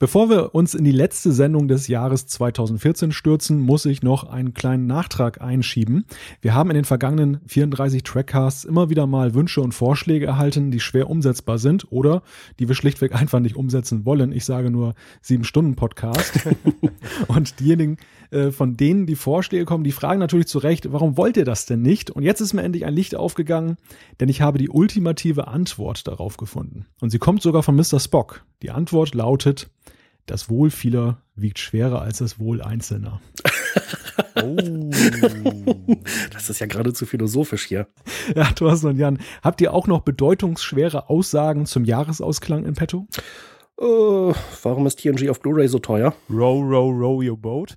Bevor wir uns in die letzte Sendung des Jahres 2014 stürzen, muss ich noch einen kleinen Nachtrag einschieben. Wir haben in den vergangenen 34 Trackcasts immer wieder mal Wünsche und Vorschläge erhalten, die schwer umsetzbar sind oder die wir schlichtweg einfach nicht umsetzen wollen. Ich sage nur sieben Stunden Podcast. und diejenigen, äh, von denen die Vorschläge kommen, die fragen natürlich zu Recht, warum wollt ihr das denn nicht? Und jetzt ist mir endlich ein Licht aufgegangen, denn ich habe die ultimative Antwort darauf gefunden. Und sie kommt sogar von Mr. Spock. Die Antwort lautet, das Wohl vieler wiegt schwerer als das Wohl Einzelner. oh. Das ist ja geradezu philosophisch hier. Ja, Thorsten und Jan, habt ihr auch noch bedeutungsschwere Aussagen zum Jahresausklang in petto? Uh, warum ist TNG auf Blu-ray so teuer? Row, row, row your boat.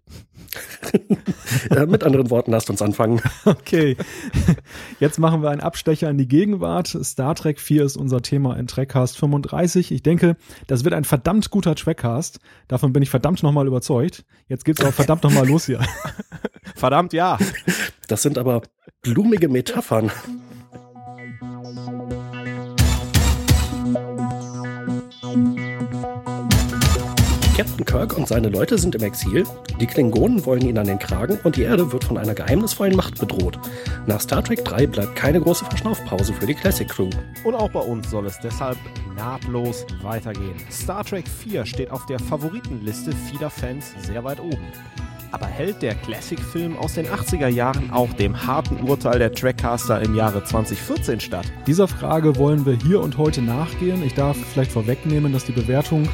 äh, mit anderen Worten, lasst uns anfangen. Okay. Jetzt machen wir einen Abstecher in die Gegenwart. Star Trek 4 ist unser Thema in Trackcast 35. Ich denke, das wird ein verdammt guter Trackcast. Davon bin ich verdammt nochmal überzeugt. Jetzt geht's aber verdammt nochmal los hier. verdammt, ja. Das sind aber blumige Metaphern. Captain Kirk und seine Leute sind im Exil, die Klingonen wollen ihn an den Kragen und die Erde wird von einer geheimnisvollen Macht bedroht. Nach Star Trek 3 bleibt keine große Verschnaufpause für die Classic Crew. Und auch bei uns soll es deshalb nahtlos weitergehen. Star Trek 4 steht auf der Favoritenliste vieler Fans sehr weit oben. Aber hält der Classic-Film aus den 80er Jahren auch dem harten Urteil der Trackcaster im Jahre 2014 statt? Dieser Frage wollen wir hier und heute nachgehen. Ich darf vielleicht vorwegnehmen, dass die Bewertung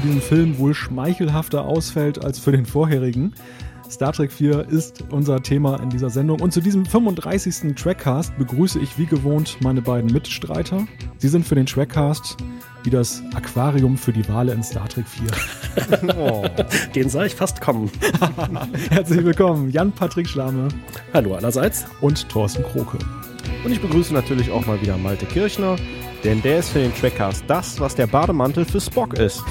für diesen Film wohl schmeichelhafter ausfällt als für den vorherigen. Star Trek 4 ist unser Thema in dieser Sendung. Und zu diesem 35. Trackcast begrüße ich wie gewohnt meine beiden Mitstreiter. Sie sind für den Trackcast wie das Aquarium für die Wale in Star Trek 4. oh, den sah ich fast kommen. Herzlich willkommen, Jan-Patrick Schlame. Hallo allerseits. Und Thorsten Kroke. Und ich begrüße natürlich auch mal wieder Malte Kirchner, denn der ist für den Trackcast das, was der Bademantel für Spock ist.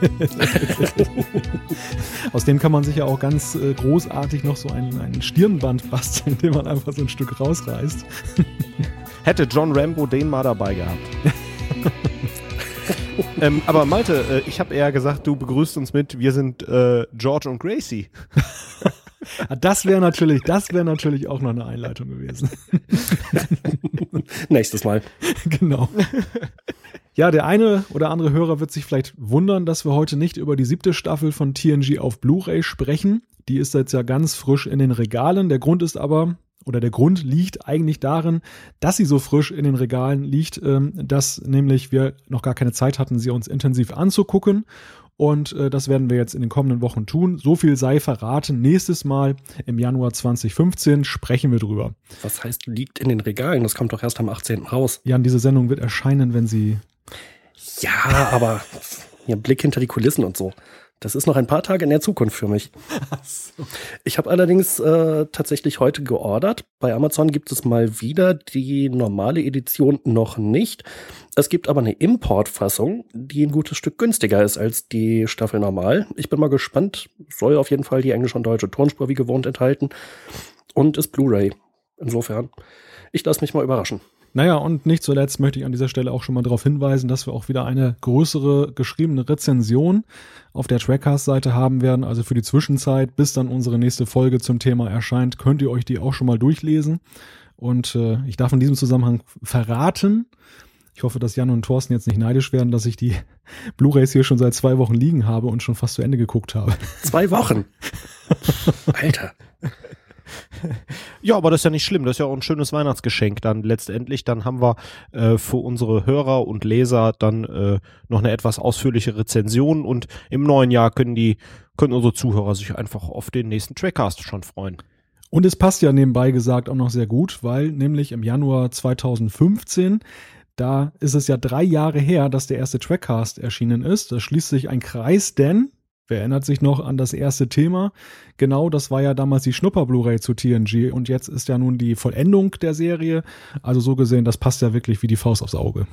Aus dem kann man sich ja auch ganz äh, großartig noch so ein, ein Stirnband basteln, indem man einfach so ein Stück rausreißt. Hätte John Rambo den mal dabei gehabt. ähm, aber Malte, äh, ich habe eher gesagt, du begrüßt uns mit, wir sind äh, George und Gracie. Das wäre natürlich, das wäre natürlich auch noch eine Einleitung gewesen. Nächstes Mal. Genau. Ja, der eine oder andere Hörer wird sich vielleicht wundern, dass wir heute nicht über die siebte Staffel von TNG auf Blu-ray sprechen. Die ist jetzt ja ganz frisch in den Regalen. Der Grund ist aber, oder der Grund liegt eigentlich darin, dass sie so frisch in den Regalen liegt, ähm, dass nämlich wir noch gar keine Zeit hatten, sie uns intensiv anzugucken. Und äh, das werden wir jetzt in den kommenden Wochen tun. So viel sei verraten. Nächstes Mal im Januar 2015 sprechen wir drüber. Was heißt liegt in den Regalen? Das kommt doch erst am 18. raus. Jan, diese Sendung wird erscheinen, wenn sie ja, aber hier Blick hinter die Kulissen und so. Das ist noch ein paar Tage in der Zukunft für mich. So. Ich habe allerdings äh, tatsächlich heute geordert. Bei Amazon gibt es mal wieder die normale Edition noch nicht. Es gibt aber eine Importfassung, die ein gutes Stück günstiger ist als die Staffel normal. Ich bin mal gespannt. Soll auf jeden Fall die englische und deutsche Tonspur wie gewohnt enthalten. Und ist Blu-ray. Insofern, ich lasse mich mal überraschen. Naja, und nicht zuletzt möchte ich an dieser Stelle auch schon mal darauf hinweisen, dass wir auch wieder eine größere geschriebene Rezension auf der Trackcast-Seite haben werden. Also für die Zwischenzeit, bis dann unsere nächste Folge zum Thema erscheint, könnt ihr euch die auch schon mal durchlesen. Und äh, ich darf in diesem Zusammenhang verraten, ich hoffe, dass Jan und Thorsten jetzt nicht neidisch werden, dass ich die Blu-rays hier schon seit zwei Wochen liegen habe und schon fast zu Ende geguckt habe. Zwei Wochen? Alter ja, aber das ist ja nicht schlimm. Das ist ja auch ein schönes Weihnachtsgeschenk dann letztendlich. Dann haben wir äh, für unsere Hörer und Leser dann äh, noch eine etwas ausführliche Rezension und im neuen Jahr können die, können unsere Zuhörer sich einfach auf den nächsten Trackcast schon freuen. Und es passt ja nebenbei gesagt auch noch sehr gut, weil nämlich im Januar 2015 da ist es ja drei Jahre her, dass der erste Trackcast erschienen ist. Da schließt sich ein Kreis, denn Wer erinnert sich noch an das erste Thema? Genau, das war ja damals die Schnupper-Blu-ray zu TNG und jetzt ist ja nun die Vollendung der Serie. Also so gesehen, das passt ja wirklich wie die Faust aufs Auge.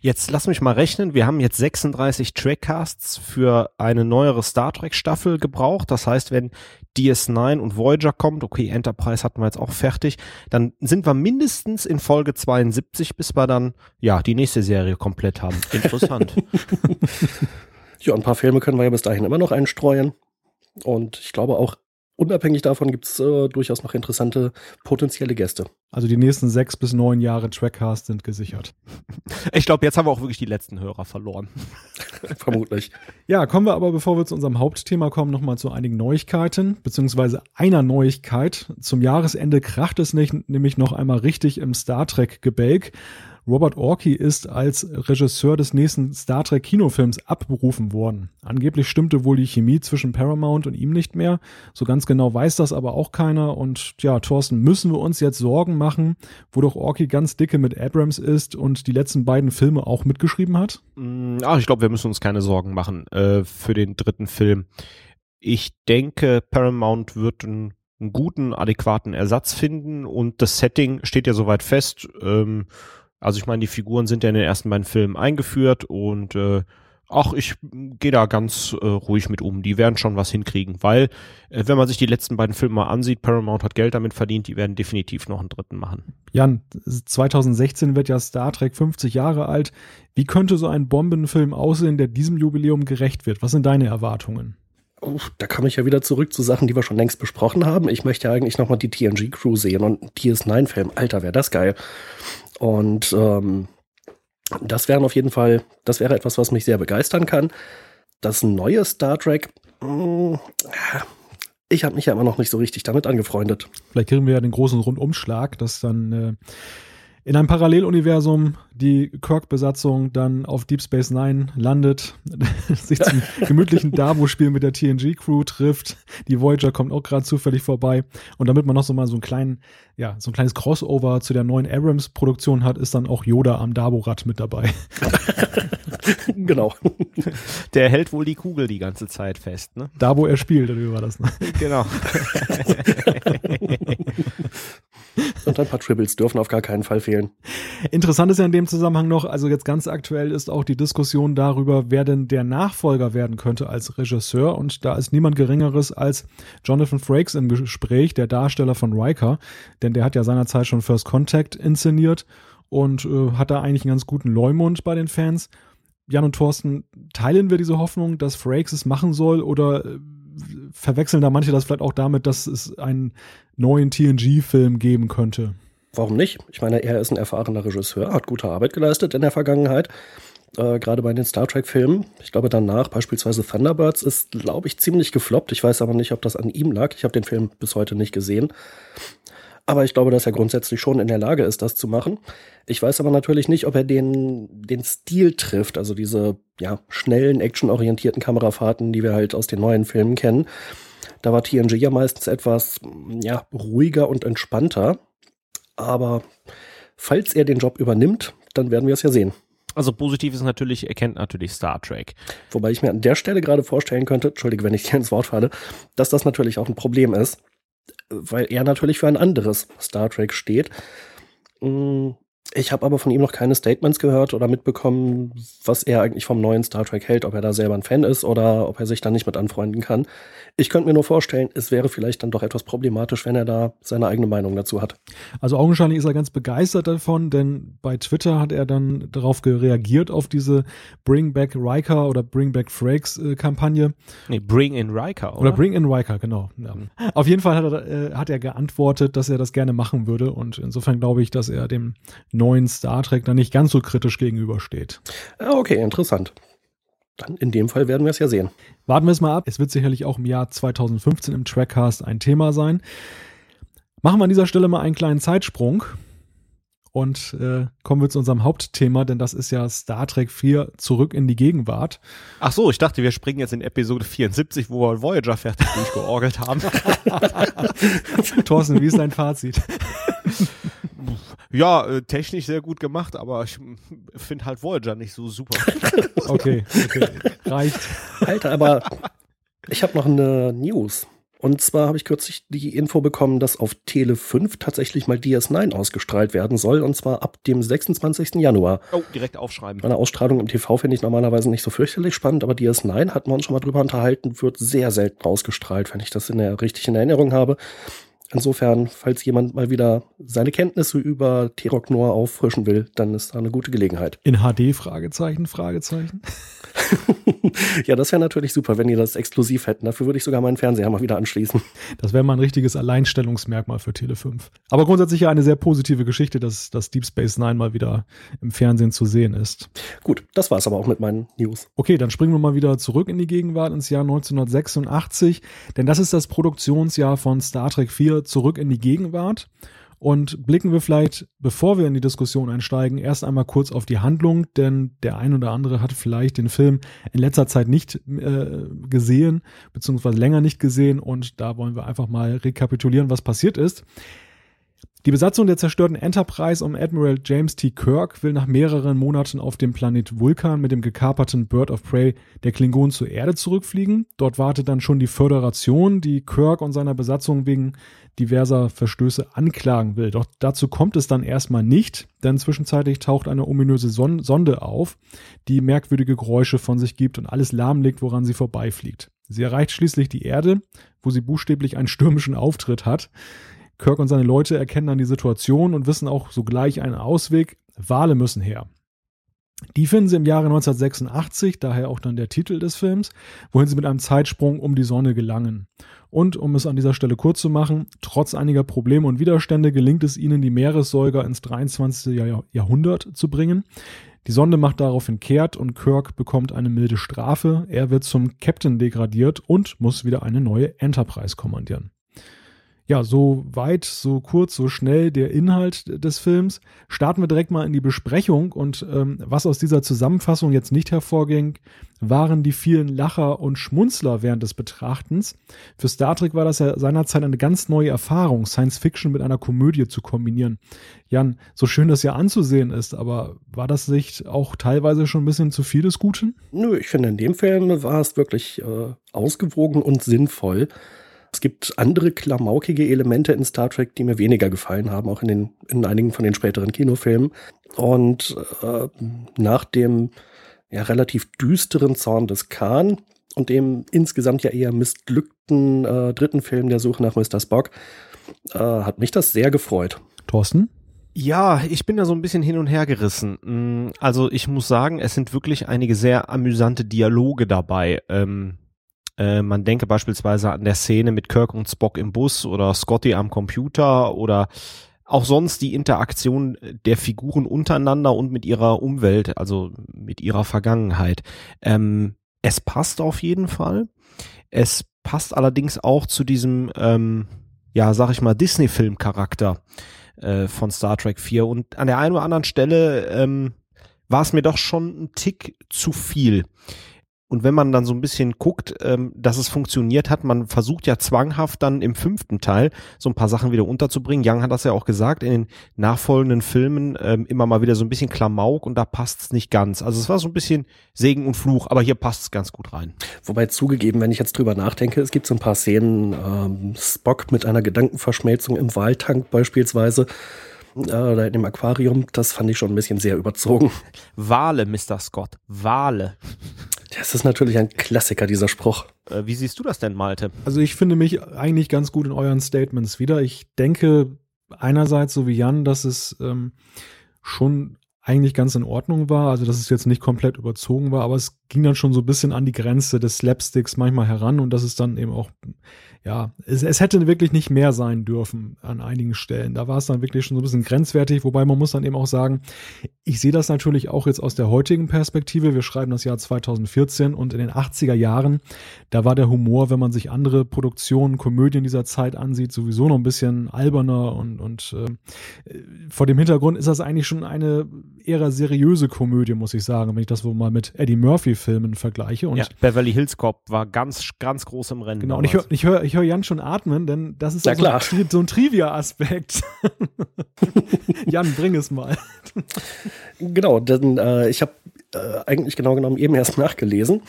Jetzt lass mich mal rechnen. Wir haben jetzt 36 Trackcasts für eine neuere Star Trek Staffel gebraucht. Das heißt, wenn DS9 und Voyager kommt, okay, Enterprise hatten wir jetzt auch fertig, dann sind wir mindestens in Folge 72, bis wir dann, ja, die nächste Serie komplett haben. Interessant. Ja, ein paar Filme können wir ja bis dahin immer noch einstreuen. Und ich glaube auch unabhängig davon gibt es äh, durchaus noch interessante potenzielle Gäste. Also die nächsten sechs bis neun Jahre Trackcast sind gesichert. Ich glaube, jetzt haben wir auch wirklich die letzten Hörer verloren. Vermutlich. Ja, kommen wir aber, bevor wir zu unserem Hauptthema kommen, nochmal zu einigen Neuigkeiten, beziehungsweise einer Neuigkeit. Zum Jahresende kracht es nicht, nämlich noch einmal richtig im Star Trek-Gebälk. Robert Orkey ist als Regisseur des nächsten Star Trek Kinofilms abberufen worden. Angeblich stimmte wohl die Chemie zwischen Paramount und ihm nicht mehr. So ganz genau weiß das aber auch keiner. Und ja, Thorsten, müssen wir uns jetzt Sorgen machen, wo doch Orkey ganz dicke mit Abrams ist und die letzten beiden Filme auch mitgeschrieben hat? Mm, ach, ich glaube, wir müssen uns keine Sorgen machen äh, für den dritten Film. Ich denke, Paramount wird einen, einen guten, adäquaten Ersatz finden und das Setting steht ja soweit fest. Ähm, also ich meine, die Figuren sind ja in den ersten beiden Filmen eingeführt und äh, ach, ich gehe da ganz äh, ruhig mit um. Die werden schon was hinkriegen, weil äh, wenn man sich die letzten beiden Filme mal ansieht, Paramount hat Geld damit verdient, die werden definitiv noch einen dritten machen. Jan, 2016 wird ja Star Trek 50 Jahre alt. Wie könnte so ein Bombenfilm aussehen, der diesem Jubiläum gerecht wird? Was sind deine Erwartungen? Oh, da komme ich ja wieder zurück zu Sachen, die wir schon längst besprochen haben. Ich möchte ja eigentlich nochmal die TNG-Crew sehen und einen DS9-Film. Alter, wäre das geil. Und ähm, das wären auf jeden Fall, das wäre etwas, was mich sehr begeistern kann. Das neue Star Trek, mh, mm, ich habe mich ja immer noch nicht so richtig damit angefreundet. Vielleicht kriegen wir ja den großen Rundumschlag, dass dann äh, in einem Paralleluniversum die Kirk-Besatzung dann auf Deep Space Nine landet, sich zum gemütlichen Davo-Spiel mit der TNG-Crew trifft. Die Voyager kommt auch gerade zufällig vorbei. Und damit man noch so mal so einen kleinen, ja, so ein kleines Crossover zu der neuen Abrams-Produktion hat, ist dann auch Yoda am Dabo-Rad mit dabei. genau. Der hält wohl die Kugel die ganze Zeit fest, ne? Dabo er spielt, oder wie war das? Ne? Genau. Und ein paar Tribbles dürfen auf gar keinen Fall fehlen. Interessant ist ja in dem Zusammenhang noch, also jetzt ganz aktuell ist auch die Diskussion darüber, wer denn der Nachfolger werden könnte als Regisseur. Und da ist niemand Geringeres als Jonathan Frakes im Gespräch, der Darsteller von Riker. Denn der hat ja seinerzeit schon First Contact inszeniert und äh, hat da eigentlich einen ganz guten Leumund bei den Fans. Jan und Thorsten, teilen wir diese Hoffnung, dass Frakes es machen soll oder äh, verwechseln da manche das vielleicht auch damit, dass es einen neuen TNG-Film geben könnte. Warum nicht? Ich meine, er ist ein erfahrener Regisseur, hat gute Arbeit geleistet in der Vergangenheit. Äh, Gerade bei den Star Trek-Filmen. Ich glaube, danach beispielsweise Thunderbirds ist, glaube ich, ziemlich gefloppt. Ich weiß aber nicht, ob das an ihm lag. Ich habe den Film bis heute nicht gesehen. Aber ich glaube, dass er grundsätzlich schon in der Lage ist, das zu machen. Ich weiß aber natürlich nicht, ob er den, den Stil trifft, also diese ja, schnellen, actionorientierten Kamerafahrten, die wir halt aus den neuen Filmen kennen. Da war TNG ja meistens etwas ja, ruhiger und entspannter. Aber falls er den Job übernimmt, dann werden wir es ja sehen. Also positiv ist natürlich, er kennt natürlich Star Trek. Wobei ich mir an der Stelle gerade vorstellen könnte, entschuldige, wenn ich dir ins Wort falle, dass das natürlich auch ein Problem ist weil er natürlich für ein anderes Star Trek steht. Mm, ich habe aber von ihm noch keine Statements gehört oder mitbekommen, was er eigentlich vom neuen Star Trek hält, ob er da selber ein Fan ist oder ob er sich da nicht mit anfreunden kann. Ich könnte mir nur vorstellen, es wäre vielleicht dann doch etwas problematisch, wenn er da seine eigene Meinung dazu hat. Also augenscheinlich ist er ganz begeistert davon, denn bei Twitter hat er dann darauf reagiert, auf diese Bring Back Riker oder Bring Back Frakes äh, Kampagne. Nee, Bring in Riker, oder? Oder Bring in Riker, genau. Ja. Mhm. Auf jeden Fall hat er, äh, hat er geantwortet, dass er das gerne machen würde und insofern glaube ich, dass er dem neuen Star Trek da nicht ganz so kritisch gegenübersteht. Ah, okay, interessant. Dann in dem Fall werden wir es ja sehen. Warten wir es mal ab. Es wird sicherlich auch im Jahr 2015 im Trackcast ein Thema sein. Machen wir an dieser Stelle mal einen kleinen Zeitsprung und äh, kommen wir zu unserem Hauptthema, denn das ist ja Star Trek 4 zurück in die Gegenwart. Ach so, ich dachte, wir springen jetzt in Episode 74, wo wir Voyager fertig durchgeorgelt haben. Thorsten, wie ist dein Fazit? Ja, äh, technisch sehr gut gemacht, aber ich finde halt Voyager nicht so super. okay, okay, reicht. Alter, aber ich habe noch eine News. Und zwar habe ich kürzlich die Info bekommen, dass auf Tele 5 tatsächlich mal DS9 ausgestrahlt werden soll. Und zwar ab dem 26. Januar. Oh, direkt aufschreiben. Eine Ausstrahlung im TV finde ich normalerweise nicht so fürchterlich spannend, aber DS9 hatten wir uns schon mal drüber unterhalten, wird sehr selten ausgestrahlt, wenn ich das in der richtigen Erinnerung habe. Insofern, falls jemand mal wieder seine Kenntnisse über T-Rock Noir auffrischen will, dann ist da eine gute Gelegenheit. In HD? Fragezeichen, Fragezeichen. ja, das wäre natürlich super, wenn die das exklusiv hätten. Dafür würde ich sogar meinen Fernseher mal wieder anschließen. Das wäre mal ein richtiges Alleinstellungsmerkmal für Tele 5. Aber grundsätzlich ja eine sehr positive Geschichte, dass, dass Deep Space Nine mal wieder im Fernsehen zu sehen ist. Gut, das war es aber auch mit meinen News. Okay, dann springen wir mal wieder zurück in die Gegenwart ins Jahr 1986, denn das ist das Produktionsjahr von Star Trek 4 zurück in die Gegenwart. Und blicken wir vielleicht, bevor wir in die Diskussion einsteigen, erst einmal kurz auf die Handlung, denn der ein oder andere hat vielleicht den Film in letzter Zeit nicht äh, gesehen, beziehungsweise länger nicht gesehen. Und da wollen wir einfach mal rekapitulieren, was passiert ist. Die Besatzung der zerstörten Enterprise um Admiral James T. Kirk will nach mehreren Monaten auf dem Planet Vulkan mit dem gekaperten Bird of Prey der Klingonen zur Erde zurückfliegen. Dort wartet dann schon die Föderation, die Kirk und seiner Besatzung wegen diverser Verstöße anklagen will. Doch dazu kommt es dann erstmal nicht, denn zwischenzeitlich taucht eine ominöse Son Sonde auf, die merkwürdige Geräusche von sich gibt und alles lahmlegt, woran sie vorbeifliegt. Sie erreicht schließlich die Erde, wo sie buchstäblich einen stürmischen Auftritt hat. Kirk und seine Leute erkennen dann die Situation und wissen auch sogleich einen Ausweg. Wale müssen her. Die finden sie im Jahre 1986, daher auch dann der Titel des Films, wohin sie mit einem Zeitsprung um die Sonne gelangen. Und um es an dieser Stelle kurz zu machen, trotz einiger Probleme und Widerstände gelingt es ihnen, die Meeressäuger ins 23. Jahrhundert zu bringen. Die Sonde macht daraufhin kehrt und Kirk bekommt eine milde Strafe. Er wird zum Captain degradiert und muss wieder eine neue Enterprise kommandieren ja, so weit, so kurz, so schnell der Inhalt des Films. Starten wir direkt mal in die Besprechung und ähm, was aus dieser Zusammenfassung jetzt nicht hervorging, waren die vielen Lacher und Schmunzler während des Betrachtens. Für Star Trek war das ja seinerzeit eine ganz neue Erfahrung, Science Fiction mit einer Komödie zu kombinieren. Jan, so schön das ja anzusehen ist, aber war das sich auch teilweise schon ein bisschen zu viel des Guten? Nö, ich finde in dem Film war es wirklich äh, ausgewogen und sinnvoll. Es gibt andere klamaukige Elemente in Star Trek, die mir weniger gefallen haben, auch in, den, in einigen von den späteren Kinofilmen. Und äh, nach dem ja, relativ düsteren Zorn des Khan und dem insgesamt ja eher missglückten äh, dritten Film der Suche nach Mr. Spock äh, hat mich das sehr gefreut. Thorsten? Ja, ich bin da so ein bisschen hin und her gerissen. Mm, also ich muss sagen, es sind wirklich einige sehr amüsante Dialoge dabei. Ähm, äh, man denke beispielsweise an der Szene mit Kirk und Spock im Bus oder Scotty am Computer oder auch sonst die Interaktion der Figuren untereinander und mit ihrer Umwelt, also mit ihrer Vergangenheit. Ähm, es passt auf jeden Fall. Es passt allerdings auch zu diesem, ähm, ja, sag ich mal, Disney-Film-Charakter äh, von Star Trek 4. Und an der einen oder anderen Stelle ähm, war es mir doch schon ein Tick zu viel. Und wenn man dann so ein bisschen guckt, ähm, dass es funktioniert hat, man versucht ja zwanghaft dann im fünften Teil so ein paar Sachen wieder unterzubringen. Young hat das ja auch gesagt, in den nachfolgenden Filmen ähm, immer mal wieder so ein bisschen Klamauk und da passt es nicht ganz. Also es war so ein bisschen Segen und Fluch, aber hier passt es ganz gut rein. Wobei zugegeben, wenn ich jetzt drüber nachdenke, es gibt so ein paar Szenen, ähm, Spock mit einer Gedankenverschmelzung im Wahltank beispielsweise, oder in dem Aquarium, das fand ich schon ein bisschen sehr überzogen. Wale, Mr. Scott, Wale. Das ist natürlich ein Klassiker, dieser Spruch. Äh, wie siehst du das denn, Malte? Also ich finde mich eigentlich ganz gut in euren Statements wieder. Ich denke einerseits, so wie Jan, dass es ähm, schon eigentlich ganz in Ordnung war, also dass es jetzt nicht komplett überzogen war, aber es ging dann schon so ein bisschen an die Grenze des Slapsticks manchmal heran und dass es dann eben auch ja, es, es hätte wirklich nicht mehr sein dürfen an einigen Stellen. Da war es dann wirklich schon so ein bisschen grenzwertig, wobei man muss dann eben auch sagen, ich sehe das natürlich auch jetzt aus der heutigen Perspektive. Wir schreiben das Jahr 2014 und in den 80er Jahren, da war der Humor, wenn man sich andere Produktionen, Komödien dieser Zeit ansieht, sowieso noch ein bisschen alberner und, und äh, vor dem Hintergrund ist das eigentlich schon eine eher seriöse Komödie, muss ich sagen, wenn ich das wohl mal mit Eddie Murphy-Filmen vergleiche. Und ja, Beverly Hills Cop war ganz, ganz groß im Rennen. Genau, damals. und ich höre ich hör, ich höre Jan schon atmen, denn das ist ja, klar. So, so ein Trivia-Aspekt. Jan, bring es mal. Genau, denn äh, ich habe äh, eigentlich genau genommen eben erst nachgelesen.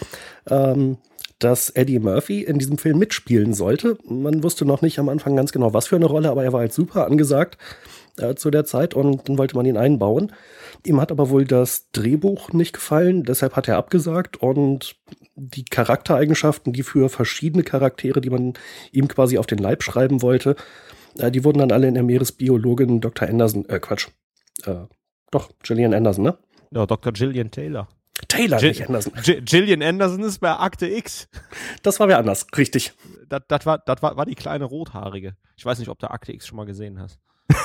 Ähm, dass Eddie Murphy in diesem Film mitspielen sollte. Man wusste noch nicht am Anfang ganz genau, was für eine Rolle, aber er war halt super angesagt äh, zu der Zeit und dann wollte man ihn einbauen. Ihm hat aber wohl das Drehbuch nicht gefallen, deshalb hat er abgesagt und die Charaktereigenschaften, die für verschiedene Charaktere, die man ihm quasi auf den Leib schreiben wollte, äh, die wurden dann alle in der Meeresbiologin Dr. Anderson, äh, Quatsch, äh, doch, Gillian Anderson, ne? Ja, Dr. Gillian Taylor. Taylor, Jill, nicht Anderson. Gillian Anderson ist bei Akte X. Das war wer anders, richtig. Das, das, war, das war, war die kleine Rothaarige. Ich weiß nicht, ob du Akte X schon mal gesehen hast.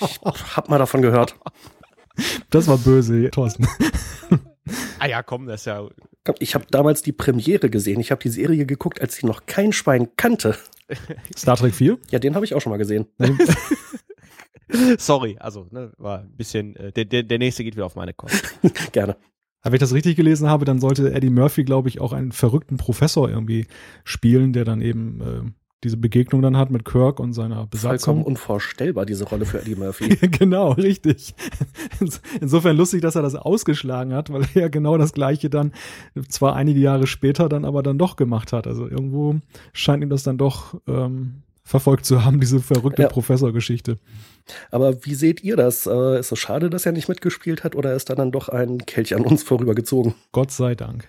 ich hab mal davon gehört. Das war böse, Thorsten. ah ja, komm, das ist ja. Ich habe damals die Premiere gesehen. Ich habe die Serie geguckt, als sie noch kein Schwein kannte. Star Trek 4? Ja, den habe ich auch schon mal gesehen. Sorry, also ne, war ein bisschen. Äh, der, der, der nächste geht wieder auf meine Kosten. Gerne. Aber wenn ich das richtig gelesen habe, dann sollte Eddie Murphy, glaube ich, auch einen verrückten Professor irgendwie spielen, der dann eben äh, diese Begegnung dann hat mit Kirk und seiner Besatzung. Vollkommen unvorstellbar, diese Rolle für Eddie Murphy. genau, richtig. Insofern lustig, dass er das ausgeschlagen hat, weil er ja genau das Gleiche dann zwar einige Jahre später dann aber dann doch gemacht hat. Also irgendwo scheint ihm das dann doch ähm, verfolgt zu haben, diese verrückte ja. Professorgeschichte. Aber wie seht ihr das? Äh, ist es schade, dass er nicht mitgespielt hat oder ist da dann doch ein Kelch an uns vorübergezogen? Gott sei Dank.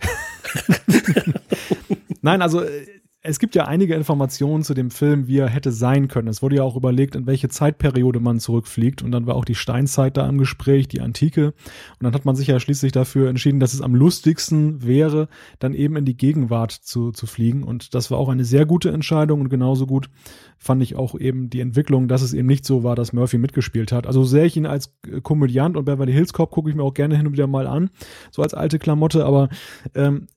Nein, also äh, es gibt ja einige Informationen zu dem Film, wie er hätte sein können. Es wurde ja auch überlegt, in welche Zeitperiode man zurückfliegt. Und dann war auch die Steinzeit da im Gespräch, die Antike. Und dann hat man sich ja schließlich dafür entschieden, dass es am lustigsten wäre, dann eben in die Gegenwart zu, zu fliegen. Und das war auch eine sehr gute Entscheidung. Und genauso gut fand ich auch eben die Entwicklung, dass es eben nicht so war, dass Murphy mitgespielt hat. Also sehr ich ihn als Komödiant und Beverly Hills Cop gucke ich mir auch gerne hin und wieder mal an, so als alte Klamotte. Aber ähm,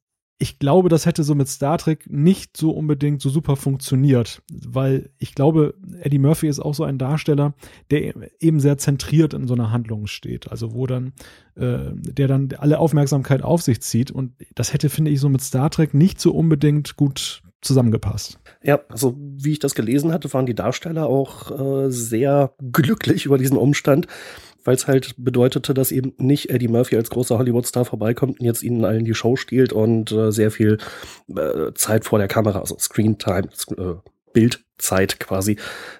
ich glaube, das hätte so mit Star Trek nicht so unbedingt so super funktioniert, weil ich glaube, Eddie Murphy ist auch so ein Darsteller, der eben sehr zentriert in so einer Handlung steht, also wo dann, äh, der dann alle Aufmerksamkeit auf sich zieht. Und das hätte, finde ich, so mit Star Trek nicht so unbedingt gut zusammengepasst. Ja, also wie ich das gelesen hatte, waren die Darsteller auch äh, sehr glücklich über diesen Umstand, weil es halt bedeutete, dass eben nicht Eddie Murphy als großer Hollywood-Star vorbeikommt und jetzt ihnen allen die Show stiehlt und äh, sehr viel äh, Zeit vor der Kamera, also Screentime, äh, Bildzeit quasi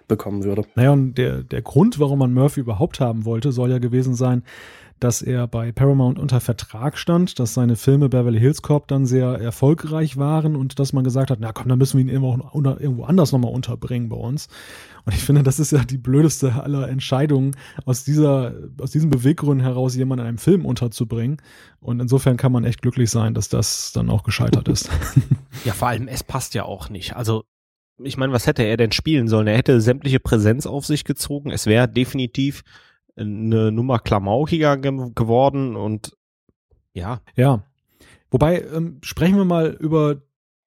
bekommen würde. Naja, und der, der Grund, warum man Murphy überhaupt haben wollte, soll ja gewesen sein, dass er bei Paramount unter Vertrag stand, dass seine Filme Beverly Hills Cop dann sehr erfolgreich waren und dass man gesagt hat, na komm, dann müssen wir ihn irgendwo anders nochmal unterbringen bei uns. Und ich finde, das ist ja die blödeste aller Entscheidungen, aus dieser, aus diesem Beweggrund heraus jemanden in einem Film unterzubringen. Und insofern kann man echt glücklich sein, dass das dann auch gescheitert ist. Ja, vor allem, es passt ja auch nicht. Also, ich meine, was hätte er denn spielen sollen? Er hätte sämtliche Präsenz auf sich gezogen. Es wäre definitiv eine Nummer klamaukiger ge geworden und ja. Ja. Wobei, ähm, sprechen wir mal über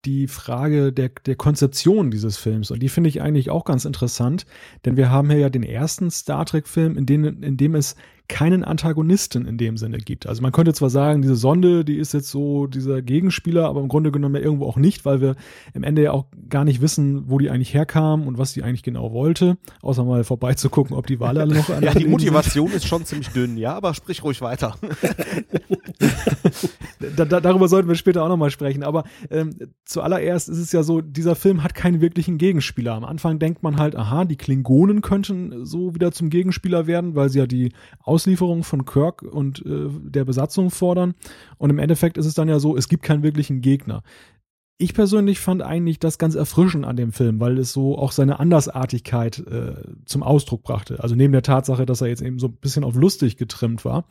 die Frage der, der Konzeption dieses Films. Und die finde ich eigentlich auch ganz interessant, denn wir haben hier ja den ersten Star Trek-Film, in, in dem es keinen Antagonisten in dem Sinne gibt. Also man könnte zwar sagen, diese Sonde, die ist jetzt so dieser Gegenspieler, aber im Grunde genommen ja irgendwo auch nicht, weil wir im Ende ja auch gar nicht wissen, wo die eigentlich herkam und was die eigentlich genau wollte, außer mal vorbeizugucken, ob die Wale alle noch an Ja, die Motivation sind. ist schon ziemlich dünn, ja, aber sprich ruhig weiter. da, da, darüber sollten wir später auch nochmal sprechen, aber ähm, zuallererst ist es ja so, dieser Film hat keinen wirklichen Gegenspieler. Am Anfang denkt man halt, aha, die Klingonen könnten so wieder zum Gegenspieler werden, weil sie ja die Auslieferung von Kirk und äh, der Besatzung fordern. Und im Endeffekt ist es dann ja so, es gibt keinen wirklichen Gegner. Ich persönlich fand eigentlich das ganz erfrischend an dem Film, weil es so auch seine Andersartigkeit äh, zum Ausdruck brachte. Also neben der Tatsache, dass er jetzt eben so ein bisschen auf lustig getrimmt war.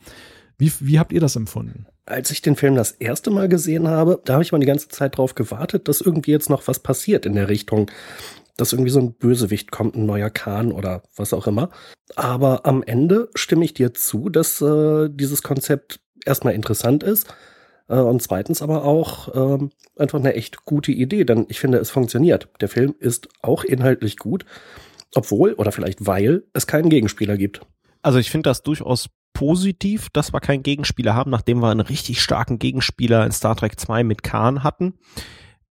Wie, wie habt ihr das empfunden? Als ich den Film das erste Mal gesehen habe, da habe ich mal die ganze Zeit drauf gewartet, dass irgendwie jetzt noch was passiert in der Richtung dass irgendwie so ein Bösewicht kommt, ein neuer Khan oder was auch immer. Aber am Ende stimme ich dir zu, dass äh, dieses Konzept erstmal interessant ist äh, und zweitens aber auch äh, einfach eine echt gute Idee, denn ich finde, es funktioniert. Der Film ist auch inhaltlich gut, obwohl oder vielleicht weil es keinen Gegenspieler gibt. Also ich finde das durchaus positiv, dass wir keinen Gegenspieler haben, nachdem wir einen richtig starken Gegenspieler in Star Trek 2 mit Khan hatten.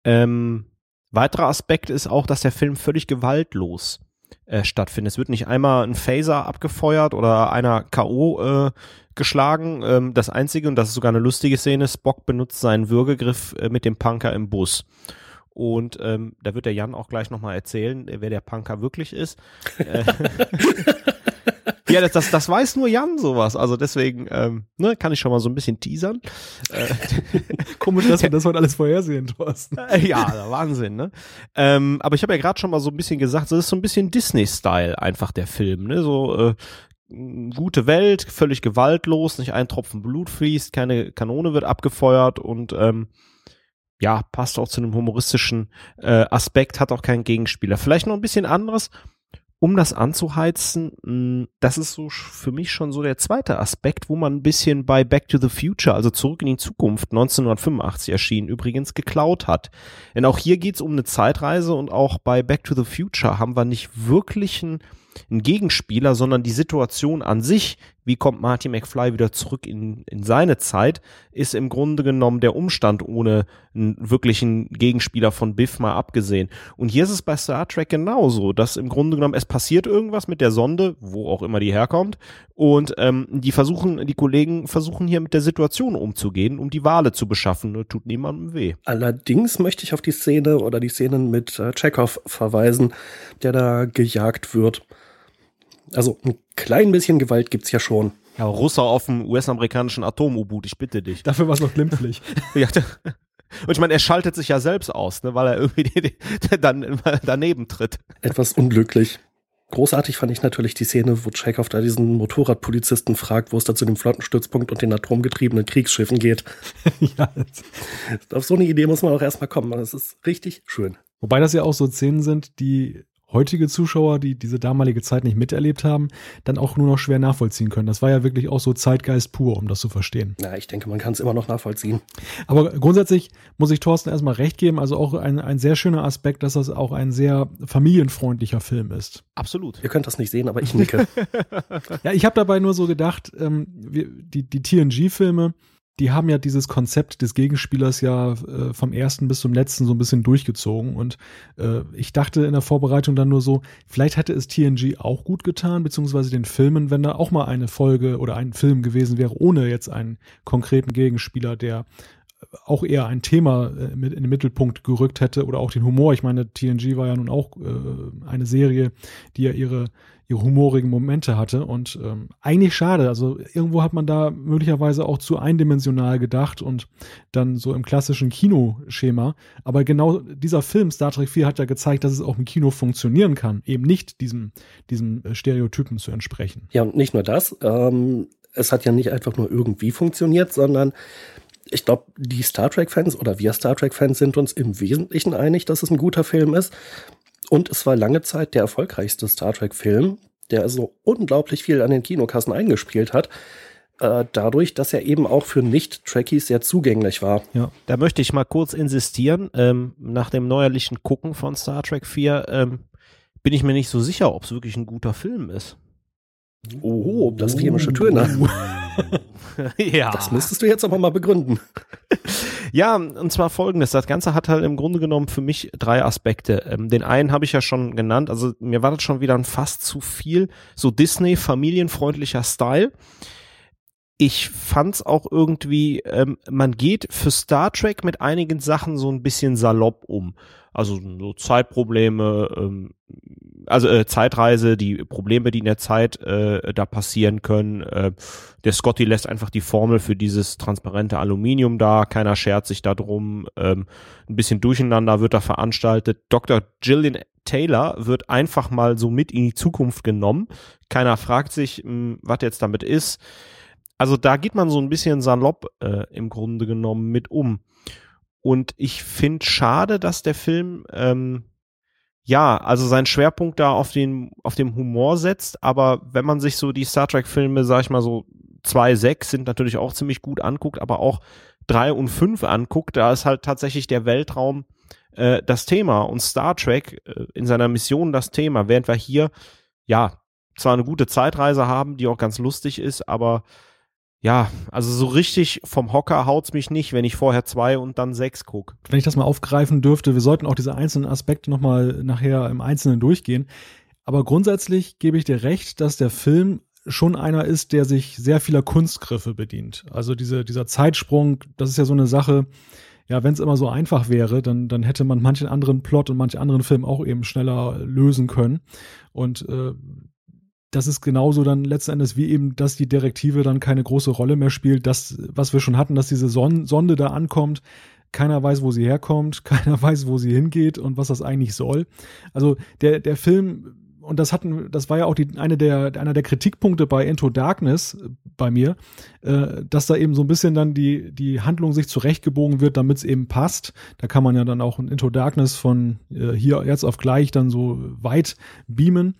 Ähm, Weiterer Aspekt ist auch, dass der Film völlig gewaltlos äh, stattfindet. Es wird nicht einmal ein Phaser abgefeuert oder einer K.O. Äh, geschlagen. Ähm, das Einzige, und das ist sogar eine lustige Szene, Spock benutzt seinen Würgegriff äh, mit dem Punker im Bus. Und ähm, da wird der Jan auch gleich nochmal erzählen, wer der Punker wirklich ist. Äh, ja, das, das, das weiß nur Jan sowas. Also deswegen ähm, ne, kann ich schon mal so ein bisschen teasern. Äh, Komisch, dass wir das heute alles vorhersehen, Thorsten. ja, Wahnsinn, ne? Ähm, aber ich habe ja gerade schon mal so ein bisschen gesagt, das ist so ein bisschen Disney-Style einfach der Film, ne? So äh, gute Welt, völlig gewaltlos, nicht ein Tropfen Blut fließt, keine Kanone wird abgefeuert und ähm, ja, passt auch zu einem humoristischen äh, Aspekt, hat auch keinen Gegenspieler. Vielleicht noch ein bisschen anderes, um das anzuheizen, hm, das ist so für mich schon so der zweite Aspekt, wo man ein bisschen bei Back to the Future, also zurück in die Zukunft, 1985 erschienen, übrigens geklaut hat. Denn auch hier geht's um eine Zeitreise und auch bei Back to the Future haben wir nicht wirklich einen ein Gegenspieler, sondern die Situation an sich, wie kommt Marty McFly wieder zurück in, in seine Zeit, ist im Grunde genommen der Umstand ohne einen wirklichen Gegenspieler von Biff mal abgesehen. Und hier ist es bei Star Trek genauso, dass im Grunde genommen es passiert irgendwas mit der Sonde, wo auch immer die herkommt, und ähm, die versuchen, die Kollegen versuchen hier mit der Situation umzugehen, um die Wale zu beschaffen. Das tut niemandem weh. Allerdings möchte ich auf die Szene oder die Szenen mit äh, Chekhov verweisen, der da gejagt wird. Also ein klein bisschen Gewalt gibt's ja schon. Ja, Russer auf dem US-amerikanischen Atom-U-Boot, ich bitte dich. Dafür war es noch glimpflich. ja, und ich meine, er schaltet sich ja selbst aus, ne, weil er irgendwie dann daneben tritt. Etwas unglücklich. Großartig fand ich natürlich die Szene, wo Chekhov da diesen Motorradpolizisten fragt, wo es da zu dem Flottenstützpunkt und den atomgetriebenen Kriegsschiffen geht. ja. Auf so eine Idee muss man auch erstmal kommen. Das ist richtig schön. Wobei das ja auch so Szenen sind, die heutige Zuschauer, die diese damalige Zeit nicht miterlebt haben, dann auch nur noch schwer nachvollziehen können. Das war ja wirklich auch so Zeitgeist pur, um das zu verstehen. Ja, ich denke, man kann es immer noch nachvollziehen. Aber grundsätzlich muss ich Thorsten erstmal recht geben, also auch ein, ein sehr schöner Aspekt, dass das auch ein sehr familienfreundlicher Film ist. Absolut. Ihr könnt das nicht sehen, aber ich nicke. ja, ich habe dabei nur so gedacht, ähm, wir, die, die TNG-Filme, die haben ja dieses Konzept des Gegenspielers ja äh, vom ersten bis zum letzten so ein bisschen durchgezogen. Und äh, ich dachte in der Vorbereitung dann nur so, vielleicht hätte es TNG auch gut getan, beziehungsweise den Filmen, wenn da auch mal eine Folge oder ein Film gewesen wäre, ohne jetzt einen konkreten Gegenspieler, der auch eher ein Thema äh, mit in den Mittelpunkt gerückt hätte oder auch den Humor. Ich meine, TNG war ja nun auch äh, eine Serie, die ja ihre ihre humorigen Momente hatte und ähm, eigentlich schade. Also irgendwo hat man da möglicherweise auch zu eindimensional gedacht und dann so im klassischen Kinoschema. Aber genau dieser Film Star Trek 4 hat ja gezeigt, dass es auch im Kino funktionieren kann, eben nicht diesem diesem äh, Stereotypen zu entsprechen. Ja und nicht nur das. Ähm, es hat ja nicht einfach nur irgendwie funktioniert, sondern ich glaube, die Star Trek-Fans oder wir Star Trek-Fans sind uns im Wesentlichen einig, dass es ein guter Film ist. Und es war lange Zeit der erfolgreichste Star Trek-Film, der also unglaublich viel an den Kinokassen eingespielt hat äh, dadurch, dass er eben auch für Nicht-Trekkies sehr zugänglich war. Ja, da möchte ich mal kurz insistieren. Ähm, nach dem neuerlichen Gucken von Star Trek 4 ähm, bin ich mir nicht so sicher, ob es wirklich ein guter Film ist. Oh, das filmische Töne. ja. Das müsstest du jetzt aber mal begründen. Ja, und zwar folgendes. Das Ganze hat halt im Grunde genommen für mich drei Aspekte. Ähm, den einen habe ich ja schon genannt. Also mir war das schon wieder ein fast zu viel. So Disney, familienfreundlicher Style. Ich fand's auch irgendwie, ähm, man geht für Star Trek mit einigen Sachen so ein bisschen salopp um. Also so Zeitprobleme, ähm, also äh, Zeitreise, die Probleme, die in der Zeit äh, da passieren können. Äh, der Scotty lässt einfach die Formel für dieses transparente Aluminium da, keiner schert sich da drum. Ähm, ein bisschen Durcheinander wird da veranstaltet. Dr. Gillian Taylor wird einfach mal so mit in die Zukunft genommen. Keiner fragt sich, hm, was jetzt damit ist. Also da geht man so ein bisschen salopp äh, im Grunde genommen mit um. Und ich finde schade, dass der Film ähm, ja, also seinen Schwerpunkt da auf den, auf dem Humor setzt, aber wenn man sich so die Star Trek Filme, sag ich mal so, zwei, sechs sind natürlich auch ziemlich gut anguckt, aber auch drei und fünf anguckt, da ist halt tatsächlich der Weltraum äh, das Thema. Und Star Trek äh, in seiner Mission das Thema, während wir hier, ja, zwar eine gute Zeitreise haben, die auch ganz lustig ist, aber ja, also so richtig vom Hocker haut's mich nicht, wenn ich vorher zwei und dann sechs guck. Wenn ich das mal aufgreifen dürfte, wir sollten auch diese einzelnen Aspekte nochmal nachher im Einzelnen durchgehen. Aber grundsätzlich gebe ich dir recht, dass der Film schon einer ist, der sich sehr vieler Kunstgriffe bedient. Also diese, dieser Zeitsprung, das ist ja so eine Sache, ja, wenn es immer so einfach wäre, dann, dann hätte man manchen anderen Plot und manchen anderen Film auch eben schneller lösen können. Und äh, das ist genauso dann letzten Endes wie eben, dass die Direktive dann keine große Rolle mehr spielt. Das, was wir schon hatten, dass diese Son Sonde da ankommt, keiner weiß, wo sie herkommt, keiner weiß, wo sie hingeht und was das eigentlich soll. Also der, der Film und das hatten, das war ja auch die, eine der, einer der Kritikpunkte bei Into Darkness äh, bei mir, äh, dass da eben so ein bisschen dann die, die Handlung sich zurechtgebogen wird, damit es eben passt. Da kann man ja dann auch in Into Darkness von äh, hier jetzt auf gleich dann so weit beamen.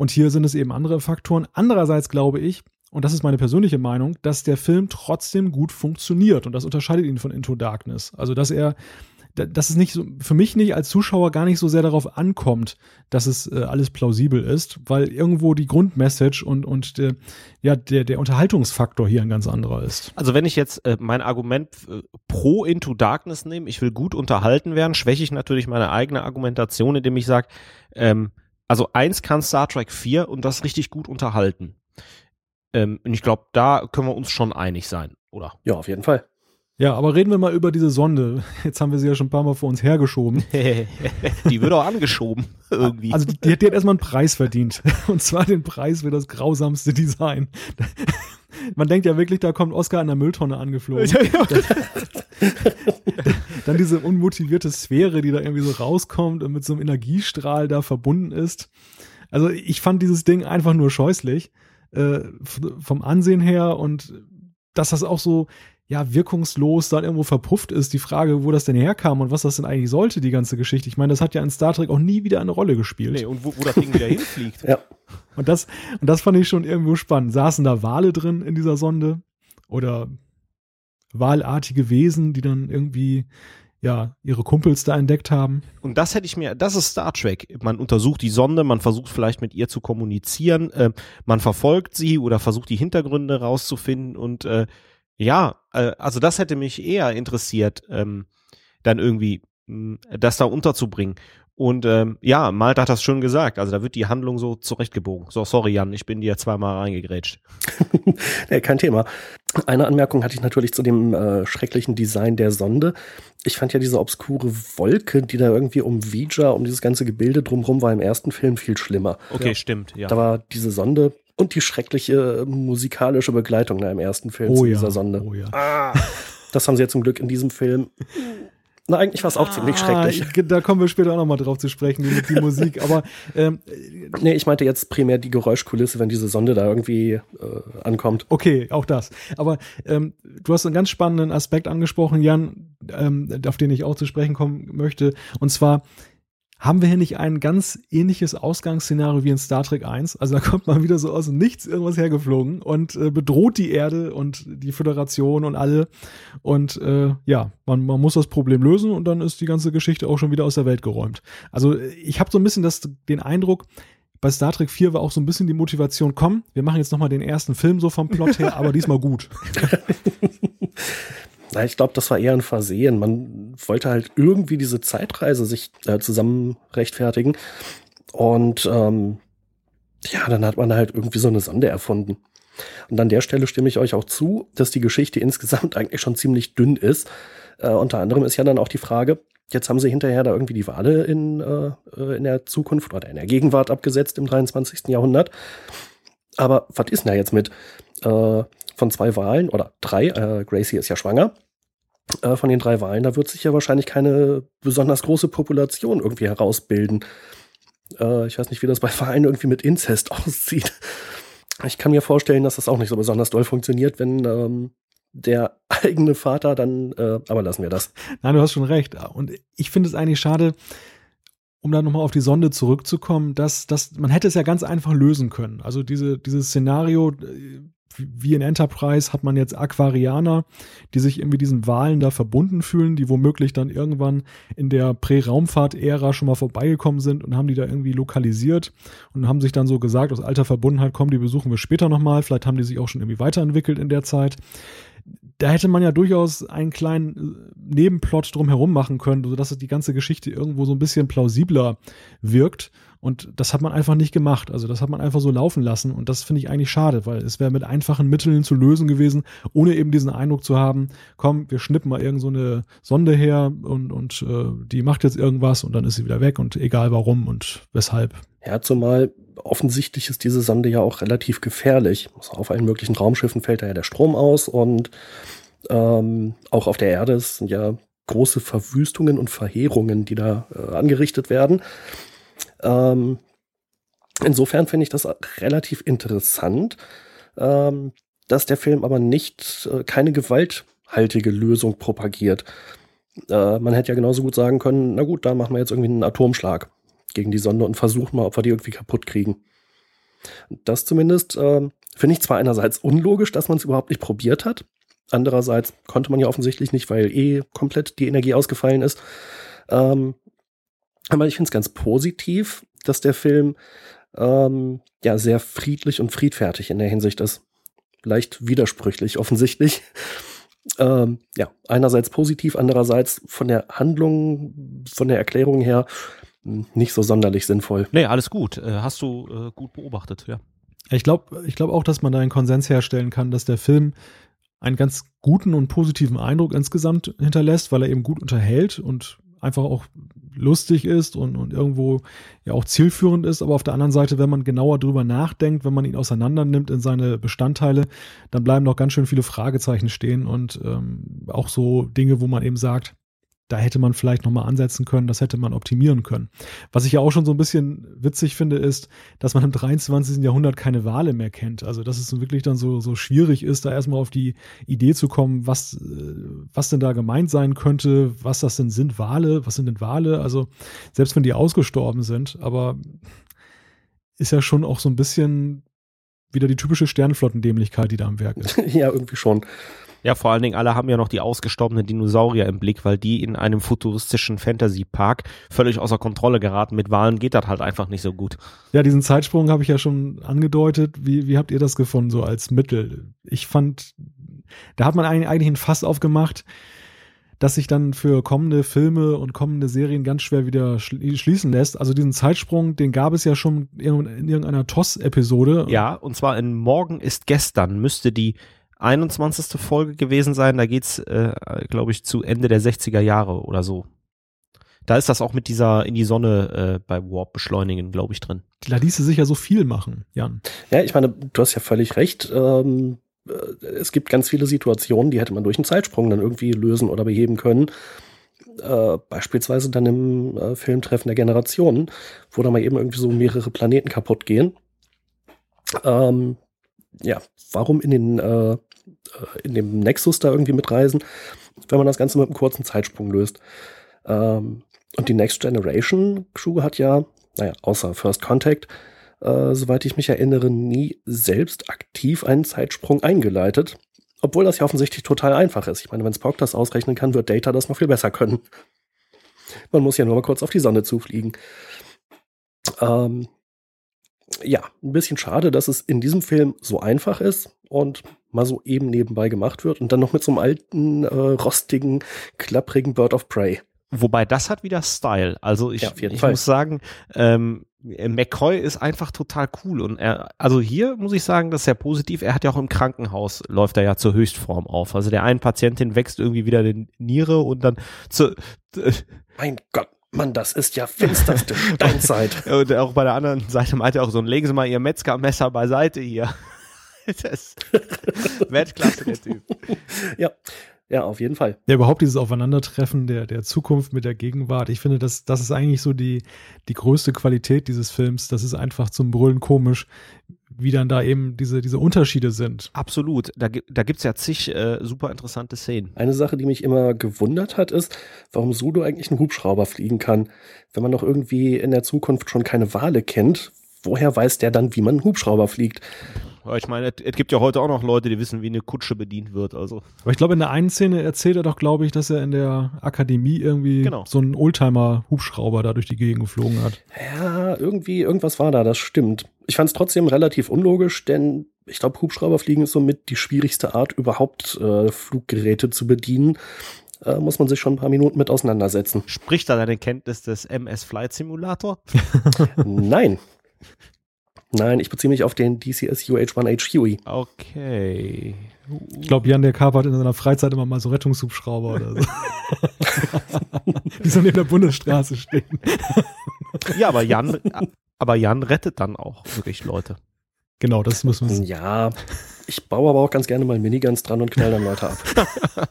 Und hier sind es eben andere Faktoren. Andererseits glaube ich, und das ist meine persönliche Meinung, dass der Film trotzdem gut funktioniert und das unterscheidet ihn von Into Darkness. Also, dass er dass es nicht so, für mich nicht als Zuschauer gar nicht so sehr darauf ankommt, dass es äh, alles plausibel ist, weil irgendwo die Grundmessage und, und der, ja, der, der Unterhaltungsfaktor hier ein ganz anderer ist. Also wenn ich jetzt äh, mein Argument äh, pro Into Darkness nehme, ich will gut unterhalten werden, schwäche ich natürlich meine eigene Argumentation, indem ich sage, ähm, also eins kann Star Trek 4 und das richtig gut unterhalten. Ähm, und ich glaube, da können wir uns schon einig sein, oder? Ja, auf jeden Fall. Ja, aber reden wir mal über diese Sonde. Jetzt haben wir sie ja schon ein paar Mal vor uns hergeschoben. die wird auch angeschoben, irgendwie. Also die, die, hat erstmal einen Preis verdient. Und zwar den Preis für das grausamste Design. Man denkt ja wirklich, da kommt Oscar an der Mülltonne angeflogen. Dann diese unmotivierte Sphäre, die da irgendwie so rauskommt und mit so einem Energiestrahl da verbunden ist. Also ich fand dieses Ding einfach nur scheußlich. Äh, vom Ansehen her und dass das auch so, ja, wirkungslos dann irgendwo verpufft ist. Die Frage, wo das denn herkam und was das denn eigentlich sollte, die ganze Geschichte. Ich meine, das hat ja in Star Trek auch nie wieder eine Rolle gespielt. Nee, und wo, wo das Ding wieder hinfliegt. Ja. Und das, und das fand ich schon irgendwo spannend. Saßen da Wale drin in dieser Sonde? Oder wahlartige Wesen, die dann irgendwie ja, ihre Kumpels da entdeckt haben. Und das hätte ich mir, das ist Star Trek. Man untersucht die Sonde, man versucht vielleicht mit ihr zu kommunizieren, äh, man verfolgt sie oder versucht die Hintergründe rauszufinden und äh, ja, äh, also das hätte mich eher interessiert, ähm, dann irgendwie mh, hm, das da unterzubringen. Und ähm, ja, Malte hat das schon gesagt. Also da wird die Handlung so zurechtgebogen. So, sorry Jan, ich bin dir zweimal reingegrätscht. nee, kein Thema. Eine Anmerkung hatte ich natürlich zu dem äh, schrecklichen Design der Sonde. Ich fand ja diese obskure Wolke, die da irgendwie um Vija, um dieses ganze Gebilde drumherum war im ersten Film viel schlimmer. Okay, ja. stimmt, ja. Da war diese Sonde und die schreckliche musikalische Begleitung da im ersten Film oh zu ja, dieser Sonde. Oh ja. Ah, das haben sie ja zum Glück in diesem Film. Na, eigentlich war es auch ah, ziemlich schrecklich. Da kommen wir später auch nochmal drauf zu sprechen, die, die Musik. Aber ähm, nee, ich meinte jetzt primär die Geräuschkulisse, wenn diese Sonde da irgendwie äh, ankommt. Okay, auch das. Aber ähm, du hast einen ganz spannenden Aspekt angesprochen, Jan, ähm, auf den ich auch zu sprechen kommen möchte. Und zwar haben wir hier nicht ein ganz ähnliches Ausgangsszenario wie in Star Trek 1? Also da kommt man wieder so aus Nichts irgendwas hergeflogen und äh, bedroht die Erde und die Föderation und alle. Und äh, ja, man, man muss das Problem lösen und dann ist die ganze Geschichte auch schon wieder aus der Welt geräumt. Also ich habe so ein bisschen das, den Eindruck, bei Star Trek 4 war auch so ein bisschen die Motivation, komm, wir machen jetzt nochmal den ersten Film so vom Plot her, aber diesmal gut. Na, ich glaube, das war eher ein Versehen. Man wollte halt irgendwie diese Zeitreise sich äh, zusammen rechtfertigen. Und ähm, ja, dann hat man halt irgendwie so eine Sonde erfunden. Und an der Stelle stimme ich euch auch zu, dass die Geschichte insgesamt eigentlich schon ziemlich dünn ist. Äh, unter anderem ist ja dann auch die Frage, jetzt haben sie hinterher da irgendwie die Wale in, äh, äh in der Zukunft oder in der Gegenwart abgesetzt im 23. Jahrhundert. Aber was ist denn da jetzt mit? Äh, von zwei Wahlen oder drei, äh, Gracie ist ja schwanger, äh, von den drei Wahlen, da wird sich ja wahrscheinlich keine besonders große Population irgendwie herausbilden. Äh, ich weiß nicht, wie das bei Wahlen irgendwie mit Inzest aussieht. Ich kann mir vorstellen, dass das auch nicht so besonders doll funktioniert, wenn ähm, der eigene Vater dann, äh, aber lassen wir das. Nein, du hast schon recht. Und ich finde es eigentlich schade, um dann nochmal auf die Sonde zurückzukommen, dass, dass man hätte es ja ganz einfach lösen können. Also diese, dieses Szenario, äh, wie in Enterprise hat man jetzt Aquarianer, die sich irgendwie diesen Wahlen da verbunden fühlen, die womöglich dann irgendwann in der Prä-Raumfahrt-Ära schon mal vorbeigekommen sind und haben die da irgendwie lokalisiert und haben sich dann so gesagt, aus alter Verbundenheit, kommen, die besuchen wir später nochmal. Vielleicht haben die sich auch schon irgendwie weiterentwickelt in der Zeit da hätte man ja durchaus einen kleinen äh, Nebenplot drumherum machen können, sodass die ganze Geschichte irgendwo so ein bisschen plausibler wirkt. Und das hat man einfach nicht gemacht. Also das hat man einfach so laufen lassen. Und das finde ich eigentlich schade, weil es wäre mit einfachen Mitteln zu lösen gewesen, ohne eben diesen Eindruck zu haben, komm, wir schnippen mal irgend so eine Sonde her und, und äh, die macht jetzt irgendwas und dann ist sie wieder weg und egal warum und weshalb. Ja, zumal offensichtlich ist diese Sonde ja auch relativ gefährlich. Also auf allen möglichen Raumschiffen fällt da ja der Strom aus und ähm, auch auf der Erde sind ja große Verwüstungen und Verheerungen, die da äh, angerichtet werden. Ähm, Insofern finde ich das relativ interessant, ähm, dass der Film aber nicht äh, keine gewalthaltige Lösung propagiert. Äh, man hätte ja genauso gut sagen können, na gut, da machen wir jetzt irgendwie einen Atomschlag gegen die Sonde und versuchen mal, ob wir die irgendwie kaputt kriegen. Das zumindest äh, finde ich zwar einerseits unlogisch, dass man es überhaupt nicht probiert hat. Andererseits konnte man ja offensichtlich nicht, weil eh komplett die Energie ausgefallen ist. Ähm, aber ich finde es ganz positiv, dass der Film ähm, ja sehr friedlich und friedfertig in der Hinsicht ist. Leicht widersprüchlich offensichtlich. Ähm, ja, einerseits positiv, andererseits von der Handlung, von der Erklärung her hm, nicht so sonderlich sinnvoll. Nee, alles gut. Äh, hast du äh, gut beobachtet, ja. Ich glaube ich glaub auch, dass man da einen Konsens herstellen kann, dass der Film einen ganz guten und positiven Eindruck insgesamt hinterlässt, weil er eben gut unterhält und einfach auch lustig ist und, und irgendwo ja auch zielführend ist. Aber auf der anderen Seite, wenn man genauer drüber nachdenkt, wenn man ihn auseinander nimmt in seine Bestandteile, dann bleiben noch ganz schön viele Fragezeichen stehen und ähm, auch so Dinge, wo man eben sagt, da hätte man vielleicht nochmal ansetzen können, das hätte man optimieren können. Was ich ja auch schon so ein bisschen witzig finde, ist, dass man im 23. Jahrhundert keine Wale mehr kennt. Also, dass es wirklich dann so, so schwierig ist, da erstmal auf die Idee zu kommen, was, äh, was denn da gemeint sein könnte, was das denn sind Wale, was sind denn Wale? Also, selbst wenn die ausgestorben sind, aber ist ja schon auch so ein bisschen wieder die typische Sternflottendämlichkeit, die da am Werk ist. ja, irgendwie schon. Ja, vor allen Dingen alle haben ja noch die ausgestorbenen Dinosaurier im Blick, weil die in einem futuristischen Fantasy-Park völlig außer Kontrolle geraten. Mit Wahlen geht das halt einfach nicht so gut. Ja, diesen Zeitsprung habe ich ja schon angedeutet. Wie, wie habt ihr das gefunden, so als Mittel? Ich fand, da hat man eigentlich ein Fass aufgemacht, das sich dann für kommende Filme und kommende Serien ganz schwer wieder schließen lässt. Also diesen Zeitsprung, den gab es ja schon in irgendeiner TOS-Episode. Ja, und zwar in Morgen ist gestern müsste die 21. Folge gewesen sein. Da geht's, äh, glaube ich, zu Ende der 60er Jahre oder so. Da ist das auch mit dieser in die Sonne äh, bei Warp beschleunigen, glaube ich, drin. Da ließe sich ja so viel machen, Jan. Ja, ich meine, du hast ja völlig recht. Ähm, äh, es gibt ganz viele Situationen, die hätte man durch einen Zeitsprung dann irgendwie lösen oder beheben können. Äh, beispielsweise dann im äh, Film Treffen der Generationen, wo da mal eben irgendwie so mehrere Planeten kaputt gehen. Ähm, ja, warum in den äh, in dem Nexus da irgendwie mitreisen, wenn man das Ganze mit einem kurzen Zeitsprung löst. Ähm, und die Next Generation Crew hat ja, naja, außer First Contact, äh, soweit ich mich erinnere, nie selbst aktiv einen Zeitsprung eingeleitet. Obwohl das ja offensichtlich total einfach ist. Ich meine, wenn Spock das ausrechnen kann, wird Data das noch viel besser können. Man muss ja nur mal kurz auf die Sonne zufliegen. Ähm, ja, ein bisschen schade, dass es in diesem Film so einfach ist und mal so eben nebenbei gemacht wird und dann noch mit so einem alten, äh, rostigen, klapprigen Bird of Prey. Wobei das hat wieder Style. Also ich, ja, ich muss sagen, ähm, McCoy ist einfach total cool und er, also hier muss ich sagen, das ist sehr positiv. Er hat ja auch im Krankenhaus läuft er ja zur Höchstform auf. Also der einen Patientin wächst irgendwie wieder die Niere und dann zu, mein Gott. Mann, das ist ja finsterste Steinzeit. und auch bei der anderen Seite meinte er auch so, legen Sie mal Ihr Metzgermesser beiseite hier. das Weltklasse, der Typ. Ja. Ja, auf jeden Fall. Ja, überhaupt dieses Aufeinandertreffen der, der Zukunft mit der Gegenwart. Ich finde, das, das ist eigentlich so die, die größte Qualität dieses Films. Das ist einfach zum Brüllen komisch, wie dann da eben diese, diese Unterschiede sind. Absolut. Da, da gibt's ja zig äh, super interessante Szenen. Eine Sache, die mich immer gewundert hat, ist, warum Sudo eigentlich einen Hubschrauber fliegen kann. Wenn man doch irgendwie in der Zukunft schon keine Wale kennt, woher weiß der dann, wie man einen Hubschrauber fliegt? Ich meine, es, gibt ja heute auch noch Leute, die wissen, wie eine Kutsche bedient wird. Also. Aber ich glaube, in der einen Szene erzählt er doch, glaube ich, dass er in der Akademie irgendwie genau. so einen Oldtimer-Hubschrauber da durch die Gegend geflogen hat. Ja, irgendwie, irgendwas war da, das stimmt. Ich fand es trotzdem relativ unlogisch, denn ich glaube, Hubschrauberfliegen ist somit die schwierigste Art, überhaupt äh, Fluggeräte zu bedienen. Äh, muss man sich schon ein paar Minuten mit auseinandersetzen. Spricht da deine Kenntnis des MS Flight Simulator? Nein. Nein, ich beziehe mich auf den DCS UH-1H Huey. Okay. Ich glaube, Jan der Karp hat in seiner Freizeit immer mal so Rettungshubschrauber oder so. Die so neben der Bundesstraße stehen. ja, aber Jan, aber Jan rettet dann auch wirklich Leute. Genau, das müssen wir. Ja, ich baue aber auch ganz gerne mal Miniguns dran und knall dann Leute ab.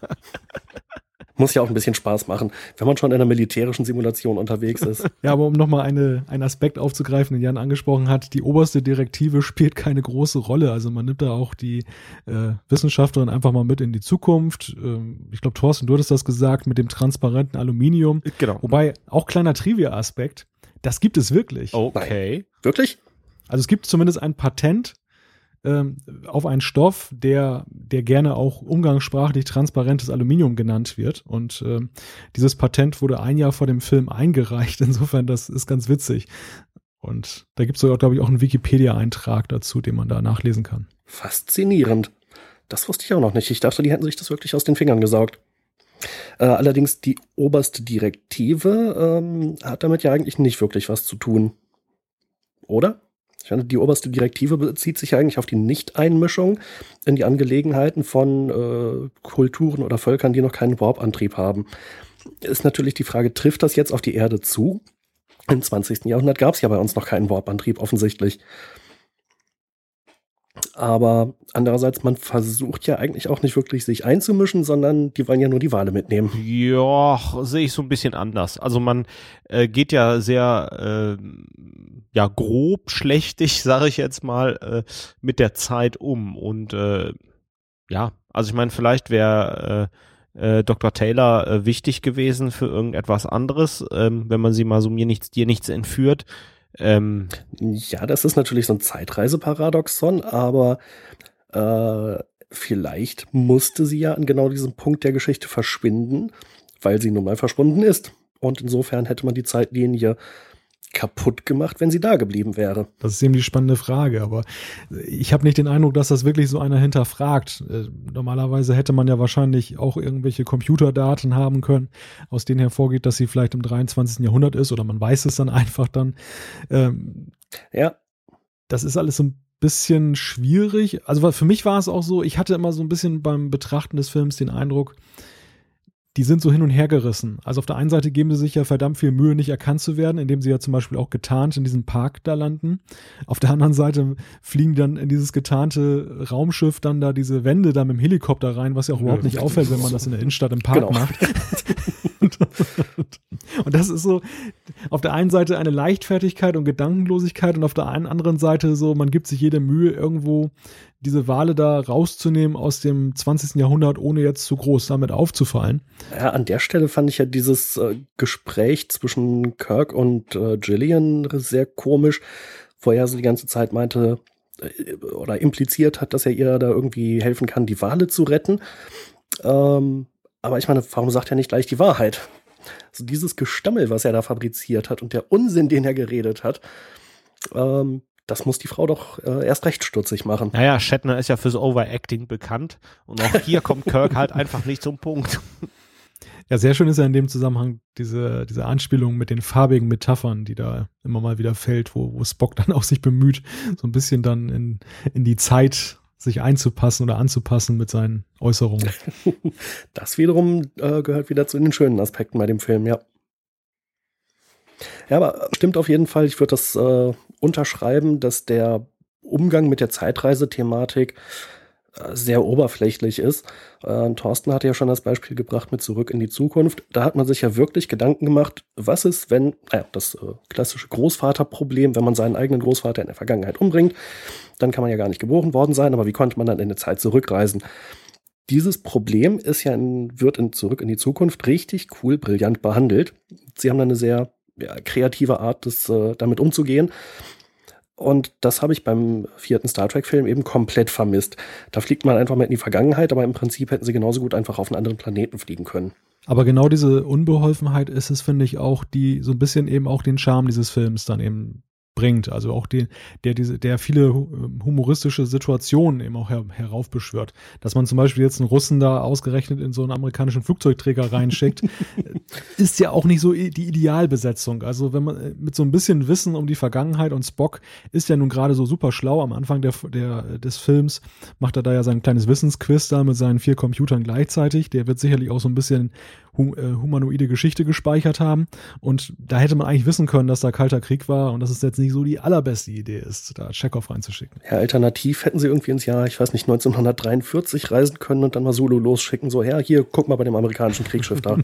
Muss ja auch ein bisschen Spaß machen, wenn man schon in einer militärischen Simulation unterwegs ist. ja, aber um nochmal eine, einen Aspekt aufzugreifen, den Jan angesprochen hat, die oberste Direktive spielt keine große Rolle. Also man nimmt da auch die äh, Wissenschaftlerin einfach mal mit in die Zukunft. Ähm, ich glaube, Thorsten, du hattest das gesagt mit dem transparenten Aluminium. Genau. Wobei, auch kleiner Trivia-Aspekt, das gibt es wirklich. Okay. Nein. Wirklich? Also es gibt zumindest ein Patent ähm, auf einen Stoff, der, der gerne auch umgangssprachlich transparentes Aluminium genannt wird. Und ähm, dieses Patent wurde ein Jahr vor dem Film eingereicht. Insofern, das ist ganz witzig. Und da gibt es sogar, glaube ich, auch einen Wikipedia-Eintrag dazu, den man da nachlesen kann. Faszinierend. Das wusste ich auch noch nicht. Ich dachte, die hätten sich das wirklich aus den Fingern gesaugt. Äh, allerdings die oberste Direktive ähm, hat damit ja eigentlich nicht wirklich was zu tun. Oder? Die oberste Direktive bezieht sich eigentlich auf die Nicht-Einmischung in die Angelegenheiten von äh, Kulturen oder Völkern, die noch keinen Warp-Antrieb haben. Ist natürlich die Frage, trifft das jetzt auf die Erde zu? Im 20. Jahrhundert gab es ja bei uns noch keinen Warp-Antrieb offensichtlich. Aber andererseits, man versucht ja eigentlich auch nicht wirklich sich einzumischen, sondern die wollen ja nur die Wale mitnehmen. Ja, sehe ich so ein bisschen anders. Also man äh, geht ja sehr äh, ja grob schlechtig, sage ich jetzt mal, äh, mit der Zeit um. Und äh, ja, also ich meine, vielleicht wäre äh, äh, Dr. Taylor äh, wichtig gewesen für irgendetwas anderes, ähm, wenn man sie mal so mir nichts, dir nichts entführt. Ähm, ja, das ist natürlich so ein Zeitreiseparadoxon, aber äh, vielleicht musste sie ja an genau diesem Punkt der Geschichte verschwinden, weil sie nun mal verschwunden ist. Und insofern hätte man die Zeitlinie kaputt gemacht, wenn sie da geblieben wäre? Das ist eben die spannende Frage, aber ich habe nicht den Eindruck, dass das wirklich so einer hinterfragt. Äh, normalerweise hätte man ja wahrscheinlich auch irgendwelche Computerdaten haben können, aus denen hervorgeht, dass sie vielleicht im 23. Jahrhundert ist oder man weiß es dann einfach dann. Ähm, ja. Das ist alles so ein bisschen schwierig. Also für mich war es auch so, ich hatte immer so ein bisschen beim Betrachten des Films den Eindruck, die sind so hin und her gerissen. Also auf der einen Seite geben sie sich ja verdammt viel Mühe, nicht erkannt zu werden, indem sie ja zum Beispiel auch getarnt in diesem Park da landen. Auf der anderen Seite fliegen dann in dieses getarnte Raumschiff dann da diese Wände da mit dem Helikopter rein, was ja auch überhaupt nicht auffällt, wenn man das in der Innenstadt im Park genau. macht. und das ist so auf der einen Seite eine Leichtfertigkeit und Gedankenlosigkeit und auf der anderen Seite so, man gibt sich jede Mühe, irgendwo diese Wale da rauszunehmen aus dem 20. Jahrhundert, ohne jetzt zu groß damit aufzufallen. Ja, an der Stelle fand ich ja dieses äh, Gespräch zwischen Kirk und äh, Gillian sehr komisch, wo er so die ganze Zeit meinte äh, oder impliziert hat, dass er ihr da irgendwie helfen kann, die Wale zu retten. Ähm, aber ich meine, warum sagt er nicht gleich die Wahrheit? Also dieses Gestammel, was er da fabriziert hat und der Unsinn, den er geredet hat, ähm, das muss die Frau doch äh, erst recht stutzig machen. Naja, Shatner ist ja fürs Overacting bekannt und auch hier kommt Kirk halt einfach nicht zum Punkt. Ja, sehr schön ist ja in dem Zusammenhang diese, diese Anspielung mit den farbigen Metaphern, die da immer mal wieder fällt, wo, wo Spock dann auch sich bemüht, so ein bisschen dann in, in die Zeit sich einzupassen oder anzupassen mit seinen Äußerungen. Das wiederum äh, gehört wieder zu den schönen Aspekten bei dem Film, ja. Ja, aber stimmt auf jeden Fall. Ich würde das äh, unterschreiben, dass der Umgang mit der Zeitreisethematik äh, sehr oberflächlich ist. Äh, Thorsten hatte ja schon das Beispiel gebracht mit Zurück in die Zukunft. Da hat man sich ja wirklich Gedanken gemacht, was ist, wenn, naja, das äh, klassische Großvaterproblem, wenn man seinen eigenen Großvater in der Vergangenheit umbringt, dann kann man ja gar nicht geboren worden sein, aber wie konnte man dann in der Zeit zurückreisen? Dieses Problem ist ja in, wird in Zurück in die Zukunft richtig cool, brillant behandelt. Sie haben da eine sehr ja, kreative Art, das, äh, damit umzugehen. Und das habe ich beim vierten Star Trek-Film eben komplett vermisst. Da fliegt man einfach mal in die Vergangenheit, aber im Prinzip hätten sie genauso gut einfach auf einen anderen Planeten fliegen können. Aber genau diese Unbeholfenheit ist es, finde ich, auch, die so ein bisschen eben auch den Charme dieses Films dann eben bringt. Also auch den, der diese, der viele ähm, humoristische Situationen eben auch her, heraufbeschwört. Dass man zum Beispiel jetzt einen Russen da ausgerechnet in so einen amerikanischen Flugzeugträger reinschickt, ist ja auch nicht so die Idealbesetzung. Also wenn man äh, mit so ein bisschen Wissen um die Vergangenheit und Spock ist ja nun gerade so super schlau. Am Anfang der, der, des Films macht er da ja sein kleines Wissensquiz da mit seinen vier Computern gleichzeitig. Der wird sicherlich auch so ein bisschen humanoide Geschichte gespeichert haben. Und da hätte man eigentlich wissen können, dass da kalter Krieg war und dass es jetzt nicht so die allerbeste Idee ist, da Chekhov reinzuschicken. Ja, alternativ hätten sie irgendwie ins Jahr, ich weiß nicht, 1943 reisen können und dann mal Solo losschicken, so, ja, hier, guck mal bei dem amerikanischen Kriegsschiff da.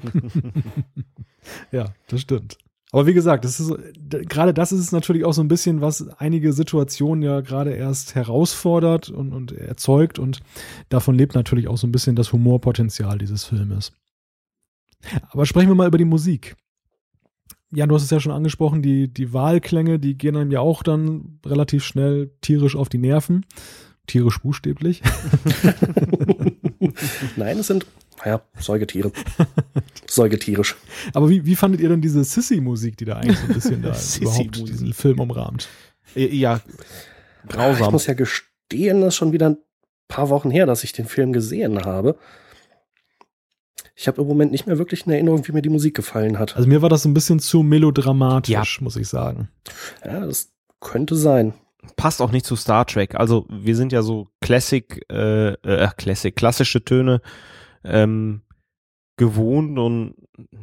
ja, das stimmt. Aber wie gesagt, das ist gerade das ist natürlich auch so ein bisschen, was einige Situationen ja gerade erst herausfordert und, und erzeugt und davon lebt natürlich auch so ein bisschen das Humorpotenzial dieses Filmes. Aber sprechen wir mal über die Musik. Jan, du hast es ja schon angesprochen, die, die Wahlklänge, die gehen einem ja auch dann relativ schnell tierisch auf die Nerven. Tierisch buchstäblich. Nein, es sind, naja, Säugetiere. Säugetierisch. Aber wie, wie fandet ihr denn diese Sissy-Musik, die da eigentlich so ein bisschen da überhaupt diesen Film umrahmt? Ja, grausam. Ich muss ja gestehen, das ist schon wieder ein paar Wochen her, dass ich den Film gesehen habe. Ich habe im Moment nicht mehr wirklich eine Erinnerung, wie mir die Musik gefallen hat. Also mir war das so ein bisschen zu melodramatisch, ja. muss ich sagen. Ja, das könnte sein. Passt auch nicht zu Star Trek. Also wir sind ja so Classic, äh, äh Classic, klassische Töne ähm, gewohnt und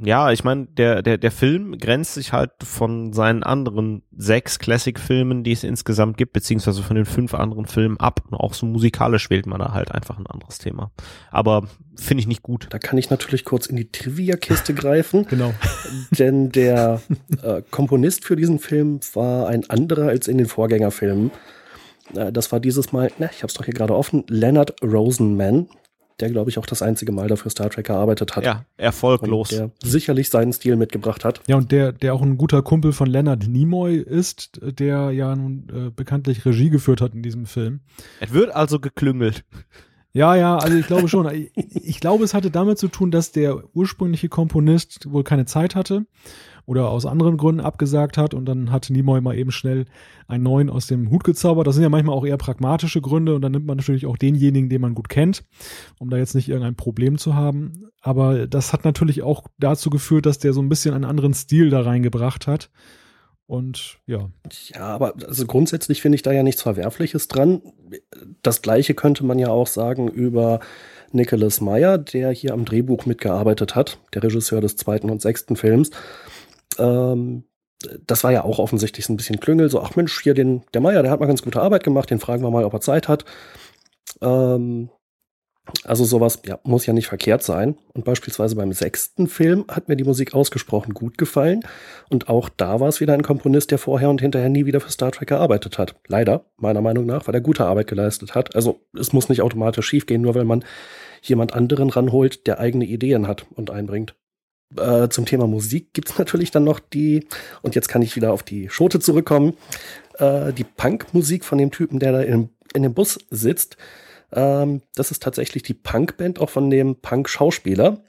ja, ich meine, der, der, der Film grenzt sich halt von seinen anderen sechs Classic-Filmen, die es insgesamt gibt, beziehungsweise von den fünf anderen Filmen ab. Und auch so musikalisch wählt man da halt einfach ein anderes Thema. Aber finde ich nicht gut. Da kann ich natürlich kurz in die Trivia-Kiste greifen. genau. Denn der äh, Komponist für diesen Film war ein anderer als in den Vorgängerfilmen. Äh, das war dieses Mal, na, ich habe es doch hier gerade offen, Leonard Rosenman der, glaube ich, auch das einzige Mal dafür Star Trek gearbeitet hat. Ja, erfolglos. Und der sicherlich seinen Stil mitgebracht hat. Ja, und der, der auch ein guter Kumpel von Leonard Nimoy ist, der ja nun äh, bekanntlich Regie geführt hat in diesem Film. Es wird also geklüngelt. Ja, ja, also ich glaube schon. ich, ich glaube, es hatte damit zu tun, dass der ursprüngliche Komponist wohl keine Zeit hatte oder aus anderen Gründen abgesagt hat und dann hat Nimoy mal eben schnell einen neuen aus dem Hut gezaubert. Das sind ja manchmal auch eher pragmatische Gründe und dann nimmt man natürlich auch denjenigen, den man gut kennt, um da jetzt nicht irgendein Problem zu haben. Aber das hat natürlich auch dazu geführt, dass der so ein bisschen einen anderen Stil da reingebracht hat. Und ja. Ja, aber also grundsätzlich finde ich da ja nichts Verwerfliches dran. Das gleiche könnte man ja auch sagen über Nicholas Meyer, der hier am Drehbuch mitgearbeitet hat, der Regisseur des zweiten und sechsten Films. Ähm, das war ja auch offensichtlich ein bisschen Klüngel. So, ach Mensch, hier den, der Meier, der hat mal ganz gute Arbeit gemacht, den fragen wir mal, ob er Zeit hat. Ähm, also sowas ja, muss ja nicht verkehrt sein. Und beispielsweise beim sechsten Film hat mir die Musik ausgesprochen gut gefallen. Und auch da war es wieder ein Komponist, der vorher und hinterher nie wieder für Star Trek gearbeitet hat. Leider, meiner Meinung nach, weil er gute Arbeit geleistet hat. Also es muss nicht automatisch schiefgehen, nur weil man jemand anderen ranholt, der eigene Ideen hat und einbringt. Äh, zum Thema Musik gibt's natürlich dann noch die, und jetzt kann ich wieder auf die Schote zurückkommen, äh, die Punk-Musik von dem Typen, der da in, in dem Bus sitzt. Ähm, das ist tatsächlich die Punk-Band auch von dem Punk-Schauspieler.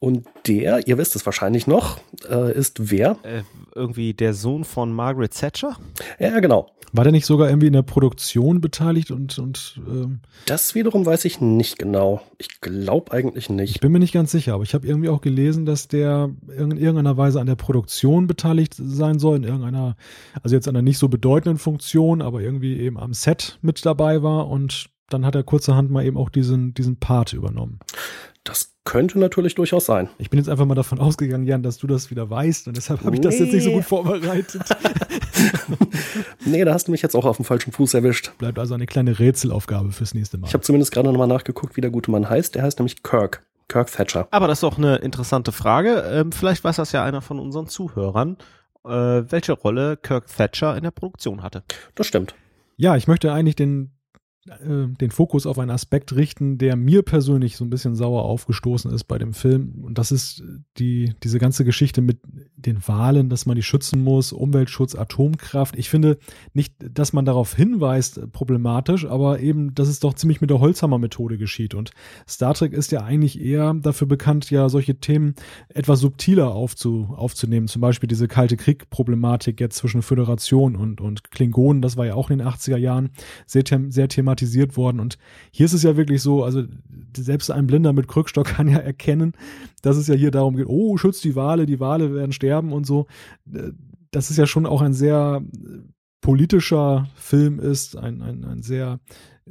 Und der, ihr wisst es wahrscheinlich noch, äh, ist wer? Äh, irgendwie der Sohn von Margaret Thatcher? Ja, genau. War der nicht sogar irgendwie in der Produktion beteiligt und. und ähm das wiederum weiß ich nicht genau. Ich glaube eigentlich nicht. Ich bin mir nicht ganz sicher, aber ich habe irgendwie auch gelesen, dass der in irgendeiner Weise an der Produktion beteiligt sein soll, in irgendeiner, also jetzt einer nicht so bedeutenden Funktion, aber irgendwie eben am Set mit dabei war und dann hat er kurzerhand mal eben auch diesen, diesen Part übernommen. Das könnte natürlich durchaus sein. Ich bin jetzt einfach mal davon ausgegangen, Jan, dass du das wieder weißt und deshalb habe ich nee. das jetzt nicht so gut vorbereitet. nee, da hast du mich jetzt auch auf dem falschen Fuß erwischt. Bleibt also eine kleine Rätselaufgabe fürs nächste Mal. Ich habe zumindest gerade nochmal nachgeguckt, wie der gute Mann heißt. Der heißt nämlich Kirk. Kirk Thatcher. Aber das ist doch eine interessante Frage. Ähm, vielleicht weiß das ja einer von unseren Zuhörern, äh, welche Rolle Kirk Thatcher in der Produktion hatte. Das stimmt. Ja, ich möchte eigentlich den den Fokus auf einen Aspekt richten, der mir persönlich so ein bisschen sauer aufgestoßen ist bei dem Film. Und das ist die, diese ganze Geschichte mit den Wahlen, dass man die schützen muss, Umweltschutz, Atomkraft. Ich finde nicht, dass man darauf hinweist, problematisch, aber eben, dass es doch ziemlich mit der Holzhammer-Methode geschieht. Und Star Trek ist ja eigentlich eher dafür bekannt, ja solche Themen etwas subtiler aufzu, aufzunehmen. Zum Beispiel diese kalte Krieg-Problematik jetzt zwischen Föderation und, und Klingonen, das war ja auch in den 80er Jahren sehr, sehr thematisiert thematisiert worden. Und hier ist es ja wirklich so, also selbst ein Blinder mit Krückstock kann ja erkennen, dass es ja hier darum geht, oh, schützt die Wale, die Wale werden sterben und so. Das ist ja schon auch ein sehr politischer Film ist, ein, ein, ein sehr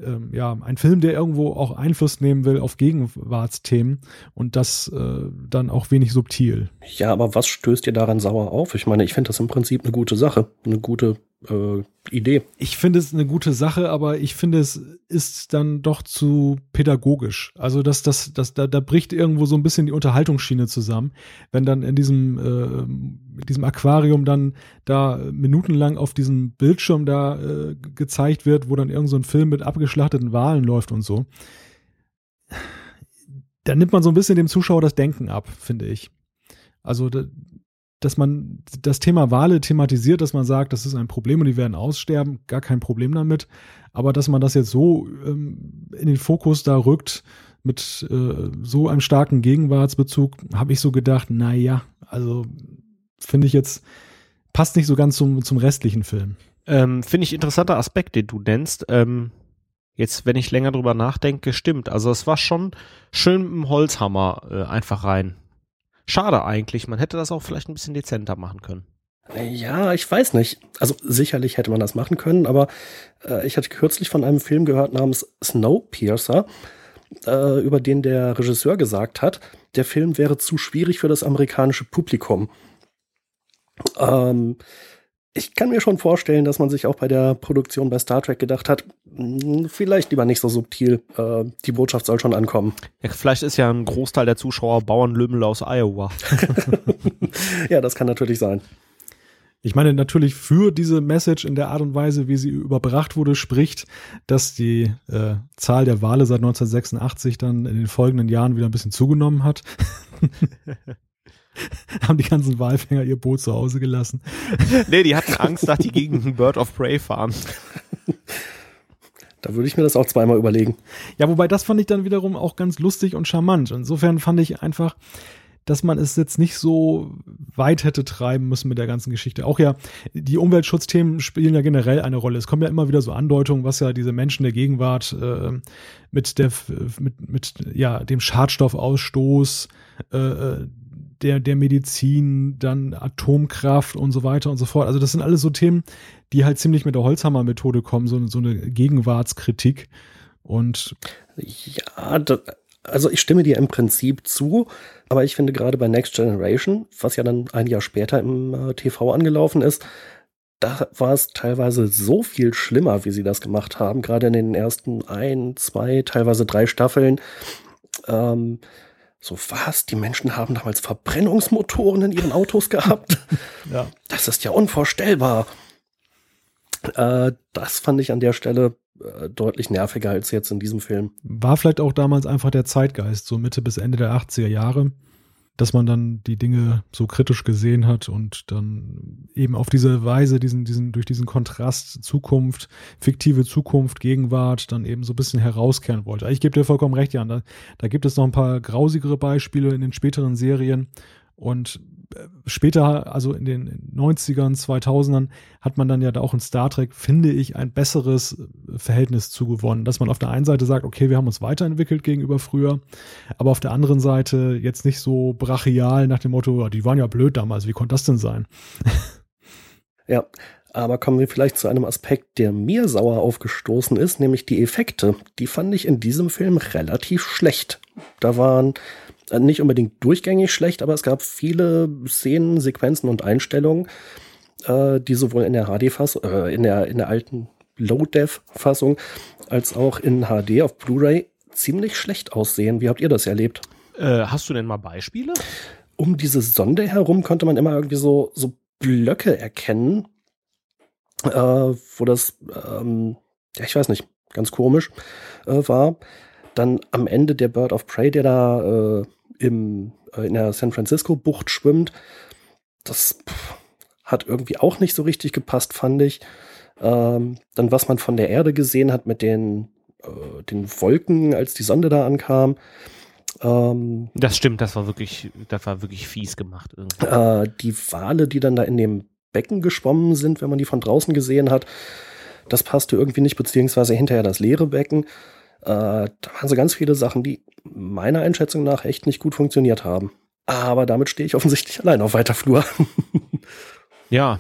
ähm, ja, ein Film, der irgendwo auch Einfluss nehmen will auf Gegenwartsthemen und das äh, dann auch wenig subtil. Ja, aber was stößt dir daran sauer auf? Ich meine, ich finde das im Prinzip eine gute Sache, eine gute äh, Idee. Ich finde es eine gute Sache, aber ich finde es ist dann doch zu pädagogisch. Also das, das, das, da, da bricht irgendwo so ein bisschen die Unterhaltungsschiene zusammen, wenn dann in diesem, äh, diesem Aquarium dann da minutenlang auf diesem Bildschirm da äh, gezeigt wird, wo dann irgend so ein Film mit abgeschlachteten Walen läuft und so. Da nimmt man so ein bisschen dem Zuschauer das Denken ab, finde ich. Also da, dass man das Thema Wale thematisiert, dass man sagt, das ist ein Problem und die werden aussterben, gar kein Problem damit. Aber dass man das jetzt so ähm, in den Fokus da rückt, mit äh, so einem starken Gegenwartsbezug, habe ich so gedacht, na ja, also finde ich jetzt, passt nicht so ganz zum, zum restlichen Film. Ähm, finde ich interessanter Aspekt, den du nennst. Ähm, jetzt, wenn ich länger drüber nachdenke, stimmt. Also es war schon schön mit dem Holzhammer äh, einfach rein. Schade eigentlich. Man hätte das auch vielleicht ein bisschen dezenter machen können. Ja, ich weiß nicht. Also sicherlich hätte man das machen können, aber äh, ich hatte kürzlich von einem Film gehört namens Snowpiercer, äh, über den der Regisseur gesagt hat, der Film wäre zu schwierig für das amerikanische Publikum. Ähm, ich kann mir schon vorstellen, dass man sich auch bei der Produktion bei Star Trek gedacht hat, hm, vielleicht lieber nicht so subtil, äh, die Botschaft soll schon ankommen. Ja, vielleicht ist ja ein Großteil der Zuschauer Bauernlümmel aus Iowa. ja, das kann natürlich sein. Ich meine, natürlich für diese Message in der Art und Weise, wie sie überbracht wurde, spricht, dass die äh, Zahl der Wale seit 1986 dann in den folgenden Jahren wieder ein bisschen zugenommen hat. haben die ganzen Walfänger ihr Boot zu Hause gelassen. nee, die hatten Angst, dass die gegen einen Bird of Prey fahren. Da würde ich mir das auch zweimal überlegen. Ja, wobei das fand ich dann wiederum auch ganz lustig und charmant. Insofern fand ich einfach, dass man es jetzt nicht so weit hätte treiben müssen mit der ganzen Geschichte. Auch ja, die Umweltschutzthemen spielen ja generell eine Rolle. Es kommen ja immer wieder so Andeutungen, was ja diese Menschen der Gegenwart äh, mit der mit, mit ja dem Schadstoffausstoß äh, der, der Medizin, dann Atomkraft und so weiter und so fort. Also das sind alles so Themen, die halt ziemlich mit der Holzhammer-Methode kommen, so, so eine Gegenwartskritik. Und ja, das, also ich stimme dir im Prinzip zu, aber ich finde gerade bei Next Generation, was ja dann ein Jahr später im äh, TV angelaufen ist, da war es teilweise so viel schlimmer, wie sie das gemacht haben, gerade in den ersten ein, zwei, teilweise drei Staffeln. Ähm, so was, die Menschen haben damals Verbrennungsmotoren in ihren Autos gehabt. ja. Das ist ja unvorstellbar. Äh, das fand ich an der Stelle äh, deutlich nerviger als jetzt in diesem Film. War vielleicht auch damals einfach der Zeitgeist, so Mitte bis Ende der 80er Jahre dass man dann die Dinge so kritisch gesehen hat und dann eben auf diese Weise, diesen, diesen, durch diesen Kontrast Zukunft, fiktive Zukunft, Gegenwart, dann eben so ein bisschen herauskehren wollte. Ich gebe dir vollkommen recht, Jan. Da, da gibt es noch ein paar grausigere Beispiele in den späteren Serien. Und später, also in den 90ern, 2000ern, hat man dann ja da auch in Star Trek, finde ich, ein besseres Verhältnis zugewonnen, dass man auf der einen Seite sagt, okay, wir haben uns weiterentwickelt gegenüber früher, aber auf der anderen Seite jetzt nicht so brachial nach dem Motto, die waren ja blöd damals, wie konnte das denn sein? Ja, aber kommen wir vielleicht zu einem Aspekt, der mir sauer aufgestoßen ist, nämlich die Effekte. Die fand ich in diesem Film relativ schlecht. Da waren äh, nicht unbedingt durchgängig schlecht, aber es gab viele Szenen, Sequenzen und Einstellungen, äh, die sowohl in der HD-Fassung, äh, in der, in der alten Low-Def-Fassung als auch in HD auf Blu-ray ziemlich schlecht aussehen. Wie habt ihr das erlebt? Äh, hast du denn mal Beispiele? Um diese Sonde herum konnte man immer irgendwie so, so Blöcke erkennen, äh, wo das, ähm, ja, ich weiß nicht, ganz komisch äh, war. Dann am Ende der Bird of Prey, der da äh, im, äh, in der San Francisco-Bucht schwimmt. Das pff, hat irgendwie auch nicht so richtig gepasst, fand ich. Ähm, dann, was man von der Erde gesehen hat mit den, äh, den Wolken, als die Sonde da ankam. Ähm, das stimmt, das war wirklich, das war wirklich fies gemacht. Äh, die Wale, die dann da in dem Becken geschwommen sind, wenn man die von draußen gesehen hat, das passte irgendwie nicht, beziehungsweise hinterher das leere Becken. Äh, da waren so ganz viele Sachen, die meiner Einschätzung nach echt nicht gut funktioniert haben. Aber damit stehe ich offensichtlich allein auf weiter Flur. ja.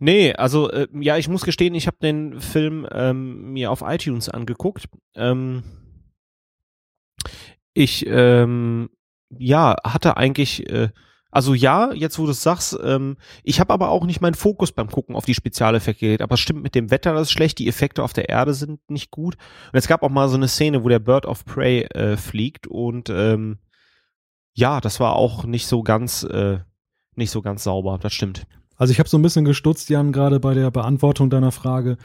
Nee, also äh, ja, ich muss gestehen, ich habe den Film ähm, mir auf iTunes angeguckt. Ähm, ich ähm, ja hatte eigentlich äh, also ja, jetzt wo du es sagst, ähm, ich habe aber auch nicht meinen Fokus beim Gucken auf die Spezialeffekte gelegt. Aber es stimmt mit dem Wetter, das ist schlecht, die Effekte auf der Erde sind nicht gut. Und es gab auch mal so eine Szene, wo der Bird of Prey äh, fliegt und ähm, ja, das war auch nicht so ganz, äh, nicht so ganz sauber, das stimmt. Also ich habe so ein bisschen gestutzt, Jan, gerade bei der Beantwortung deiner Frage,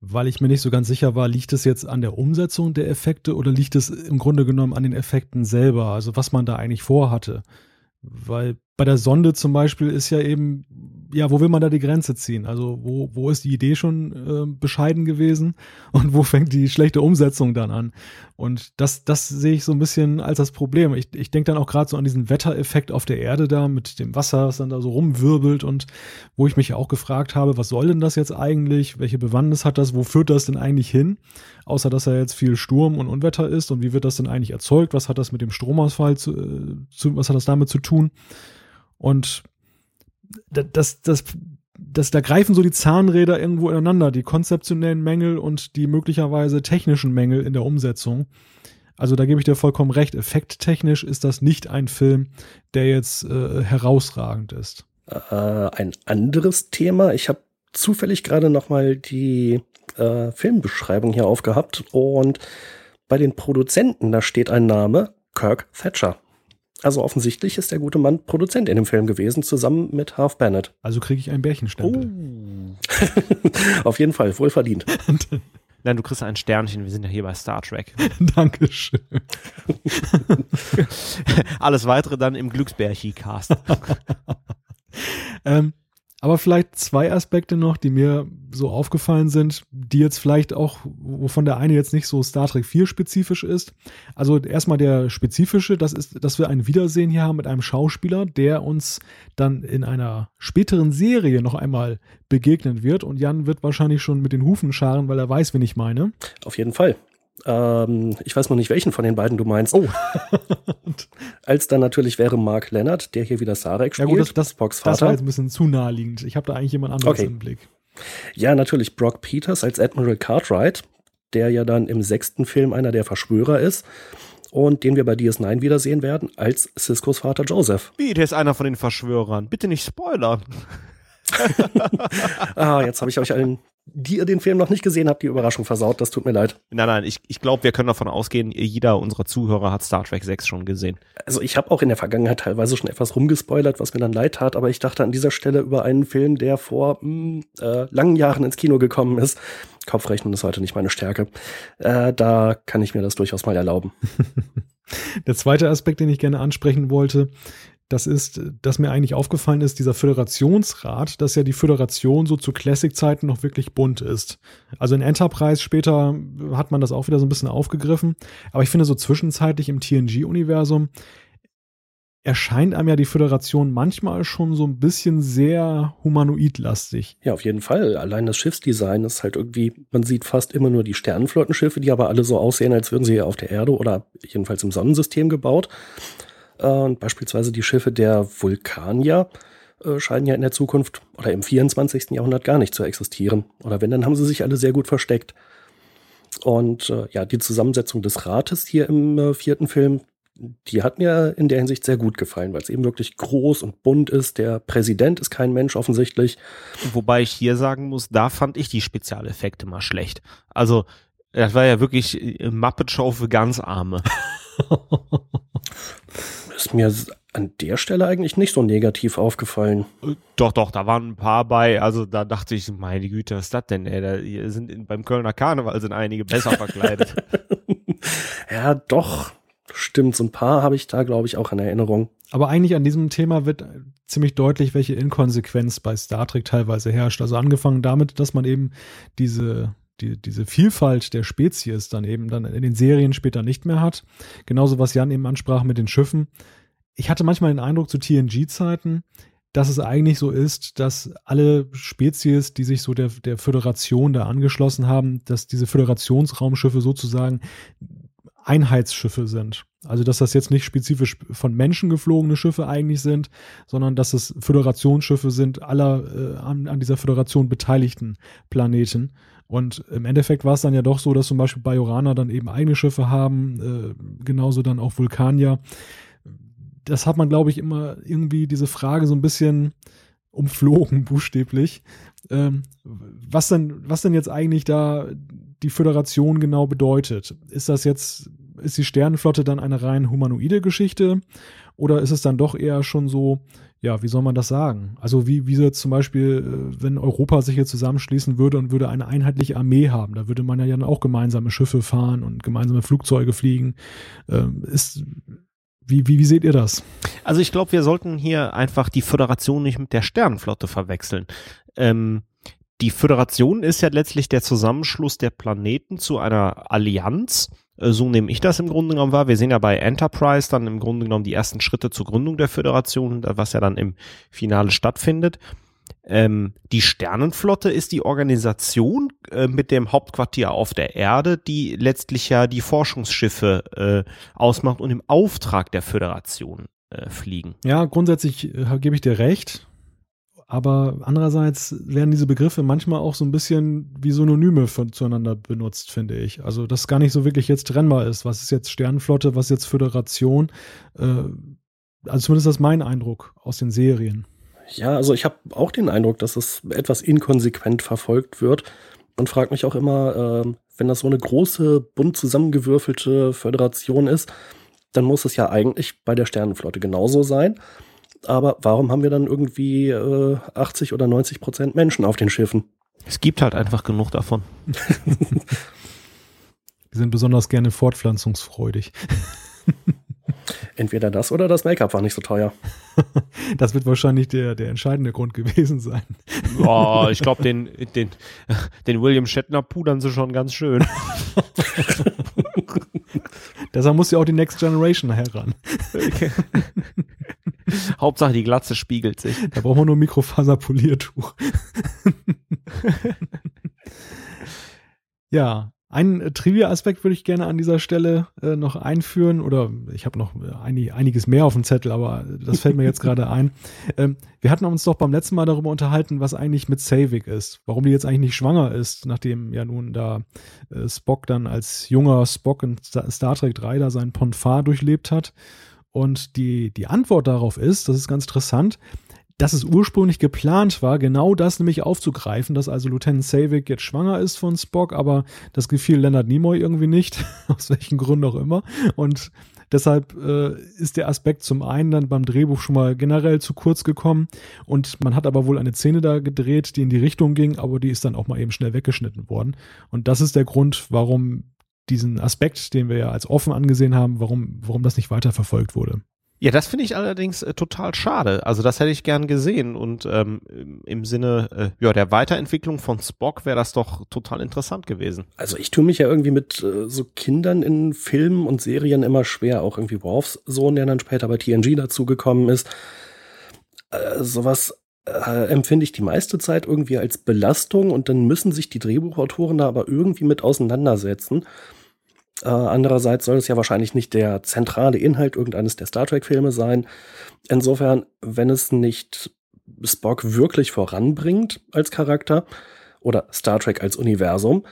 weil ich mir nicht so ganz sicher war, liegt es jetzt an der Umsetzung der Effekte oder liegt es im Grunde genommen an den Effekten selber, also was man da eigentlich vorhatte. Weil bei der Sonde zum Beispiel ist ja eben, ja, wo will man da die Grenze ziehen? Also wo, wo ist die Idee schon äh, bescheiden gewesen und wo fängt die schlechte Umsetzung dann an? Und das, das sehe ich so ein bisschen als das Problem. Ich, ich denke dann auch gerade so an diesen Wettereffekt auf der Erde da mit dem Wasser, was dann da so rumwirbelt und wo ich mich auch gefragt habe, was soll denn das jetzt eigentlich? Welche Bewandtnis hat das? Wo führt das denn eigentlich hin? Außer dass er jetzt viel Sturm und Unwetter ist und wie wird das denn eigentlich erzeugt? Was hat das mit dem Stromausfall zu, äh, zu was hat das damit zu tun? Und das, das, das, da greifen so die Zahnräder irgendwo ineinander, die konzeptionellen Mängel und die möglicherweise technischen Mängel in der Umsetzung. Also da gebe ich dir vollkommen recht. Effekttechnisch ist das nicht ein Film, der jetzt äh, herausragend ist. Äh, ein anderes Thema. Ich habe zufällig gerade noch mal die äh, Filmbeschreibung hier aufgehabt und bei den Produzenten da steht ein Name Kirk Thatcher. Also offensichtlich ist der gute Mann Produzent in dem Film gewesen, zusammen mit Half Bennett. Also kriege ich einen Bärchenstempel. Oh. Auf jeden Fall, wohl verdient. Nein, du kriegst ein Sternchen, wir sind ja hier bei Star Trek. Dankeschön. Alles weitere dann im Glücksbärchi-Cast. ähm, aber vielleicht zwei Aspekte noch, die mir so aufgefallen sind, die jetzt vielleicht auch, wovon der eine jetzt nicht so Star Trek 4 spezifisch ist. Also erstmal der spezifische, das ist, dass wir ein Wiedersehen hier haben mit einem Schauspieler, der uns dann in einer späteren Serie noch einmal begegnen wird. Und Jan wird wahrscheinlich schon mit den Hufen scharen, weil er weiß, wen ich meine. Auf jeden Fall. Ähm, ich weiß noch nicht, welchen von den beiden du meinst. Oh. Als dann natürlich wäre Mark Leonard, der hier wieder Sarek spielt. Ja gut, das, das, Spock's Vater. das war jetzt ein bisschen zu naheliegend. Ich habe da eigentlich jemand anderes okay. im Blick. Ja, natürlich Brock Peters als Admiral Cartwright, der ja dann im sechsten Film einer der Verschwörer ist und den wir bei DS9 wiedersehen werden als Ciscos Vater Joseph. Wie, der ist einer von den Verschwörern. Bitte nicht spoilern. ah, jetzt habe ich euch allen die ihr den Film noch nicht gesehen habt, die Überraschung versaut. Das tut mir leid. Nein, nein, ich, ich glaube, wir können davon ausgehen, jeder unserer Zuhörer hat Star Trek 6 schon gesehen. Also ich habe auch in der Vergangenheit teilweise schon etwas rumgespoilert, was mir dann leid tat, aber ich dachte an dieser Stelle über einen Film, der vor mh, hm, äh, langen Jahren ins Kino gekommen ist. Kopfrechnen ist heute nicht meine Stärke. Äh, da kann ich mir das durchaus mal erlauben. Der zweite Aspekt, den ich gerne ansprechen wollte, das ist, dass mir eigentlich aufgefallen ist, dieser Föderationsrat, dass ja die Föderation so zu Classic-Zeiten noch wirklich bunt ist. Also in Enterprise später hat man das auch wieder so ein bisschen aufgegriffen. Aber ich finde so zwischenzeitlich im TNG-Universum erscheint einem ja die Föderation manchmal schon so ein bisschen sehr humanoidlastig. Ja, auf jeden Fall. Allein das Schiffsdesign ist halt irgendwie, man sieht fast immer nur die Sternenflottenschiffe, die aber alle so aussehen, als würden sie auf der Erde oder jedenfalls im Sonnensystem gebaut. Und beispielsweise die Schiffe der Vulkanier äh, scheinen ja in der Zukunft oder im 24. Jahrhundert gar nicht zu existieren. Oder wenn, dann haben sie sich alle sehr gut versteckt. Und äh, ja, die Zusammensetzung des Rates hier im äh, vierten Film, die hat mir in der Hinsicht sehr gut gefallen, weil es eben wirklich groß und bunt ist. Der Präsident ist kein Mensch offensichtlich. Wobei ich hier sagen muss, da fand ich die Spezialeffekte mal schlecht. Also, das war ja wirklich äh, Muppet Show für ganz Arme. ist mir an der Stelle eigentlich nicht so negativ aufgefallen. Doch, doch, da waren ein paar bei. Also da dachte ich, meine Güte, was ist das denn? Ey? Da sind in, beim Kölner Karneval sind einige besser verkleidet. ja, doch. Stimmt, so ein paar habe ich da, glaube ich, auch in Erinnerung. Aber eigentlich an diesem Thema wird ziemlich deutlich, welche Inkonsequenz bei Star Trek teilweise herrscht. Also angefangen damit, dass man eben diese die, diese Vielfalt der Spezies dann eben dann in den Serien später nicht mehr hat. Genauso was Jan eben ansprach mit den Schiffen. Ich hatte manchmal den Eindruck zu TNG-Zeiten, dass es eigentlich so ist, dass alle Spezies, die sich so der, der Föderation da angeschlossen haben, dass diese Föderationsraumschiffe sozusagen Einheitsschiffe sind. Also dass das jetzt nicht spezifisch von Menschen geflogene Schiffe eigentlich sind, sondern dass es Föderationsschiffe sind aller äh, an, an dieser Föderation beteiligten Planeten. Und im Endeffekt war es dann ja doch so, dass zum Beispiel Bajoraner dann eben eigene Schiffe haben, äh, genauso dann auch Vulkanier. Das hat man, glaube ich, immer irgendwie diese Frage so ein bisschen umflogen, buchstäblich. Ähm, was denn, was denn jetzt eigentlich da die Föderation genau bedeutet? Ist das jetzt ist die Sternenflotte dann eine rein humanoide Geschichte oder ist es dann doch eher schon so, ja, wie soll man das sagen? Also wie, wie jetzt zum Beispiel, äh, wenn Europa sich hier zusammenschließen würde und würde eine einheitliche Armee haben, da würde man ja dann auch gemeinsame Schiffe fahren und gemeinsame Flugzeuge fliegen. Ähm, ist, wie, wie, wie seht ihr das? Also ich glaube, wir sollten hier einfach die Föderation nicht mit der Sternenflotte verwechseln. Ähm, die Föderation ist ja letztlich der Zusammenschluss der Planeten zu einer Allianz. Äh, so nehme ich das im Grunde genommen wahr. Wir sehen ja bei Enterprise dann im Grunde genommen die ersten Schritte zur Gründung der Föderation, was ja dann im Finale stattfindet. Ähm, die Sternenflotte ist die Organisation äh, mit dem Hauptquartier auf der Erde, die letztlich ja die Forschungsschiffe äh, ausmacht und im Auftrag der Föderation äh, fliegen. Ja, grundsätzlich äh, gebe ich dir recht. Aber andererseits werden diese Begriffe manchmal auch so ein bisschen wie Synonyme von, zueinander benutzt, finde ich. Also, dass gar nicht so wirklich jetzt trennbar ist. Was ist jetzt Sternenflotte, was ist jetzt Föderation? Äh, also zumindest ist das mein Eindruck aus den Serien. Ja, also ich habe auch den Eindruck, dass es etwas inkonsequent verfolgt wird und frage mich auch immer, äh, wenn das so eine große, bunt zusammengewürfelte Föderation ist, dann muss es ja eigentlich bei der Sternenflotte genauso sein aber warum haben wir dann irgendwie äh, 80 oder 90 Prozent Menschen auf den Schiffen? Es gibt halt einfach genug davon. Die sind besonders gerne fortpflanzungsfreudig. Entweder das oder das Make-up war nicht so teuer. Das wird wahrscheinlich der, der entscheidende Grund gewesen sein. Oh, ich glaube, den, den, den William Shatner pudern sie schon ganz schön. Deshalb muss ja auch die Next Generation heran. Okay. Hauptsache die Glatze spiegelt sich. Da brauchen wir nur Mikrofaserpoliertuch. ja, einen Trivia-Aspekt würde ich gerne an dieser Stelle äh, noch einführen, oder ich habe noch einig, einiges mehr auf dem Zettel, aber das fällt mir jetzt gerade ein. Ähm, wir hatten uns doch beim letzten Mal darüber unterhalten, was eigentlich mit Savik ist, warum die jetzt eigentlich nicht schwanger ist, nachdem ja nun da äh, Spock dann als junger Spock in Star Trek 3 da seinen Ponfar durchlebt hat. Und die, die Antwort darauf ist, das ist ganz interessant, dass es ursprünglich geplant war, genau das nämlich aufzugreifen, dass also Lieutenant Savik jetzt schwanger ist von Spock, aber das gefiel Leonard Nimoy irgendwie nicht, aus welchen Gründen auch immer. Und deshalb äh, ist der Aspekt zum einen dann beim Drehbuch schon mal generell zu kurz gekommen und man hat aber wohl eine Szene da gedreht, die in die Richtung ging, aber die ist dann auch mal eben schnell weggeschnitten worden. Und das ist der Grund, warum diesen Aspekt, den wir ja als offen angesehen haben, warum, warum das nicht weiterverfolgt wurde. Ja, das finde ich allerdings äh, total schade. Also das hätte ich gern gesehen und ähm, im Sinne äh, ja der Weiterentwicklung von Spock wäre das doch total interessant gewesen. Also ich tue mich ja irgendwie mit äh, so Kindern in Filmen und Serien immer schwer. Auch irgendwie Worfs Sohn, der dann später bei TNG dazugekommen ist. Äh, sowas äh, empfinde ich die meiste Zeit irgendwie als Belastung und dann müssen sich die Drehbuchautoren da aber irgendwie mit auseinandersetzen. Äh, andererseits soll es ja wahrscheinlich nicht der zentrale Inhalt irgendeines der Star Trek-Filme sein. Insofern, wenn es nicht Spock wirklich voranbringt als Charakter oder Star Trek als Universum,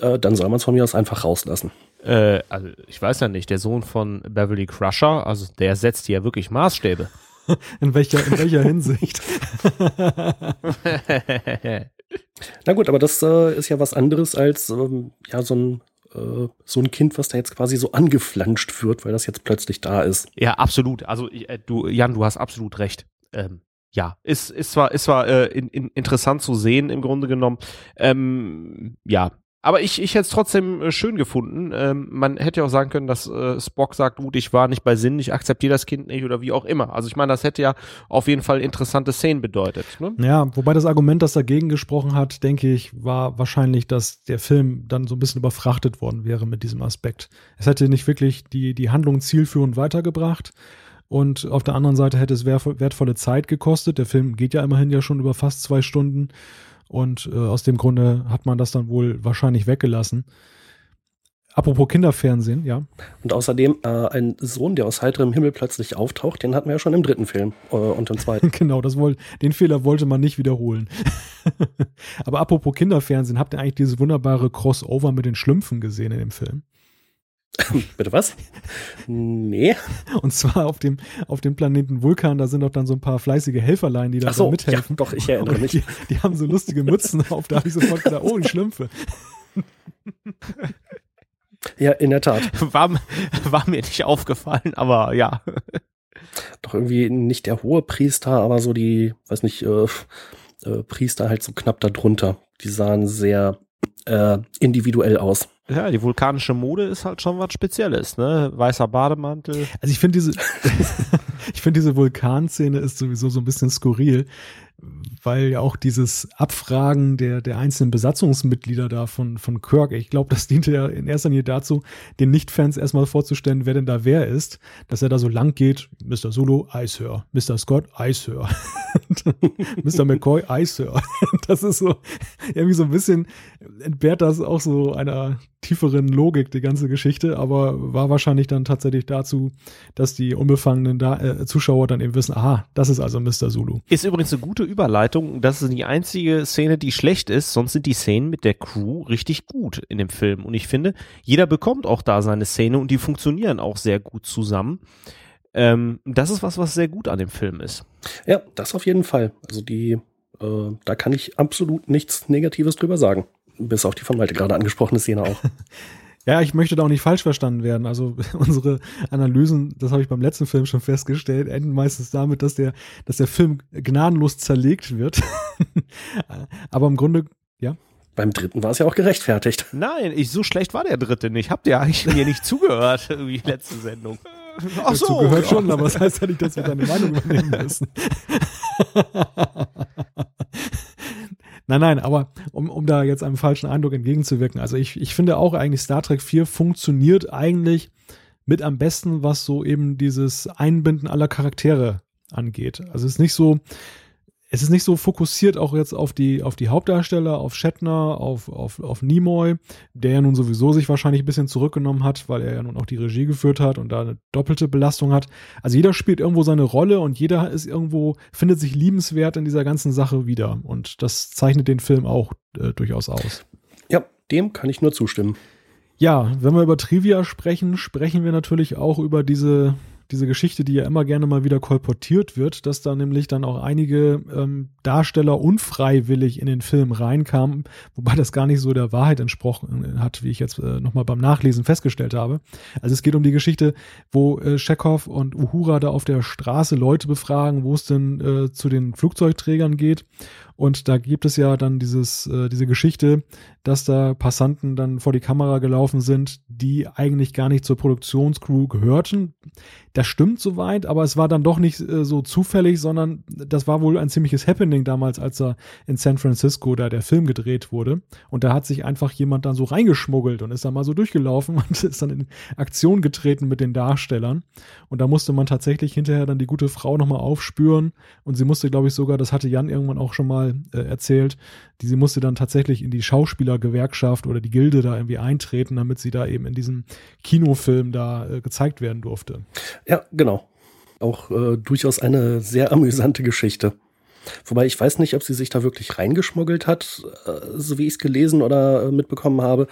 äh, dann soll man es von mir aus einfach rauslassen. Äh, also ich weiß ja nicht, der Sohn von Beverly Crusher, also der setzt hier wirklich Maßstäbe. in welcher, in welcher Hinsicht? Na gut, aber das äh, ist ja was anderes als ähm, ja so ein äh, so ein Kind, was da jetzt quasi so angeflanscht wird, weil das jetzt plötzlich da ist. Ja, absolut. Also äh, du, Jan, du hast absolut recht. Ähm, ja, ist, ist zwar, ist zwar äh, in, in, interessant zu sehen im Grunde genommen. Ähm, ja, aber ich, ich hätte es trotzdem äh, schön gefunden. Ähm, man hätte ja auch sagen können, dass äh, Spock sagt, gut, ich war nicht bei Sinn, ich akzeptiere das Kind nicht oder wie auch immer. Also ich meine, das hätte ja auf jeden Fall interessante Szenen bedeutet. Ne? Ja, wobei das Argument, das dagegen gesprochen hat, denke ich, war wahrscheinlich, dass der Film dann so ein bisschen überfrachtet worden wäre mit diesem Aspekt. Es hätte nicht wirklich die, die Handlung zielführend weitergebracht. Und auf der anderen Seite hätte es wertvolle Zeit gekostet. Der Film geht ja immerhin ja schon über fast zwei Stunden. Und äh, aus dem Grunde hat man das dann wohl wahrscheinlich weggelassen. Apropos Kinderfernsehen, ja. Und außerdem äh, ein Sohn, der aus heiterem Himmel plötzlich auftaucht, den hatten wir ja schon im dritten Film äh, und im zweiten. genau, das woll, den Fehler wollte man nicht wiederholen. Aber apropos Kinderfernsehen, habt ihr eigentlich dieses wunderbare Crossover mit den Schlümpfen gesehen in dem Film? Bitte was? Nee. Und zwar auf dem, auf dem Planeten Vulkan, da sind doch dann so ein paar fleißige Helferlein, die da so, mithelfen. Ja, doch, ich erinnere mich. Die, die, haben so lustige Mützen auf, da habe ich sofort gedacht, oh, die Schlümpfe. Ja, in der Tat. War, war mir nicht aufgefallen, aber ja. Doch irgendwie nicht der hohe Priester, aber so die, weiß nicht, äh, äh, Priester halt so knapp darunter. Die sahen sehr äh, individuell aus. Ja, die vulkanische Mode ist halt schon was Spezielles, ne? Weißer Bademantel. Also ich finde diese, ich finde diese Vulkanszene ist sowieso so ein bisschen skurril weil ja auch dieses Abfragen der, der einzelnen Besatzungsmitglieder da von, von Kirk, ich glaube, das diente ja in erster Linie dazu, den Nicht-Fans erstmal vorzustellen, wer denn da wer ist, dass er da so lang geht, Mr. Solo, Eishör, Mr. Scott, Eishör, Mr. McCoy, Eishör. Das ist so, irgendwie so ein bisschen entbehrt das auch so einer tieferen Logik, die ganze Geschichte, aber war wahrscheinlich dann tatsächlich dazu, dass die unbefangenen da äh, Zuschauer dann eben wissen, aha, das ist also Mr. Zulu. Ist übrigens eine gute Überleitung. Das ist die einzige Szene, die schlecht ist, sonst sind die Szenen mit der Crew richtig gut in dem Film. Und ich finde, jeder bekommt auch da seine Szene und die funktionieren auch sehr gut zusammen. Ähm, das ist was, was sehr gut an dem Film ist. Ja, das auf jeden Fall. Also die, äh, da kann ich absolut nichts Negatives drüber sagen bis auf die von Malte gerade angesprochene Szene auch. Ja, ich möchte da auch nicht falsch verstanden werden. Also unsere Analysen, das habe ich beim letzten Film schon festgestellt, enden meistens damit, dass der, dass der Film gnadenlos zerlegt wird. Aber im Grunde, ja. Beim dritten war es ja auch gerechtfertigt. Nein, ich, so schlecht war der dritte nicht. Habt ihr eigentlich mir nicht zugehört, wie letzte Sendung? Ach so. Zugehört schon, aber das heißt ja nicht, dass wir deine Meinung übernehmen müssen. Nein, nein, aber um, um da jetzt einem falschen Eindruck entgegenzuwirken, also ich, ich finde auch eigentlich Star Trek 4 funktioniert eigentlich mit am besten, was so eben dieses Einbinden aller Charaktere angeht. Also es ist nicht so, es ist nicht so fokussiert auch jetzt auf die, auf die Hauptdarsteller, auf Shatner, auf, auf, auf Nimoy, der ja nun sowieso sich wahrscheinlich ein bisschen zurückgenommen hat, weil er ja nun auch die Regie geführt hat und da eine doppelte Belastung hat. Also jeder spielt irgendwo seine Rolle und jeder ist irgendwo, findet sich liebenswert in dieser ganzen Sache wieder. Und das zeichnet den Film auch äh, durchaus aus. Ja, dem kann ich nur zustimmen. Ja, wenn wir über Trivia sprechen, sprechen wir natürlich auch über diese diese Geschichte, die ja immer gerne mal wieder kolportiert wird, dass da nämlich dann auch einige ähm, Darsteller unfreiwillig in den Film reinkamen, wobei das gar nicht so der Wahrheit entsprochen hat, wie ich jetzt äh, nochmal beim Nachlesen festgestellt habe. Also es geht um die Geschichte, wo äh, und Uhura da auf der Straße Leute befragen, wo es denn äh, zu den Flugzeugträgern geht. Und da gibt es ja dann dieses, äh, diese Geschichte, dass da Passanten dann vor die Kamera gelaufen sind, die eigentlich gar nicht zur Produktionscrew gehörten. Das stimmt soweit, aber es war dann doch nicht äh, so zufällig, sondern das war wohl ein ziemliches Happening damals, als er in San Francisco da der Film gedreht wurde. Und da hat sich einfach jemand dann so reingeschmuggelt und ist dann mal so durchgelaufen und ist dann in Aktion getreten mit den Darstellern. Und da musste man tatsächlich hinterher dann die gute Frau nochmal aufspüren. Und sie musste, glaube ich, sogar, das hatte Jan irgendwann auch schon mal äh, erzählt, die sie musste dann tatsächlich in die Schauspielergewerkschaft oder die Gilde da irgendwie eintreten, damit sie da eben in diesem Kinofilm da äh, gezeigt werden durfte. Ja, genau. Auch äh, durchaus eine sehr amüsante Geschichte. Wobei ich weiß nicht, ob sie sich da wirklich reingeschmuggelt hat, äh, so wie ich es gelesen oder äh, mitbekommen habe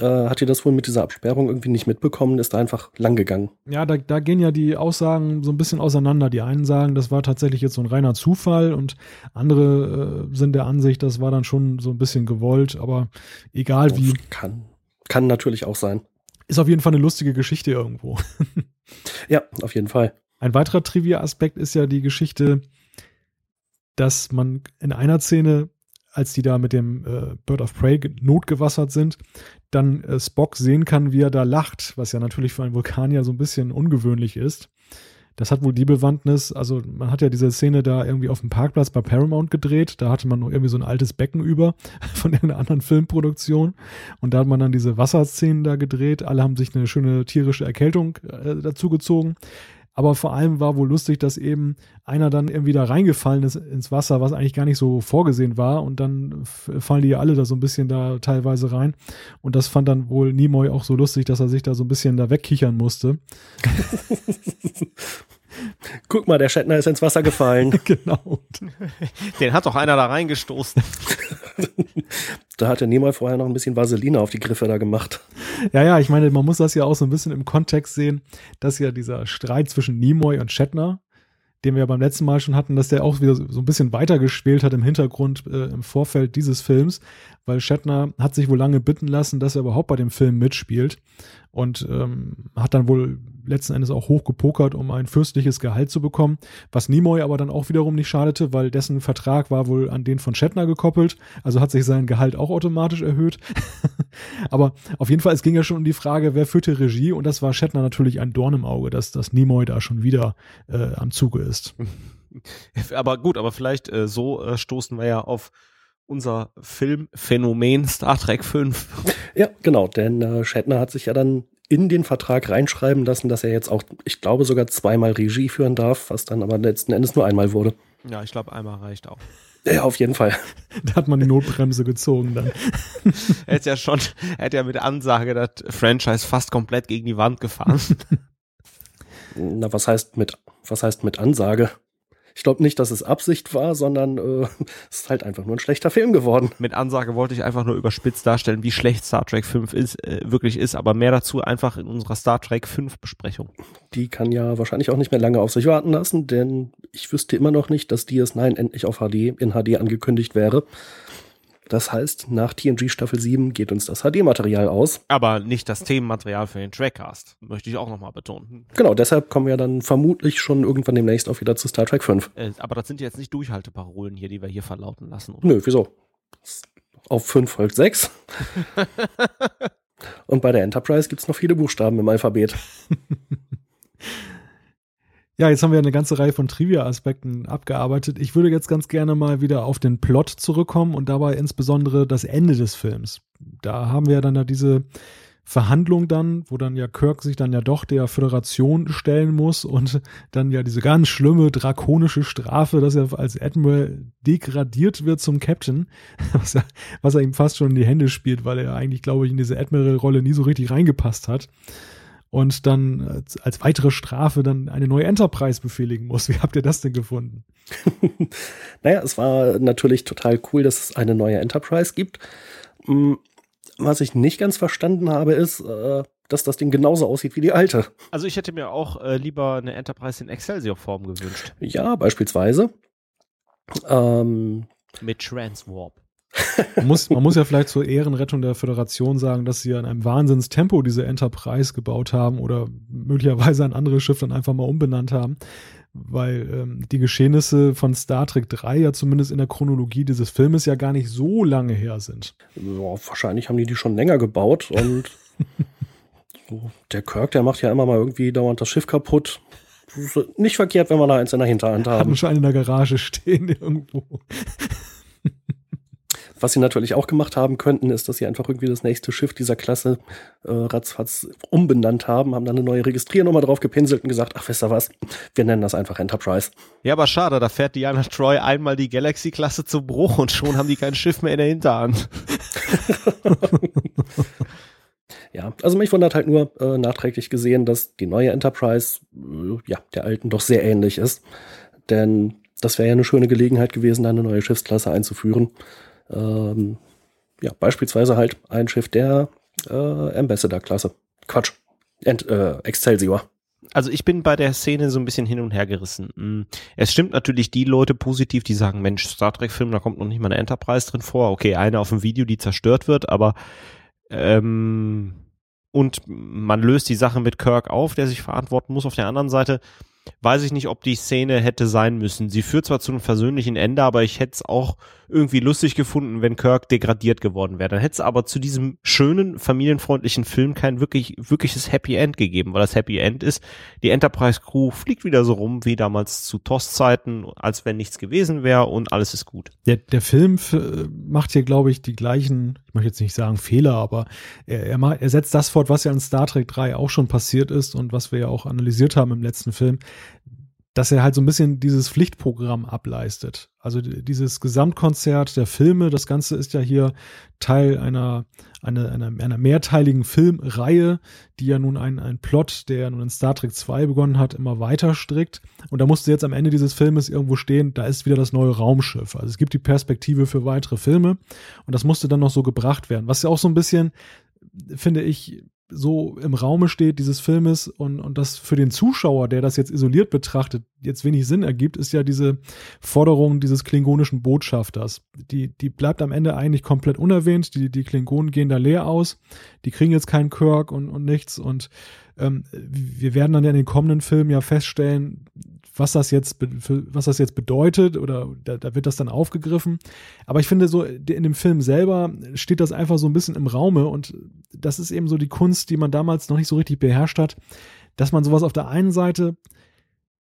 äh, hat ihr das wohl mit dieser Absperrung irgendwie nicht mitbekommen, ist da einfach lang gegangen. Ja, da, da gehen ja die Aussagen so ein bisschen auseinander. Die einen sagen, das war tatsächlich jetzt so ein reiner Zufall und andere äh, sind der Ansicht, das war dann schon so ein bisschen gewollt, aber egal das wie. Kann, kann natürlich auch sein. Ist auf jeden Fall eine lustige Geschichte irgendwo. ja, auf jeden Fall. Ein weiterer Trivia-Aspekt ist ja die Geschichte, dass man in einer Szene als die da mit dem äh, Bird of Prey notgewassert sind, dann äh, Spock sehen kann, wie er da lacht, was ja natürlich für einen Vulkanier so ein bisschen ungewöhnlich ist. Das hat wohl die Bewandtnis, also man hat ja diese Szene da irgendwie auf dem Parkplatz bei Paramount gedreht, da hatte man noch irgendwie so ein altes Becken über von irgendeiner anderen Filmproduktion und da hat man dann diese Wasserszenen da gedreht, alle haben sich eine schöne tierische Erkältung äh, dazu gezogen Aber vor allem war wohl lustig, dass eben einer dann irgendwie da reingefallen ist ins Wasser, was eigentlich gar nicht so vorgesehen war. Und dann fallen die ja alle da so ein bisschen da teilweise rein. Und das fand dann wohl Nimoy auch so lustig, dass er sich da so ein bisschen da wegkichern musste. Guck mal, der Shatner ist ins Wasser gefallen. genau. Den hat doch einer da reingestoßen. da hat er Nimoy vorher noch ein bisschen Vaseline auf die Griffe da gemacht. Ja, ja, ich meine, man muss das ja auch so ein bisschen im Kontext sehen, dass ja dieser Streit zwischen Nimoy und Shatner, den wir ja beim letzten Mal schon hatten, dass der auch wieder so ein bisschen weitergespielt hat im Hintergrund äh, im Vorfeld dieses Films, weil Shatner hat sich wohl lange bitten lassen, dass er überhaupt bei dem Film mitspielt und ähm, hat dann wohl letzten Endes auch hochgepokert, um ein fürstliches Gehalt zu bekommen, was Nimoy aber dann auch wiederum nicht schadete, weil dessen Vertrag war wohl an den von Shatner gekoppelt, also hat sich sein Gehalt auch automatisch erhöht. aber auf jeden Fall, es ging ja schon um die Frage, wer führte Regie und das war Shatner natürlich ein Dorn im Auge, dass, dass Nimoy da schon wieder äh, am Zuge ist. Aber gut, aber vielleicht äh, so äh, stoßen wir ja auf unser Filmphänomen Star Trek 5. Ja, genau, denn äh, Shatner hat sich ja dann in den Vertrag reinschreiben lassen, dass er jetzt auch, ich glaube, sogar zweimal Regie führen darf, was dann aber letzten Endes nur einmal wurde. Ja, ich glaube, einmal reicht auch. Ja, auf jeden Fall. Da hat man die Notbremse gezogen dann. er hätte ja schon, er hätte ja mit Ansage das Franchise fast komplett gegen die Wand gefahren. Na, was heißt mit, was heißt mit Ansage? Ich glaube nicht, dass es Absicht war, sondern äh, es ist halt einfach nur ein schlechter Film geworden. Mit Ansage wollte ich einfach nur überspitzt darstellen, wie schlecht Star Trek 5 ist, äh, wirklich ist, aber mehr dazu einfach in unserer Star Trek 5 Besprechung. Die kann ja wahrscheinlich auch nicht mehr lange auf sich warten lassen, denn ich wüsste immer noch nicht, dass DS9 endlich auf HD in HD angekündigt wäre. Das heißt, nach TNG Staffel 7 geht uns das HD-Material aus. Aber nicht das Themenmaterial für den Trackcast, möchte ich auch nochmal betonen. Genau, deshalb kommen wir dann vermutlich schon irgendwann demnächst auch wieder zu Star Trek 5. Äh, aber das sind jetzt nicht Durchhalteparolen hier, die wir hier verlauten lassen. Oder? Nö, wieso? Auf 5 folgt 6. Und bei der Enterprise gibt es noch viele Buchstaben im Alphabet. Ja, jetzt haben wir eine ganze Reihe von Trivia-Aspekten abgearbeitet. Ich würde jetzt ganz gerne mal wieder auf den Plot zurückkommen und dabei insbesondere das Ende des Films. Da haben wir dann ja diese Verhandlung dann, wo dann ja Kirk sich dann ja doch der Föderation stellen muss und dann ja diese ganz schlimme drakonische Strafe, dass er als Admiral degradiert wird zum Captain, was er, was er ihm fast schon in die Hände spielt, weil er eigentlich, glaube ich, in diese Admiral-Rolle nie so richtig reingepasst hat und dann als weitere Strafe dann eine neue Enterprise befehligen muss. Wie habt ihr das denn gefunden? naja, es war natürlich total cool, dass es eine neue Enterprise gibt. Mm, was ich nicht ganz verstanden habe, ist, äh, dass das Ding genauso aussieht wie die alte. Also ich hätte mir auch äh, lieber eine Enterprise in Excelsior-Form gewünscht. Ja, beispielsweise. Ähm, Mit Transwarp. Man muss, man muss ja vielleicht zur Ehrenrettung der Föderation sagen, dass sie in einem Wahnsinnstempo diese Enterprise gebaut haben oder möglicherweise ein anderes Schiff dann einfach mal umbenannt haben, weil ähm, die Geschehnisse von Star Trek 3 ja zumindest in der Chronologie dieses Filmes ja gar nicht so lange her sind. Ja, wahrscheinlich haben die die schon länger gebaut und so, der Kirk, der macht ja immer mal irgendwie dauernd das Schiff kaputt. Nicht verkehrt, wenn wir da eins in der Hinterhand haben. Haben schon in der Garage stehen irgendwo. Was sie natürlich auch gemacht haben könnten, ist, dass sie einfach irgendwie das nächste Schiff dieser Klasse äh, ratzfatz umbenannt haben, haben dann eine neue Registriernummer drauf gepinselt und gesagt, ach, wisst ihr was, wir nennen das einfach Enterprise. Ja, aber schade, da fährt Diana Troy einmal die Galaxy-Klasse zu Bruch und schon haben die kein Schiff mehr in der Hinterhand. ja, also mich wundert halt nur äh, nachträglich gesehen, dass die neue Enterprise äh, ja der alten doch sehr ähnlich ist. Denn das wäre ja eine schöne Gelegenheit gewesen, da eine neue Schiffsklasse einzuführen ähm, ja, beispielsweise halt ein Schiff der äh, Ambassador-Klasse. Quatsch. Ent, äh, Excelsior. Also ich bin bei der Szene so ein bisschen hin und her gerissen. Mm, es stimmt natürlich die Leute positiv, die sagen, Mensch, Star Trek-Film, da kommt noch nicht mal eine Enterprise drin vor. Okay, eine auf dem Video, die zerstört wird, aber ähm, und man löst die Sache mit Kirk auf, der sich verantworten muss. Auf der anderen Seite weiß ich nicht, ob die Szene hätte sein müssen. Sie führt zwar zu einem versöhnlichen Ende, aber ich hätte es auch irgendwie lustig gefunden, wenn Kirk degradiert geworden wäre. Dann hätte es aber zu diesem schönen, familienfreundlichen Film kein wirklich, wirkliches Happy End gegeben, weil das Happy End ist, die Enterprise Crew fliegt wieder so rum wie damals zu TOS-Zeiten, als wenn nichts gewesen wäre und alles ist gut. Der, der Film macht hier, glaube ich, die gleichen, ich möchte jetzt nicht sagen Fehler, aber er, er, macht, er setzt das fort, was ja in Star Trek 3 auch schon passiert ist und was wir ja auch analysiert haben im letzten Film, dass er halt so ein bisschen dieses Pflichtprogramm ableistet. Also dieses Gesamtkonzert der Filme, das Ganze ist ja hier Teil einer, einer, einer, einer mehrteiligen Filmreihe, die ja nun einen, einen Plot, der nun in Star Trek 2 begonnen hat, immer weiter strickt. Und da musste jetzt am Ende dieses Filmes irgendwo stehen, da ist wieder das neue Raumschiff. Also es gibt die Perspektive für weitere Filme und das musste dann noch so gebracht werden. Was ja auch so ein bisschen, finde ich, so im Raume steht dieses Filmes und, und das für den Zuschauer, der das jetzt isoliert betrachtet, jetzt wenig Sinn ergibt, ist ja diese Forderung dieses klingonischen Botschafters. Die, die bleibt am Ende eigentlich komplett unerwähnt. Die, die Klingonen gehen da leer aus. Die kriegen jetzt keinen Kirk und, und nichts. Und ähm, wir werden dann ja in den kommenden Filmen ja feststellen, was das jetzt, was das jetzt bedeutet oder da, da wird das dann aufgegriffen. Aber ich finde so, in dem Film selber steht das einfach so ein bisschen im Raume und das ist eben so die Kunst, die man damals noch nicht so richtig beherrscht hat, dass man sowas auf der einen Seite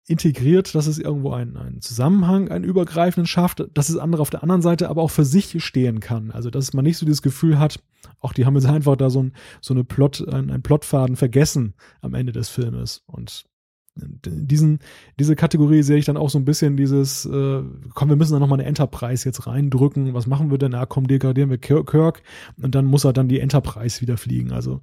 integriert, dass es irgendwo einen, einen Zusammenhang, einen übergreifenden schafft, dass es andere auf der anderen Seite aber auch für sich stehen kann. Also, dass man nicht so dieses Gefühl hat, auch die haben jetzt einfach da so, ein, so eine Plot, ein, ein Plotfaden vergessen am Ende des Filmes. Und diesen, diese Kategorie sehe ich dann auch so ein bisschen dieses, äh, komm, wir müssen da nochmal eine Enterprise jetzt reindrücken. Was machen wir denn? Na, komm, degradieren wir Kirk und dann muss er dann die Enterprise wieder fliegen. Also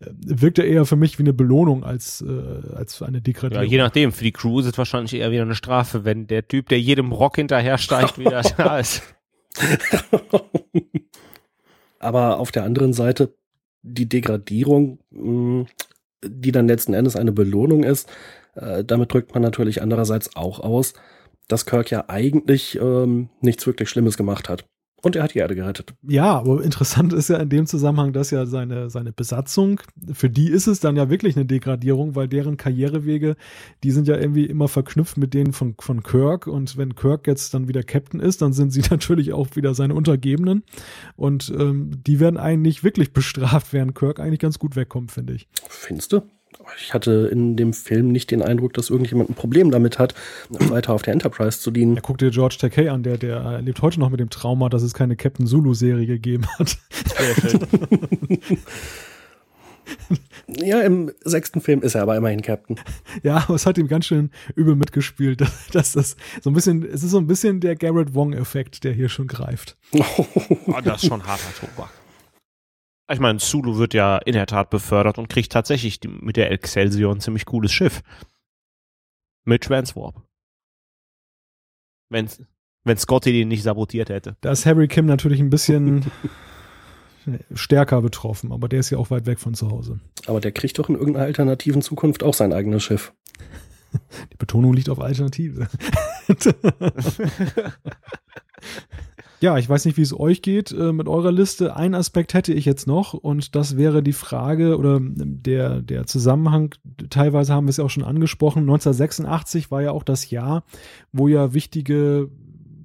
äh, wirkt er eher für mich wie eine Belohnung als, äh, als eine Degradierung. Ja, je nachdem. Für die Crew ist es wahrscheinlich eher wieder eine Strafe, wenn der Typ, der jedem Rock hinterhersteigt, wieder da ist. Aber auf der anderen Seite, die Degradierung, mh, die dann letzten Endes eine Belohnung ist, äh, damit drückt man natürlich andererseits auch aus, dass Kirk ja eigentlich ähm, nichts wirklich Schlimmes gemacht hat. Und er hat die Erde gerettet. Ja, aber interessant ist ja in dem Zusammenhang, dass ja seine, seine Besatzung, für die ist es dann ja wirklich eine Degradierung, weil deren Karrierewege, die sind ja irgendwie immer verknüpft mit denen von, von Kirk. Und wenn Kirk jetzt dann wieder Captain ist, dann sind sie natürlich auch wieder seine Untergebenen. Und ähm, die werden eigentlich wirklich bestraft, während Kirk eigentlich ganz gut wegkommt, finde ich. Findest du? Ich hatte in dem Film nicht den Eindruck, dass irgendjemand ein Problem damit hat, weiter auf der Enterprise zu dienen. Ja, guck dir George Takei an, der, der lebt heute noch mit dem Trauma, dass es keine Captain Zulu-Serie gegeben hat. ja, im sechsten Film ist er aber immerhin Captain. Ja, aber es hat ihm ganz schön übel mitgespielt, dass, dass das so ein bisschen, es ist so ein bisschen der Garrett Wong-Effekt, der hier schon greift. oh, das ist schon harter Tobak. Ich meine, Zulu wird ja in der Tat befördert und kriegt tatsächlich mit der Excelsior ein ziemlich cooles Schiff. Mit Transwarp. Wenn, wenn Scotty den nicht sabotiert hätte. Da ist Harry Kim natürlich ein bisschen stärker betroffen, aber der ist ja auch weit weg von zu Hause. Aber der kriegt doch in irgendeiner alternativen Zukunft auch sein eigenes Schiff. Die Betonung liegt auf Alternative. Ja, ich weiß nicht, wie es euch geht äh, mit eurer Liste. Ein Aspekt hätte ich jetzt noch und das wäre die Frage oder der, der Zusammenhang. Teilweise haben wir es ja auch schon angesprochen. 1986 war ja auch das Jahr, wo ja wichtige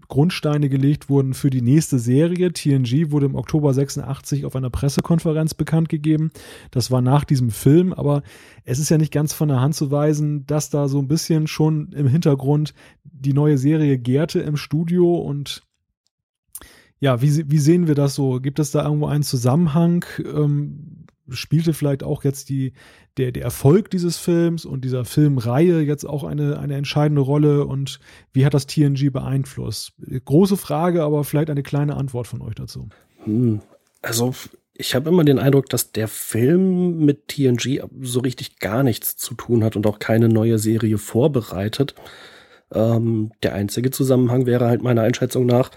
Grundsteine gelegt wurden für die nächste Serie. TNG wurde im Oktober 86 auf einer Pressekonferenz bekannt gegeben. Das war nach diesem Film, aber es ist ja nicht ganz von der Hand zu weisen, dass da so ein bisschen schon im Hintergrund die neue Serie gärte im Studio und ja, wie, wie sehen wir das so? Gibt es da irgendwo einen Zusammenhang? Ähm, spielte vielleicht auch jetzt die, der, der Erfolg dieses Films und dieser Filmreihe jetzt auch eine, eine entscheidende Rolle und wie hat das TNG beeinflusst? Große Frage, aber vielleicht eine kleine Antwort von euch dazu. Hm, also ich habe immer den Eindruck, dass der Film mit TNG so richtig gar nichts zu tun hat und auch keine neue Serie vorbereitet. Ähm, der einzige Zusammenhang wäre halt meiner Einschätzung nach,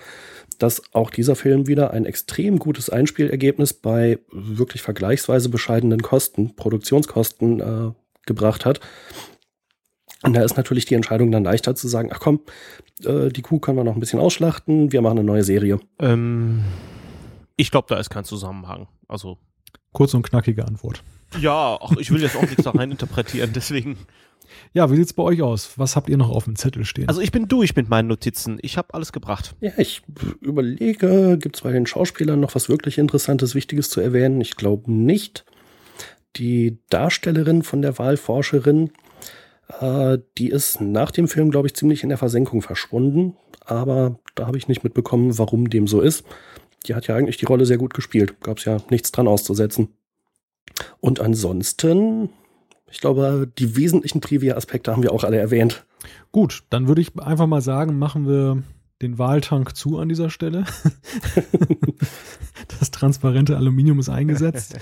dass auch dieser Film wieder ein extrem gutes Einspielergebnis bei wirklich vergleichsweise bescheidenen Kosten, Produktionskosten äh, gebracht hat. Und da ist natürlich die Entscheidung dann leichter zu sagen, ach komm, äh, die Kuh können wir noch ein bisschen ausschlachten, wir machen eine neue Serie. Ähm, ich glaube, da ist kein Zusammenhang. Also kurz und knackige Antwort. Ja, ach, ich will jetzt auch nichts da rein interpretieren, deswegen. Ja, wie sieht's bei euch aus? Was habt ihr noch auf dem Zettel stehen? Also ich bin durch mit meinen Notizen. Ich habe alles gebracht. Ja, ich überlege, gibt es bei den Schauspielern noch was wirklich Interessantes, Wichtiges zu erwähnen? Ich glaube nicht. Die Darstellerin von der Wahlforscherin, äh, die ist nach dem Film, glaube ich, ziemlich in der Versenkung verschwunden. Aber Da habe ich nicht mitbekommen, warum dem so ist. Die hat ja eigentlich die Rolle sehr gut gespielt. Gab es ja nichts dran auszusetzen. Und ansonsten, ich glaube, die wesentlichen Trivia-Aspekte haben wir auch alle erwähnt. Gut, dann würde ich einfach mal sagen, machen wir den Wahltank zu an dieser Stelle. das transparente Aluminium ist eingesetzt.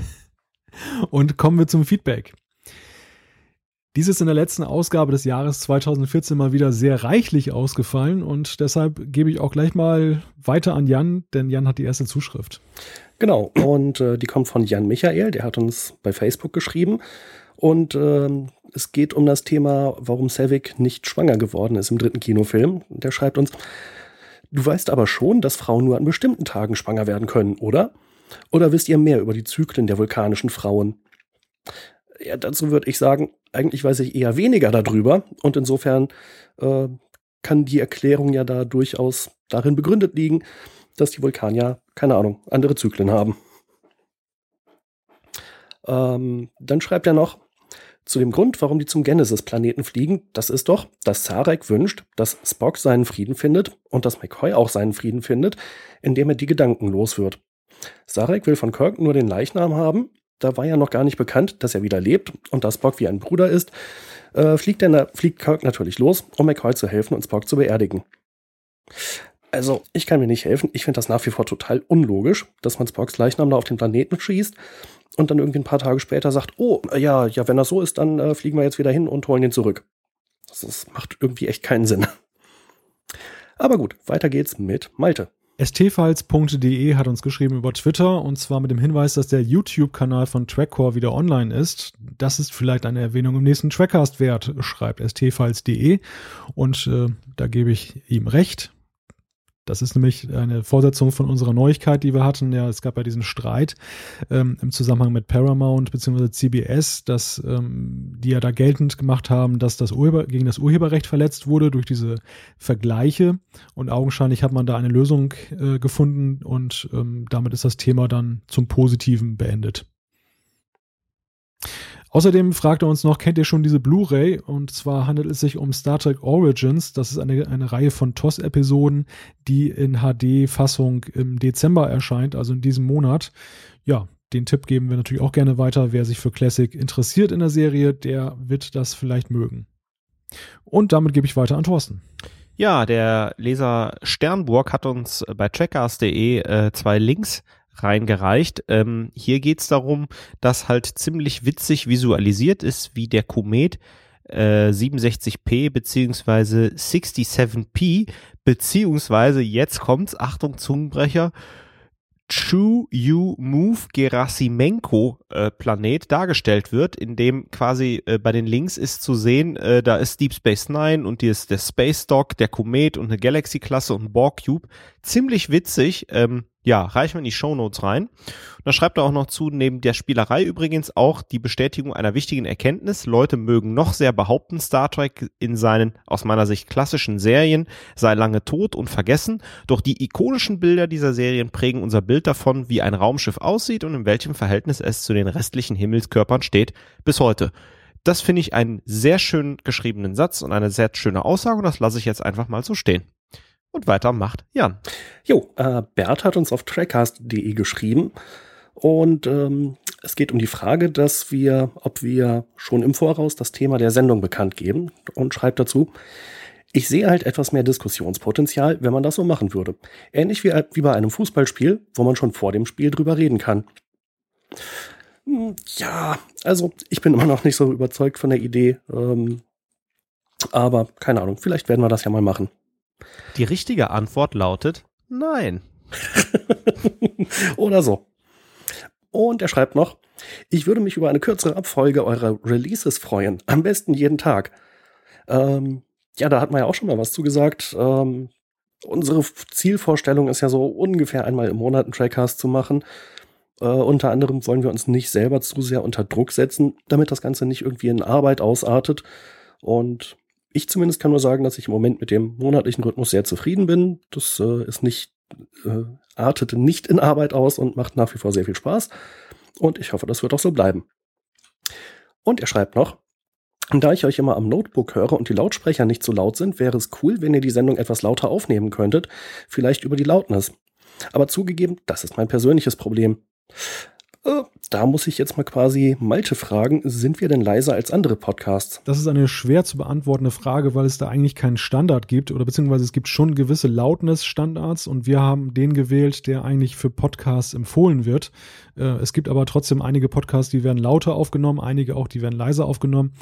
Und kommen wir zum Feedback. Dies ist in der letzten Ausgabe des Jahres 2014 mal wieder sehr reichlich ausgefallen und deshalb gebe ich auch gleich mal weiter an Jan, denn Jan hat die erste Zuschrift. Genau, und äh, die kommt von Jan Michael, der hat uns bei Facebook geschrieben und äh, es geht um das Thema, warum Savick nicht schwanger geworden ist im dritten Kinofilm. Der schreibt uns, du weißt aber schon, dass Frauen nur an bestimmten Tagen schwanger werden können, oder? Oder wisst ihr mehr über die Zyklen der vulkanischen Frauen? Ja, dazu würde ich sagen, eigentlich weiß ich eher weniger darüber und insofern äh, kann die Erklärung ja da durchaus darin begründet liegen, dass die Vulkanier, keine Ahnung, andere Zyklen haben. Ähm, dann schreibt er noch, zu dem Grund, warum die zum Genesis-Planeten fliegen, das ist doch, dass Sarek wünscht, dass Spock seinen Frieden findet und dass McCoy auch seinen Frieden findet, indem er die Gedanken los wird. Sarek will von Kirk nur den Leichnam haben. Da war ja noch gar nicht bekannt, dass er wieder lebt und dass Spock wie ein Bruder ist. Äh, fliegt, der, fliegt Kirk natürlich los, um McCoy zu helfen und Spock zu beerdigen. Also, ich kann mir nicht helfen. Ich finde das nach wie vor total unlogisch, dass man Spocks Leichnam da auf den Planeten schießt und dann irgendwie ein paar Tage später sagt, oh, ja, ja, wenn das so ist, dann äh, fliegen wir jetzt wieder hin und holen ihn zurück. Das, das macht irgendwie echt keinen Sinn. Aber gut, weiter geht's mit Malte. stfiles.de hat uns geschrieben über Twitter und zwar mit dem Hinweis, dass der YouTube-Kanal von Trackcore wieder online ist. Das ist vielleicht eine Erwähnung im nächsten Trackcast wert, schreibt stfiles.de und äh, da gebe ich ihm recht. Das ist nämlich eine Vorsetzung von unserer Neuigkeit, die wir hatten. Ja, es gab ja diesen Streit ähm, im Zusammenhang mit Paramount bzw. CBS, dass ähm, die ja da geltend gemacht haben, dass das Urheber gegen das Urheberrecht verletzt wurde durch diese Vergleiche. Und augenscheinlich hat man da eine Lösung äh, gefunden und ähm, damit ist das Thema dann zum Positiven beendet. Außerdem fragt er uns noch, kennt ihr schon diese Blu-ray? Und zwar handelt es sich um Star Trek Origins. Das ist eine, eine Reihe von TOS-Episoden, die in HD-Fassung im Dezember erscheint, also in diesem Monat. Ja, den Tipp geben wir natürlich auch gerne weiter. Wer sich für Classic interessiert in der Serie, der wird das vielleicht mögen. Und damit gebe ich weiter an Thorsten. Ja, der Leser Sternburg hat uns bei trackers.de äh, zwei Links reingereicht. Ähm, hier geht es darum, dass halt ziemlich witzig visualisiert ist, wie der Komet äh, 67p beziehungsweise 67p beziehungsweise jetzt kommt's, Achtung Zungenbrecher, Chu Yu Move Gerasimenko äh, Planet dargestellt wird, in dem quasi äh, bei den Links ist zu sehen, äh, da ist Deep Space Nine und hier ist der Space Dock, der Komet und eine Galaxy Klasse und Borg Cube. Ziemlich witzig. Ähm, ja, reichen wir in die Show Notes rein. Und da schreibt er auch noch zu, neben der Spielerei übrigens auch die Bestätigung einer wichtigen Erkenntnis. Leute mögen noch sehr behaupten, Star Trek in seinen, aus meiner Sicht, klassischen Serien sei lange tot und vergessen. Doch die ikonischen Bilder dieser Serien prägen unser Bild davon, wie ein Raumschiff aussieht und in welchem Verhältnis es zu den restlichen Himmelskörpern steht, bis heute. Das finde ich einen sehr schön geschriebenen Satz und eine sehr schöne Aussage und das lasse ich jetzt einfach mal so stehen. Und weiter macht Jan. Jo, äh, Bert hat uns auf trackcast.de geschrieben und ähm, es geht um die Frage, dass wir, ob wir schon im Voraus das Thema der Sendung bekannt geben und schreibt dazu, ich sehe halt etwas mehr Diskussionspotenzial, wenn man das so machen würde. Ähnlich wie, wie bei einem Fußballspiel, wo man schon vor dem Spiel drüber reden kann. Hm, ja, also ich bin immer noch nicht so überzeugt von der Idee. Ähm, aber keine Ahnung, vielleicht werden wir das ja mal machen. Die richtige Antwort lautet nein. Oder so. Und er schreibt noch, ich würde mich über eine kürzere Abfolge eurer Releases freuen. Am besten jeden Tag. Ähm, ja, da hat man ja auch schon mal was zugesagt. Ähm, unsere Zielvorstellung ist ja so ungefähr einmal im Monat einen Trackcast zu machen. Äh, unter anderem wollen wir uns nicht selber zu sehr unter Druck setzen, damit das Ganze nicht irgendwie in Arbeit ausartet. Und ich zumindest kann nur sagen, dass ich im Moment mit dem monatlichen Rhythmus sehr zufrieden bin. Das äh, ist nicht, äh, artete nicht in Arbeit aus und macht nach wie vor sehr viel Spaß. Und ich hoffe, das wird auch so bleiben. Und er schreibt noch, da ich euch immer am Notebook höre und die Lautsprecher nicht so laut sind, wäre es cool, wenn ihr die Sendung etwas lauter aufnehmen könntet, vielleicht über die Lautness. Aber zugegeben, das ist mein persönliches Problem. Äh, da muss ich jetzt mal quasi Malte fragen, sind wir denn leiser als andere Podcasts? Das ist eine schwer zu beantwortende Frage, weil es da eigentlich keinen Standard gibt oder beziehungsweise es gibt schon gewisse Loudness-Standards und wir haben den gewählt, der eigentlich für Podcasts empfohlen wird. Äh, es gibt aber trotzdem einige Podcasts, die werden lauter aufgenommen, einige auch, die werden leiser aufgenommen.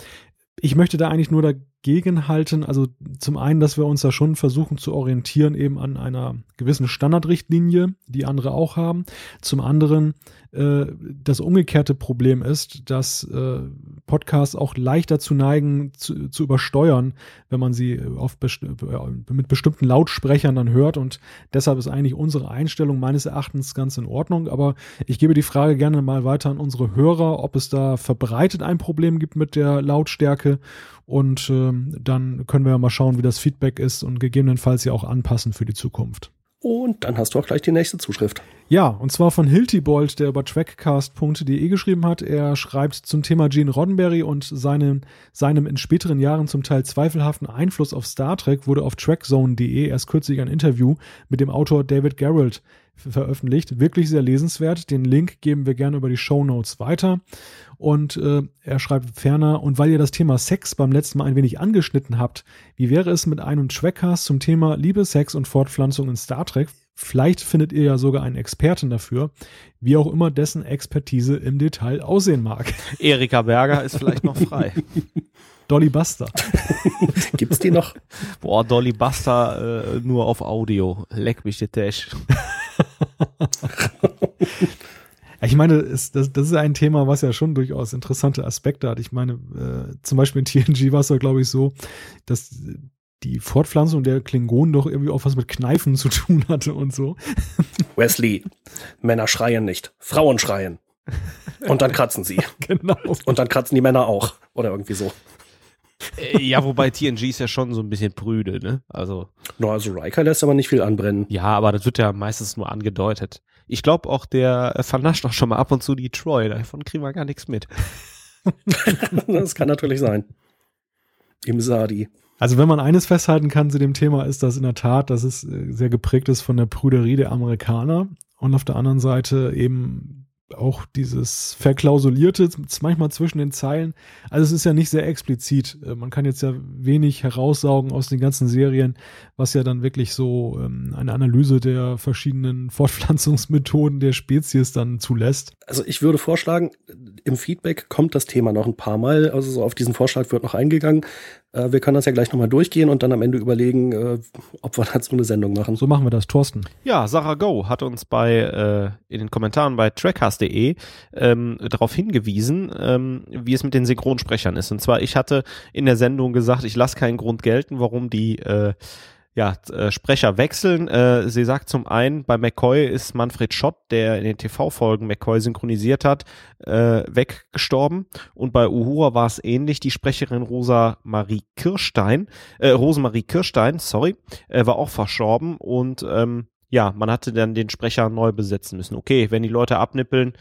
Ich möchte da eigentlich nur dagegen halten, also zum einen, dass wir uns da schon versuchen zu orientieren eben an einer gewissen Standardrichtlinie, die andere auch haben. Zum anderen, äh, das umgekehrte Problem ist, dass äh, Podcasts auch leicht dazu neigen, zu, zu übersteuern, wenn man sie best mit bestimmten Lautsprechern dann hört. Und deshalb ist eigentlich unsere Einstellung meines Erachtens ganz in Ordnung. Aber ich gebe die Frage gerne mal weiter an unsere Hörer, ob es da verbreitet ein Problem gibt mit der Lautstärke. Und äh, dann können wir ja mal schauen, wie das Feedback ist und gegebenenfalls ja auch anpassen für die Zukunft. Und dann hast du auch gleich die nächste Zuschrift. Ja, und zwar von Hiltibold, der über trackcast.de geschrieben hat. Er schreibt zum Thema Gene Roddenberry und seinen, seinem in späteren Jahren zum Teil zweifelhaften Einfluss auf Star Trek wurde auf trackzone.de erst kürzlich ein Interview mit dem Autor David Gerrold veröffentlicht. Wirklich sehr lesenswert. Den Link geben wir gerne über die Show Notes weiter. Und äh, er schreibt ferner, und weil ihr das Thema Sex beim letzten Mal ein wenig angeschnitten habt, wie wäre es mit einem Trackcast zum Thema Liebe, Sex und Fortpflanzung in Star Trek? Vielleicht findet ihr ja sogar einen Experten dafür, wie auch immer dessen Expertise im Detail aussehen mag. Erika Berger ist vielleicht noch frei. Dolly Buster. Gibt's die noch? Boah, Dolly Buster äh, nur auf Audio. Leck mich der Tash. Ich meine, ist, das, das ist ein Thema, was ja schon durchaus interessante Aspekte hat. Ich meine, äh, zum Beispiel in TNG war es ja, glaube ich, so, dass die Fortpflanzung der Klingonen doch irgendwie auch was mit Kneifen zu tun hatte und so. Wesley, Männer schreien nicht, Frauen schreien. Und dann kratzen sie. Genau. Und dann kratzen die Männer auch. Oder irgendwie so. Äh, ja, wobei TNG ist ja schon so ein bisschen prüde, ne? Also. No, also Riker lässt aber nicht viel anbrennen. Ja, aber das wird ja meistens nur angedeutet. Ich glaube auch, der äh, vernascht auch schon mal ab und zu die Troy. Davon kriegen wir gar nichts mit. das kann natürlich sein. Im Sadi. Also wenn man eines festhalten kann zu dem Thema, ist das in der Tat, dass es äh, sehr geprägt ist von der Prüderie der Amerikaner und auf der anderen Seite eben auch dieses Verklausulierte, manchmal zwischen den Zeilen. Also es ist ja nicht sehr explizit. Äh, man kann jetzt ja wenig heraussaugen aus den ganzen Serien, was ja dann wirklich so ähm, eine Analyse der verschiedenen Fortpflanzungsmethoden der Spezies dann zulässt. Also ich würde vorschlagen, im Feedback kommt das Thema noch ein paar Mal. Also so auf diesen Vorschlag wird noch eingegangen. Äh, wir können das ja gleich nochmal durchgehen und dann am Ende überlegen, äh, ob wir dazu eine Sendung machen. So machen wir das, Thorsten. Ja, Sarah Go hat uns bei äh, in den Kommentaren bei trackcast.de ähm, darauf hingewiesen, ähm, wie es mit den Synchronsprechern ist. Und zwar, ich hatte in der Sendung gesagt, ich lasse keinen Grund gelten, warum die äh, ja, äh, Sprecher wechseln. Äh, sie sagt zum einen, bei McCoy ist Manfred Schott, der in den TV-Folgen McCoy synchronisiert hat, äh, weggestorben. Und bei Uhura war es ähnlich. Die Sprecherin Rosa Marie Kirstein, äh, Rosemarie Kirstein, sorry, war auch verstorben. Und ähm, ja, man hatte dann den Sprecher neu besetzen müssen. Okay, wenn die Leute abnippeln,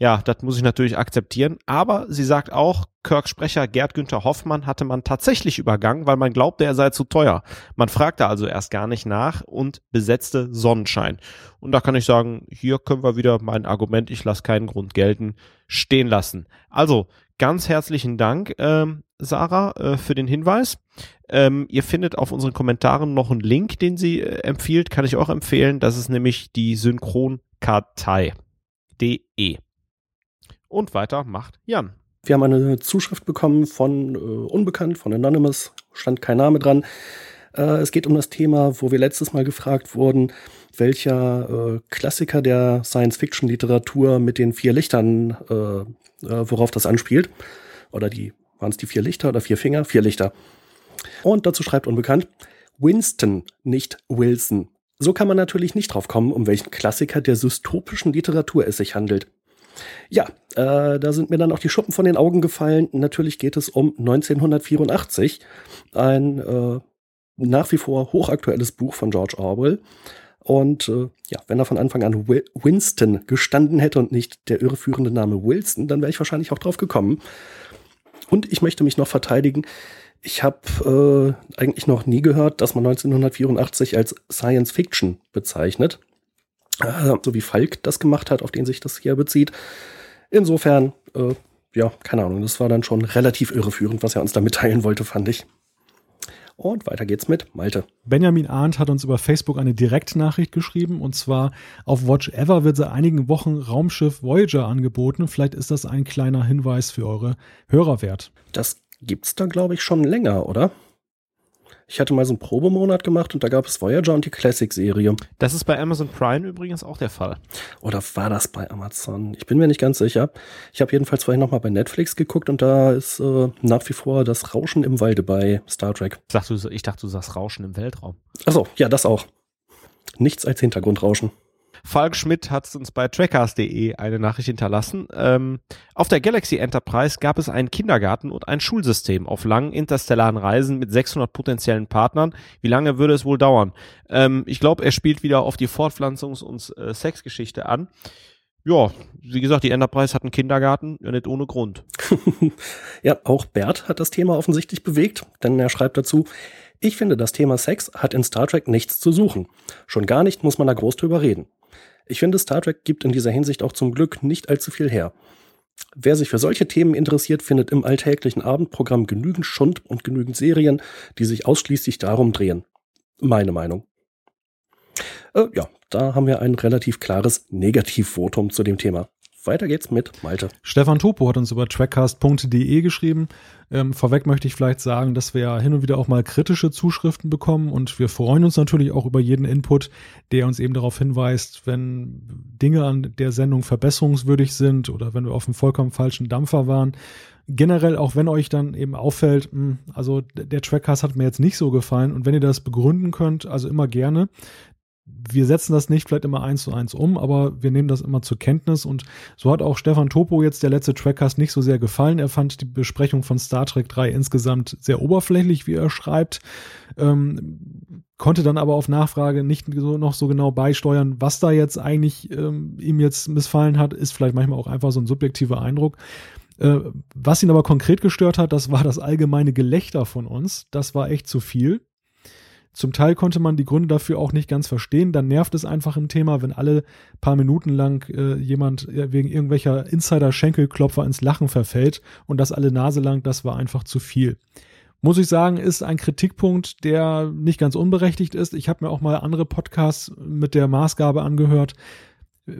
ja, das muss ich natürlich akzeptieren. Aber sie sagt auch, Kirks Sprecher Gerd Günther Hoffmann hatte man tatsächlich übergangen, weil man glaubte, er sei zu teuer. Man fragte also erst gar nicht nach und besetzte Sonnenschein. Und da kann ich sagen, hier können wir wieder mein Argument, ich lasse keinen Grund gelten, stehen lassen. Also, ganz herzlichen Dank, ähm, Sarah, äh, für den Hinweis. Ähm, ihr findet auf unseren Kommentaren noch einen Link, den sie äh, empfiehlt, kann ich auch empfehlen. Das ist nämlich die Synchronkartei.de. Und weiter macht Jan. Wir haben eine Zuschrift bekommen von äh, Unbekannt, von Anonymous, stand kein Name dran. Äh, es geht um das Thema, wo wir letztes Mal gefragt wurden, welcher äh, Klassiker der Science-Fiction-Literatur mit den vier Lichtern, äh, äh, worauf das anspielt. Oder die, waren es die vier Lichter oder vier Finger? Vier Lichter. Und dazu schreibt Unbekannt, Winston, nicht Wilson. So kann man natürlich nicht drauf kommen, um welchen Klassiker der dystopischen Literatur es sich handelt. Ja, äh, da sind mir dann auch die Schuppen von den Augen gefallen. Natürlich geht es um 1984, ein äh, nach wie vor hochaktuelles Buch von George Orwell. Und äh, ja, wenn er von Anfang an Winston gestanden hätte und nicht der irreführende Name Wilson, dann wäre ich wahrscheinlich auch drauf gekommen. Und ich möchte mich noch verteidigen. Ich habe äh, eigentlich noch nie gehört, dass man 1984 als Science Fiction bezeichnet. Äh, so wie Falk das gemacht hat, auf den sich das hier bezieht. Insofern, äh, ja, keine Ahnung, das war dann schon relativ irreführend, was er uns da mitteilen wollte, fand ich. Und weiter geht's mit Malte. Benjamin Arndt hat uns über Facebook eine Direktnachricht geschrieben und zwar auf Watch Ever wird seit einigen Wochen Raumschiff Voyager angeboten. Vielleicht ist das ein kleiner Hinweis für eure Hörer wert. Das gibt's da, glaube ich, schon länger, oder? Ich hatte mal so einen Probemonat gemacht und da gab es Voyager und die Classic-Serie. Das ist bei Amazon Prime übrigens auch der Fall. Oder war das bei Amazon? Ich bin mir nicht ganz sicher. Ich habe jedenfalls vorhin noch mal bei Netflix geguckt und da ist äh, nach wie vor das Rauschen im Walde bei Star Trek. Ich dachte, du, ich dachte, du sagst Rauschen im Weltraum. Achso, ja, das auch. Nichts als Hintergrundrauschen. Falk Schmidt hat uns bei trackers.de eine Nachricht hinterlassen. Ähm, auf der Galaxy Enterprise gab es einen Kindergarten und ein Schulsystem auf langen interstellaren Reisen mit 600 potenziellen Partnern. Wie lange würde es wohl dauern? Ähm, ich glaube, er spielt wieder auf die Fortpflanzungs- und äh, Sexgeschichte an. Ja, wie gesagt, die Enterprise hat einen Kindergarten, ja nicht ohne Grund. ja, auch Bert hat das Thema offensichtlich bewegt, denn er schreibt dazu, ich finde, das Thema Sex hat in Star Trek nichts zu suchen. Schon gar nicht muss man da groß drüber reden. Ich finde, Star Trek gibt in dieser Hinsicht auch zum Glück nicht allzu viel her. Wer sich für solche Themen interessiert, findet im alltäglichen Abendprogramm genügend Schund und genügend Serien, die sich ausschließlich darum drehen. Meine Meinung. Äh, ja, da haben wir ein relativ klares Negativvotum zu dem Thema. Weiter geht's mit Malte. Stefan Topo hat uns über trackcast.de geschrieben. Ähm, vorweg möchte ich vielleicht sagen, dass wir hin und wieder auch mal kritische Zuschriften bekommen und wir freuen uns natürlich auch über jeden Input, der uns eben darauf hinweist, wenn Dinge an der Sendung verbesserungswürdig sind oder wenn wir auf einem vollkommen falschen Dampfer waren. Generell, auch wenn euch dann eben auffällt, hm, also der Trackcast hat mir jetzt nicht so gefallen und wenn ihr das begründen könnt, also immer gerne, wir setzen das nicht vielleicht immer eins zu eins um, aber wir nehmen das immer zur Kenntnis und so hat auch Stefan Topo jetzt der letzte Trackcast nicht so sehr gefallen. Er fand die Besprechung von Star Trek 3 insgesamt sehr oberflächlich, wie er schreibt, ähm, konnte dann aber auf Nachfrage nicht so, noch so genau beisteuern, was da jetzt eigentlich ähm, ihm jetzt missfallen hat, ist vielleicht manchmal auch einfach so ein subjektiver Eindruck. Äh, was ihn aber konkret gestört hat, das war das allgemeine Gelächter von uns. Das war echt zu viel. Zum Teil konnte man die Gründe dafür auch nicht ganz verstehen. Dann nervt es einfach im Thema, wenn alle paar Minuten lang äh, jemand äh, wegen irgendwelcher Insider-Schenkelklopfer ins Lachen verfällt und das alle Nase lang, das war einfach zu viel. Muss ich sagen, ist ein Kritikpunkt, der nicht ganz unberechtigt ist. Ich habe mir auch mal andere Podcasts mit der Maßgabe angehört,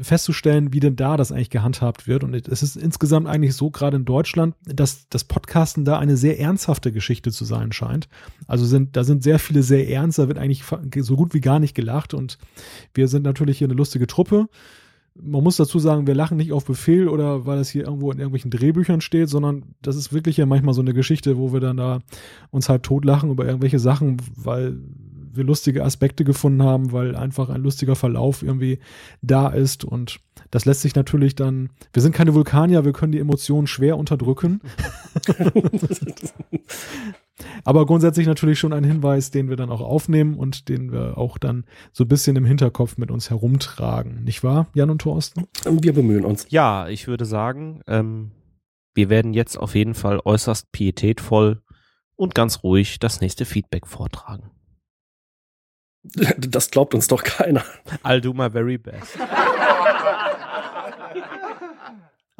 festzustellen, wie denn da das eigentlich gehandhabt wird. Und es ist insgesamt eigentlich so, gerade in Deutschland, dass das Podcasten da eine sehr ernsthafte Geschichte zu sein scheint. Also sind, da sind sehr viele sehr ernst, da wird eigentlich so gut wie gar nicht gelacht. Und wir sind natürlich hier eine lustige Truppe. Man muss dazu sagen, wir lachen nicht auf Befehl oder weil es hier irgendwo in irgendwelchen Drehbüchern steht, sondern das ist wirklich ja manchmal so eine Geschichte, wo wir dann da uns halt totlachen über irgendwelche Sachen, weil wir lustige Aspekte gefunden haben, weil einfach ein lustiger Verlauf irgendwie da ist und das lässt sich natürlich dann, wir sind keine Vulkanier, wir können die Emotionen schwer unterdrücken. Aber grundsätzlich natürlich schon ein Hinweis, den wir dann auch aufnehmen und den wir auch dann so ein bisschen im Hinterkopf mit uns herumtragen. Nicht wahr, Jan und Thorsten? Wir bemühen uns. Ja, ich würde sagen, ähm, wir werden jetzt auf jeden Fall äußerst pietätvoll und ganz ruhig das nächste Feedback vortragen. Das glaubt uns doch keiner. I'll do my very best.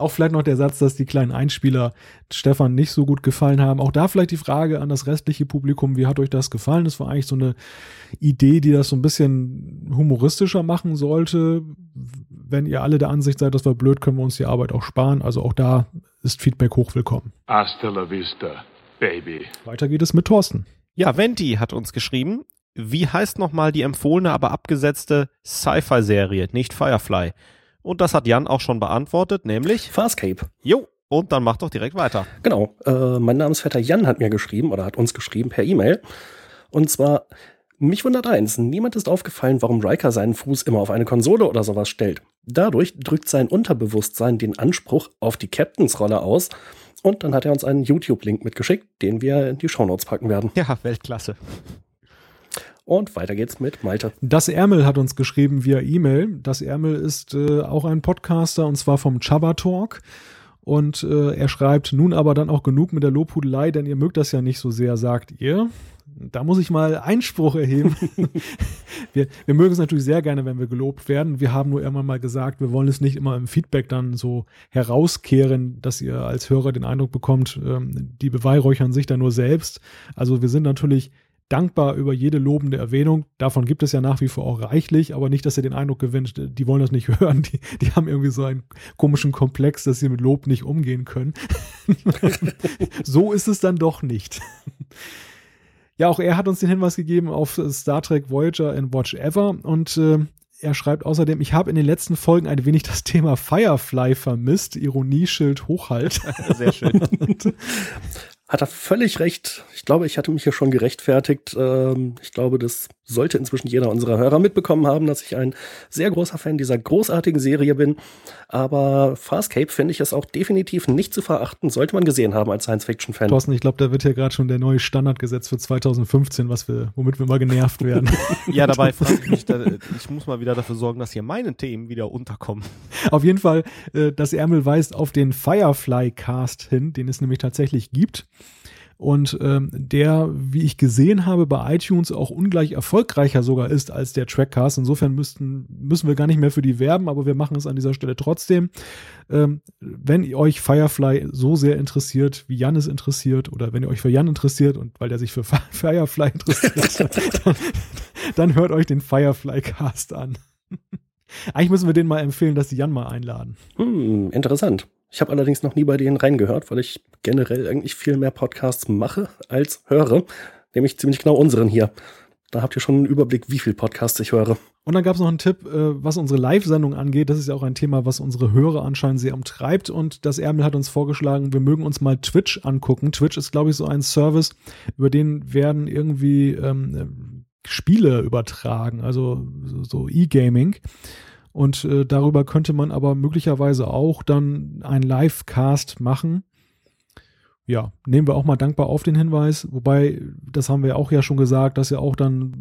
Auch vielleicht noch der Satz, dass die kleinen Einspieler Stefan nicht so gut gefallen haben. Auch da vielleicht die Frage an das restliche Publikum, wie hat euch das gefallen? Das war eigentlich so eine Idee, die das so ein bisschen humoristischer machen sollte. Wenn ihr alle der Ansicht seid, das war blöd, können wir uns die Arbeit auch sparen. Also auch da ist Feedback hochwillkommen. Hasta la vista, baby. Weiter geht es mit Thorsten. Ja, Venti hat uns geschrieben, wie heißt nochmal die empfohlene, aber abgesetzte Sci-Fi-Serie, nicht Firefly? Und das hat Jan auch schon beantwortet, nämlich Farscape. Jo, und dann mach doch direkt weiter. Genau. Äh, mein Namensvetter Jan hat mir geschrieben oder hat uns geschrieben per E-Mail. Und zwar, mich wundert eins, niemand ist aufgefallen, warum Riker seinen Fuß immer auf eine Konsole oder sowas stellt. Dadurch drückt sein Unterbewusstsein den Anspruch auf die Captains-Rolle aus. Und dann hat er uns einen YouTube-Link mitgeschickt, den wir in die Shownotes packen werden. Ja, Weltklasse. Und weiter geht's mit Malte. Das Ärmel hat uns geschrieben via E-Mail. Das Ärmel ist äh, auch ein Podcaster und zwar vom Chaba Talk. Und äh, er schreibt, nun aber dann auch genug mit der Lobhudelei, denn ihr mögt das ja nicht so sehr, sagt ihr. Da muss ich mal Einspruch erheben. wir, wir mögen es natürlich sehr gerne, wenn wir gelobt werden. Wir haben nur irgendwann mal gesagt, wir wollen es nicht immer im Feedback dann so herauskehren, dass ihr als Hörer den Eindruck bekommt, ähm, die beweihräuchern sich da nur selbst. Also wir sind natürlich dankbar über jede lobende Erwähnung. Davon gibt es ja nach wie vor auch reichlich, aber nicht, dass ihr den Eindruck gewinnt, die wollen das nicht hören. Die, die haben irgendwie so einen komischen Komplex, dass sie mit Lob nicht umgehen können. so ist es dann doch nicht. Ja, auch er hat uns den Hinweis gegeben auf Star Trek Voyager and Watch Ever und äh, er schreibt außerdem, ich habe in den letzten Folgen ein wenig das Thema Firefly vermisst. Ironieschild Hochhalt. Sehr schön. hat er völlig recht. Ich glaube, ich hatte mich hier schon gerechtfertigt. Ähm, ich glaube, das sollte inzwischen jeder unserer Hörer mitbekommen haben, dass ich ein sehr großer Fan dieser großartigen Serie bin. Aber Farscape finde ich es auch definitiv nicht zu verachten, sollte man gesehen haben als Science-Fiction-Fan. Thorsten, ich glaube, da wird ja gerade schon der neue Standard gesetzt für 2015, was wir, womit wir mal genervt werden. ja, dabei frage ich mich, da, ich muss mal wieder dafür sorgen, dass hier meine Themen wieder unterkommen. Auf jeden Fall, äh, das Ärmel weist auf den Firefly-Cast hin, den es nämlich tatsächlich gibt und ähm, der, wie ich gesehen habe, bei iTunes auch ungleich erfolgreicher sogar ist als der Trackcast. Insofern müssten, müssen wir gar nicht mehr für die werben, aber wir machen es an dieser Stelle trotzdem. Ähm, wenn euch Firefly so sehr interessiert, wie Jan es interessiert, oder wenn ihr euch für Jan interessiert und weil er sich für Firefly interessiert, dann, dann hört euch den Firefly Cast an. Eigentlich müssen wir den mal empfehlen, dass die Jan mal einladen. Hm, interessant. Ich habe allerdings noch nie bei denen reingehört, weil ich generell eigentlich viel mehr Podcasts mache als höre. Nämlich ziemlich genau unseren hier. Da habt ihr schon einen Überblick, wie viel Podcasts ich höre. Und dann gab es noch einen Tipp, äh, was unsere Live-Sendung angeht. Das ist ja auch ein Thema, was unsere Hörer anscheinend sehr umtreibt. Und das Ärmel hat uns vorgeschlagen, wir mögen uns mal Twitch angucken. Twitch ist, glaube ich, so ein Service, über den werden irgendwie ähm, Spiele übertragen, also so E-Gaming. Und äh, darüber könnte man aber möglicherweise auch dann einen Live-Cast machen. Ja, nehmen wir auch mal dankbar auf den Hinweis. Wobei, das haben wir auch ja schon gesagt, dass ja auch dann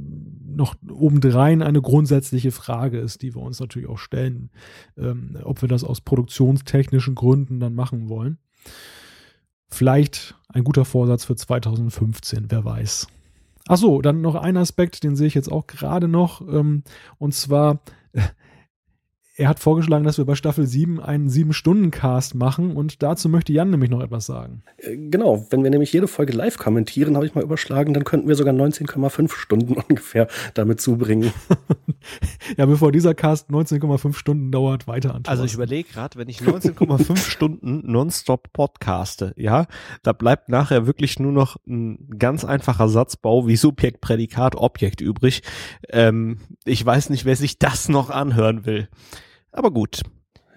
noch obendrein eine grundsätzliche Frage ist, die wir uns natürlich auch stellen, ähm, ob wir das aus produktionstechnischen Gründen dann machen wollen. Vielleicht ein guter Vorsatz für 2015, wer weiß. Ach so, dann noch ein Aspekt, den sehe ich jetzt auch gerade noch, ähm, und zwar er hat vorgeschlagen, dass wir bei Staffel 7 einen 7-Stunden-Cast machen und dazu möchte Jan nämlich noch etwas sagen. Äh, genau, wenn wir nämlich jede Folge live kommentieren, habe ich mal überschlagen, dann könnten wir sogar 19,5 Stunden ungefähr damit zubringen. ja, bevor dieser Cast 19,5 Stunden dauert, weiter an. Also ich überlege gerade, wenn ich 19,5 Stunden nonstop podcaste, ja, da bleibt nachher wirklich nur noch ein ganz einfacher Satzbau wie Subjekt, Prädikat, Objekt übrig. Ähm, ich weiß nicht, wer sich das noch anhören will. Aber gut.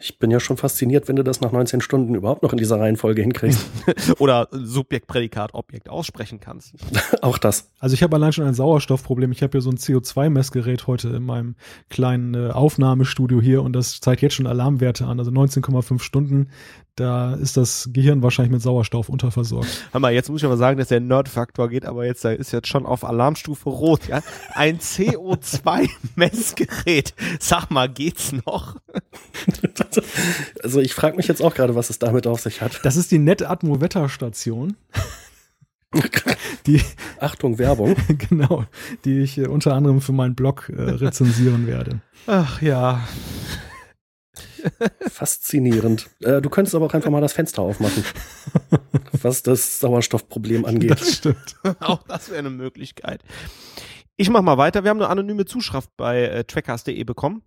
Ich bin ja schon fasziniert, wenn du das nach 19 Stunden überhaupt noch in dieser Reihenfolge hinkriegst. Oder Subjekt, Prädikat, Objekt aussprechen kannst. Auch das. Also ich habe allein schon ein Sauerstoffproblem. Ich habe hier so ein CO2-Messgerät heute in meinem kleinen äh, Aufnahmestudio hier und das zeigt jetzt schon Alarmwerte an. Also 19,5 Stunden da ist das Gehirn wahrscheinlich mit Sauerstoff unterversorgt. Hör mal, jetzt muss ich aber sagen, dass der Nerdfaktor geht, aber jetzt ist jetzt schon auf Alarmstufe rot, ja. Ein CO2-Messgerät. Sag mal, geht's noch? Also ich frage mich jetzt auch gerade, was es damit auf sich hat. Das ist die NetAtmo Wetterstation. die Achtung Werbung. genau, die ich äh, unter anderem für meinen Blog äh, rezensieren werde. Ach ja. Faszinierend. Äh, du könntest aber auch einfach mal das Fenster aufmachen, was das Sauerstoffproblem angeht. Das stimmt. auch das wäre eine Möglichkeit. Ich mach mal weiter. Wir haben eine anonyme Zuschrift bei äh, trackcast.de bekommen.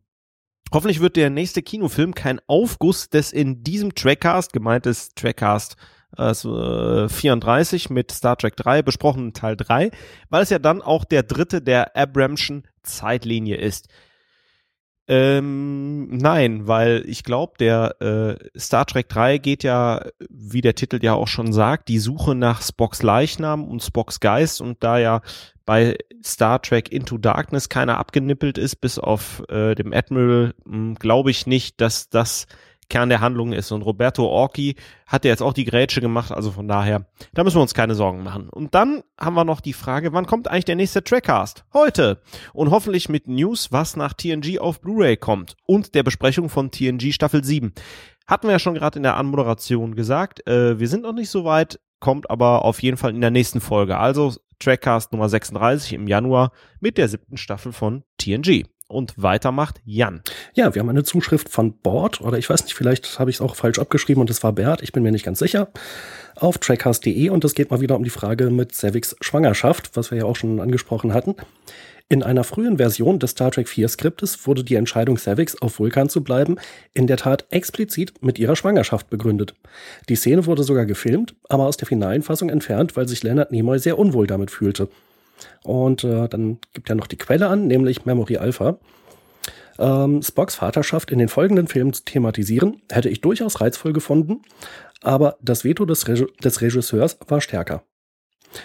Hoffentlich wird der nächste Kinofilm kein Aufguss des in diesem Trackcast, gemeint ist Trackcast äh, 34 mit Star Trek 3, besprochenen Teil 3, weil es ja dann auch der dritte der Abramschen Zeitlinie ist. Ähm, nein, weil ich glaube, der äh, Star Trek 3 geht ja, wie der Titel ja auch schon sagt, die Suche nach Spocks Leichnam und Spocks Geist und da ja bei Star Trek Into Darkness keiner abgenippelt ist, bis auf äh, dem Admiral, hm, glaube ich nicht, dass das Kern der Handlung ist. Und Roberto Orki hat ja jetzt auch die Grätsche gemacht, also von daher, da müssen wir uns keine Sorgen machen. Und dann haben wir noch die Frage, wann kommt eigentlich der nächste Trackcast? Heute. Und hoffentlich mit News, was nach TNG auf Blu-ray kommt und der Besprechung von TNG Staffel 7. Hatten wir ja schon gerade in der Anmoderation gesagt, äh, wir sind noch nicht so weit, kommt aber auf jeden Fall in der nächsten Folge. Also Trackcast Nummer 36 im Januar mit der siebten Staffel von TNG. Und weiter macht Jan. Ja, wir haben eine Zuschrift von Bord, oder ich weiß nicht, vielleicht habe ich es auch falsch abgeschrieben und es war Bert, ich bin mir nicht ganz sicher, auf trackcast.de und es geht mal wieder um die Frage mit Saviks Schwangerschaft, was wir ja auch schon angesprochen hatten. In einer frühen Version des Star Trek 4 Skriptes wurde die Entscheidung Saviks auf Vulkan zu bleiben in der Tat explizit mit ihrer Schwangerschaft begründet. Die Szene wurde sogar gefilmt, aber aus der finalen Fassung entfernt, weil sich Leonard Nimoy sehr unwohl damit fühlte. Und äh, dann gibt er noch die Quelle an, nämlich Memory Alpha. Ähm, Spocks Vaterschaft in den folgenden Filmen zu thematisieren, hätte ich durchaus reizvoll gefunden, aber das Veto des, Reg des Regisseurs war stärker.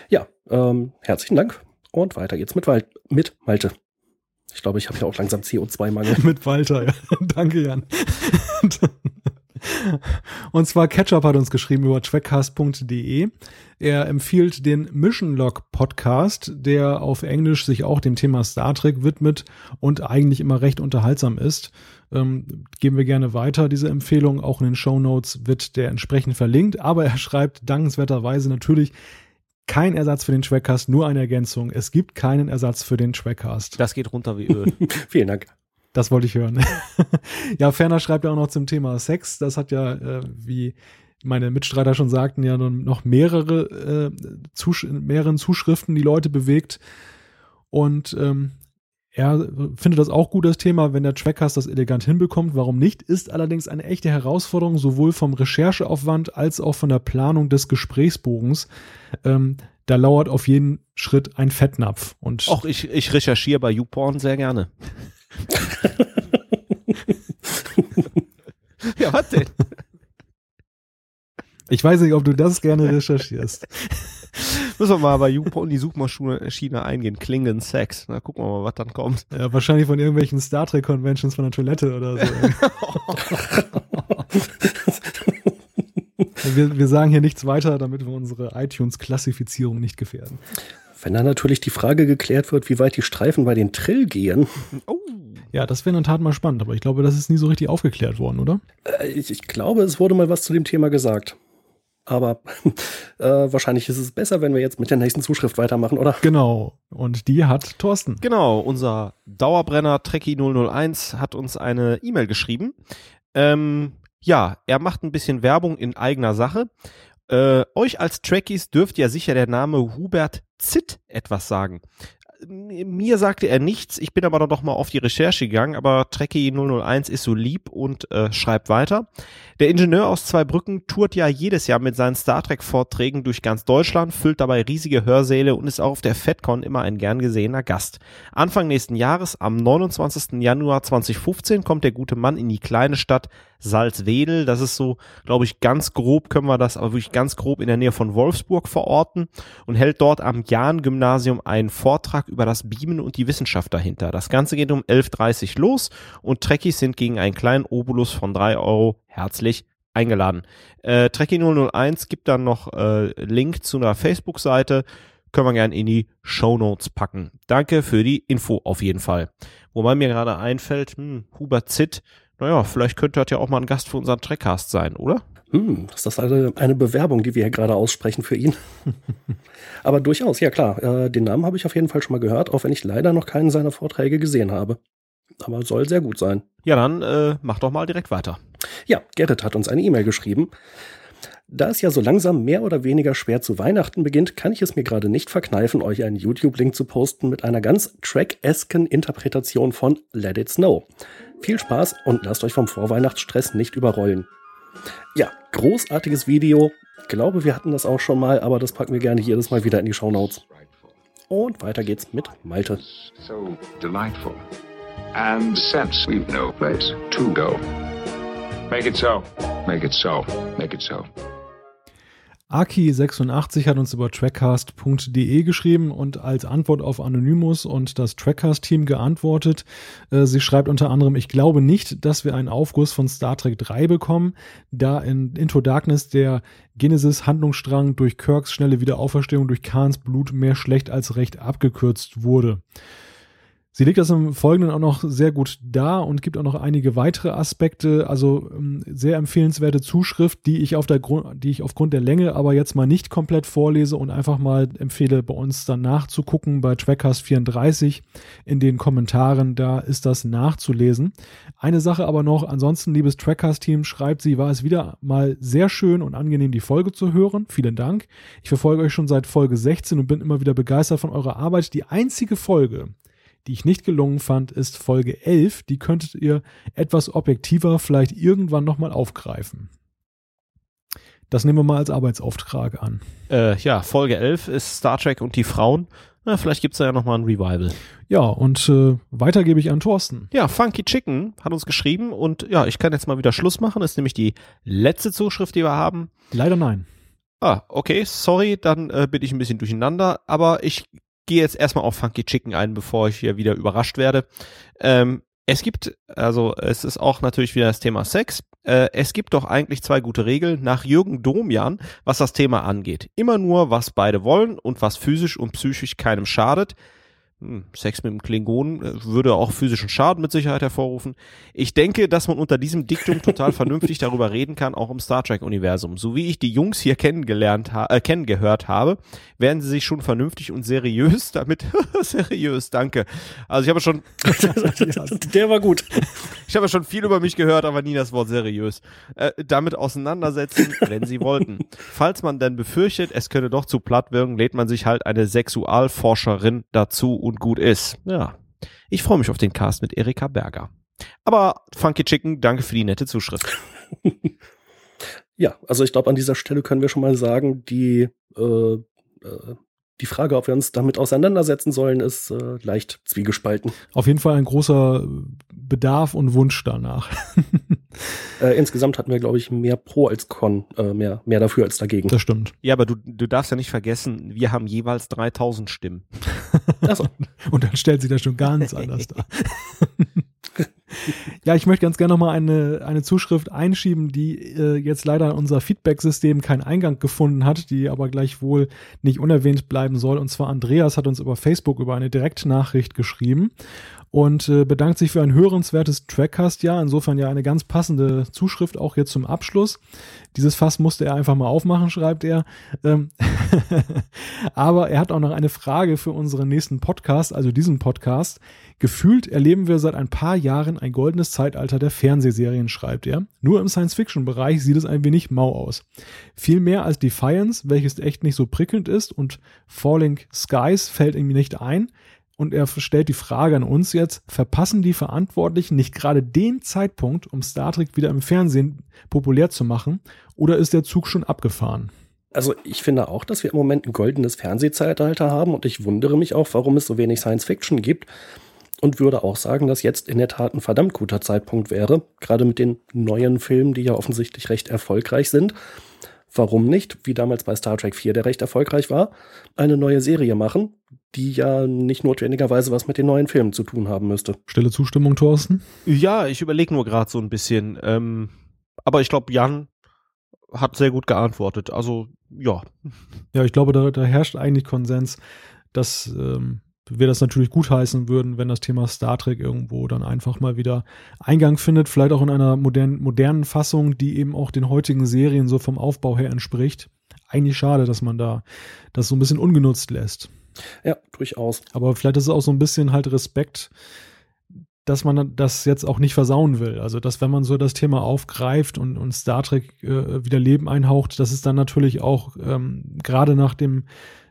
Ja, ähm, herzlichen Dank und weiter geht's mit, Wal mit Malte. Ich glaube, ich habe ja auch langsam CO2-Mangel. mit Walter, ja. Danke, Jan. Und zwar Ketchup hat uns geschrieben über trackcast.de. Er empfiehlt den Mission Log Podcast, der auf Englisch sich auch dem Thema Star Trek widmet und eigentlich immer recht unterhaltsam ist. Ähm, geben wir gerne weiter diese Empfehlung. Auch in den Show Notes wird der entsprechend verlinkt. Aber er schreibt dankenswerterweise natürlich kein Ersatz für den Trackcast, nur eine Ergänzung. Es gibt keinen Ersatz für den Trackcast. Das geht runter wie Öl. Vielen Dank. Das wollte ich hören. ja, Ferner schreibt ja auch noch zum Thema Sex. Das hat ja, äh, wie meine Mitstreiter schon sagten, ja noch mehrere, äh, Zusch mehreren Zuschriften die Leute bewegt. Und ähm, er findet das auch gut, das Thema, wenn der Trackcast das elegant hinbekommt. Warum nicht? Ist allerdings eine echte Herausforderung, sowohl vom Rechercheaufwand als auch von der Planung des Gesprächsbogens. Ähm, da lauert auf jeden Schritt ein Fettnapf. Auch ich, ich recherchiere bei YouPorn sehr gerne. Ja, was denn? Ich weiß nicht, ob du das gerne recherchierst. Müssen wir mal bei YouPorn die Suchmaschine eingehen. Klingen Sex. Na, gucken wir mal, was dann kommt. Ja, wahrscheinlich von irgendwelchen Star Trek Conventions von der Toilette oder so. wir, wir sagen hier nichts weiter, damit wir unsere iTunes-Klassifizierung nicht gefährden. Wenn dann natürlich die Frage geklärt wird, wie weit die Streifen bei den Trill gehen. Oh. Ja, das wäre in der Tat mal spannend, aber ich glaube, das ist nie so richtig aufgeklärt worden, oder? Äh, ich, ich, glaube, es wurde mal was zu dem Thema gesagt. Aber äh, wahrscheinlich ist es besser, wenn wir jetzt mit der nächsten Zuschrift weitermachen, oder? Genau. Und die hat Thorsten. Genau. Unser Dauerbrenner Trekkie001 hat uns eine E-Mail geschrieben. Ähm, ja, er macht ein bisschen Werbung in eigener Sache. Äh, euch als Trekkies dürfte ja sicher der Name Hubert Zitt etwas sagen. Mir sagte er nichts, ich bin aber dann doch mal auf die Recherche gegangen, aber Trekkie 001 ist so lieb und äh, schreibt weiter. Der Ingenieur aus Zweibrücken tourt ja jedes Jahr mit seinen Star Trek Vorträgen durch ganz Deutschland, füllt dabei riesige Hörsäle und ist auch auf der FedCon immer ein gern gesehener Gast. Anfang nächsten Jahres, am 29. Januar 2015, kommt der gute Mann in die kleine Stadt Salzwedel. Das ist so, glaube ich, ganz grob können wir das, aber wirklich ganz grob in der Nähe von Wolfsburg verorten und hält dort am Jahn-Gymnasium einen Vortrag über das Beamen und die Wissenschaft dahinter. Das Ganze geht um 11.30 Uhr los und Trekkies sind gegen einen kleinen Obolus von drei Euro herzlich eingeladen. Äh, Trekkie 001 gibt dann noch äh, Link zu einer Facebook-Seite. Können wir gerne in die Show Notes packen. Danke für die Info auf jeden Fall. Wobei mir gerade einfällt, hm, Hubert Zitt, naja, vielleicht könnte das ja auch mal ein Gast für unseren Trackcast sein, oder? Hm, ist das eine, eine Bewerbung, die wir hier gerade aussprechen für ihn? Aber durchaus, ja klar. Äh, den Namen habe ich auf jeden Fall schon mal gehört, auch wenn ich leider noch keinen seiner Vorträge gesehen habe. Aber soll sehr gut sein. Ja, dann äh, mach doch mal direkt weiter. Ja, Gerrit hat uns eine E-Mail geschrieben. Da es ja so langsam mehr oder weniger schwer zu Weihnachten beginnt, kann ich es mir gerade nicht verkneifen, euch einen YouTube-Link zu posten mit einer ganz track-esken Interpretation von Let It Snow. Viel Spaß und lasst euch vom Vorweihnachtsstress nicht überrollen. Ja, großartiges Video. Ich glaube, wir hatten das auch schon mal, aber das packen wir gerne jedes Mal wieder in die Show Notes. Und weiter geht's mit Malte. So delightful. And sense we've no place to go. Make it so. Make it so. Make it so. Aki86 hat uns über trackcast.de geschrieben und als Antwort auf Anonymous und das Trackcast-Team geantwortet. Äh, sie schreibt unter anderem, ich glaube nicht, dass wir einen Aufguss von Star Trek 3 bekommen, da in Into Darkness der Genesis-Handlungsstrang durch Kirks schnelle Wiederauferstehung durch Kahns Blut mehr schlecht als recht abgekürzt wurde. Sie legt das im Folgenden auch noch sehr gut dar und gibt auch noch einige weitere Aspekte, also ähm, sehr empfehlenswerte Zuschrift, die ich auf der Grund, die ich aufgrund der Länge aber jetzt mal nicht komplett vorlese und einfach mal empfehle, bei uns dann nachzugucken bei Trackcast 34 in den Kommentaren, da ist das nachzulesen. Eine Sache aber noch, ansonsten, liebes Trackcast-Team, schreibt sie, war es wieder mal sehr schön und angenehm, die Folge zu hören. Vielen Dank. Ich verfolge euch schon seit Folge 16 und bin immer wieder begeistert von eurer Arbeit. Die einzige Folge, die ich nicht gelungen fand, ist Folge 11. Die könntet ihr etwas objektiver vielleicht irgendwann nochmal aufgreifen. Das nehmen wir mal als Arbeitsauftrag an. Äh, ja, Folge 11 ist Star Trek und die Frauen. Na, vielleicht gibt's da ja nochmal ein Revival. Ja, und äh, weiter gebe ich an Thorsten. Ja, Funky Chicken hat uns geschrieben und ja, ich kann jetzt mal wieder Schluss machen. Das ist nämlich die letzte Zuschrift, die wir haben. Leider nein. Ah, okay, sorry, dann äh, bin ich ein bisschen durcheinander, aber ich gehe jetzt erstmal auf Funky Chicken ein, bevor ich hier wieder überrascht werde. Ähm, es gibt, also es ist auch natürlich wieder das Thema Sex. Äh, es gibt doch eigentlich zwei gute Regeln nach Jürgen Domian, was das Thema angeht. Immer nur, was beide wollen und was physisch und psychisch keinem schadet. Hm, Sex mit dem Klingonen äh, würde auch physischen Schaden mit Sicherheit hervorrufen. Ich denke, dass man unter diesem Diktum total vernünftig darüber reden kann, auch im Star Trek-Universum. So wie ich die Jungs hier kennengelernt ha äh, kennengehört habe, werden sie sich schon vernünftig und seriös damit, seriös, danke. Also ich habe schon, der war gut. Ich habe schon viel über mich gehört, aber nie das Wort seriös. Äh, damit auseinandersetzen, wenn sie wollten. Falls man denn befürchtet, es könne doch zu platt wirken, lädt man sich halt eine Sexualforscherin dazu und gut ist. Ja. Ich freue mich auf den Cast mit Erika Berger. Aber Funky Chicken, danke für die nette Zuschrift. ja, also ich glaube, an dieser Stelle können wir schon mal sagen, die, äh, äh, die Frage, ob wir uns damit auseinandersetzen sollen, ist äh, leicht zwiegespalten. Auf jeden Fall ein großer Bedarf und Wunsch danach. Äh, insgesamt hatten wir, glaube ich, mehr Pro als Con, äh, mehr, mehr dafür als dagegen. Das stimmt. Ja, aber du, du darfst ja nicht vergessen, wir haben jeweils 3000 Stimmen. Achso. Und dann stellt sich das schon ganz anders dar. ja, ich möchte ganz gerne nochmal eine, eine Zuschrift einschieben, die äh, jetzt leider in unser Feedback-System keinen Eingang gefunden hat, die aber gleichwohl nicht unerwähnt bleiben soll. Und zwar Andreas hat uns über Facebook über eine Direktnachricht geschrieben und äh, bedankt sich für ein hörenswertes Trackcast-Jahr. Insofern ja eine ganz passende Zuschrift auch jetzt zum Abschluss. Dieses Fass musste er einfach mal aufmachen, schreibt er. Ähm Aber er hat auch noch eine Frage für unseren nächsten Podcast, also diesen Podcast. Gefühlt erleben wir seit ein paar Jahren ein goldenes Zeitalter der Fernsehserien, schreibt er. Nur im Science-Fiction-Bereich sieht es ein wenig mau aus. Viel mehr als Defiance, welches echt nicht so prickelnd ist, und Falling Skies fällt irgendwie nicht ein und er stellt die Frage an uns jetzt, verpassen die Verantwortlichen nicht gerade den Zeitpunkt, um Star Trek wieder im Fernsehen populär zu machen, oder ist der Zug schon abgefahren? Also ich finde auch, dass wir im Moment ein goldenes Fernsehzeitalter haben und ich wundere mich auch, warum es so wenig Science Fiction gibt und würde auch sagen, dass jetzt in der Tat ein verdammt guter Zeitpunkt wäre, gerade mit den neuen Filmen, die ja offensichtlich recht erfolgreich sind. Warum nicht, wie damals bei Star Trek 4, der recht erfolgreich war, eine neue Serie machen, die ja nicht notwendigerweise was mit den neuen Filmen zu tun haben müsste. Stille Zustimmung, Thorsten? Ja, ich überlege nur gerade so ein bisschen. Ähm, aber ich glaube, Jan hat sehr gut geantwortet. Also, ja. Ja, ich glaube, da, da herrscht eigentlich Konsens, dass ähm, wir das natürlich gutheißen würden, wenn das Thema Star Trek irgendwo dann einfach mal wieder Eingang findet, vielleicht auch in einer modernen, modernen Fassung, die eben auch den heutigen Serien so vom Aufbau her entspricht. Eigentlich schade, dass man da das so ein bisschen ungenutzt lässt. Ja, durchaus. Aber vielleicht ist es auch so ein bisschen halt Respekt, dass man das jetzt auch nicht versauen will. Also, dass wenn man so das Thema aufgreift und, und Star Trek äh, wieder Leben einhaucht, dass es dann natürlich auch ähm, gerade nach dem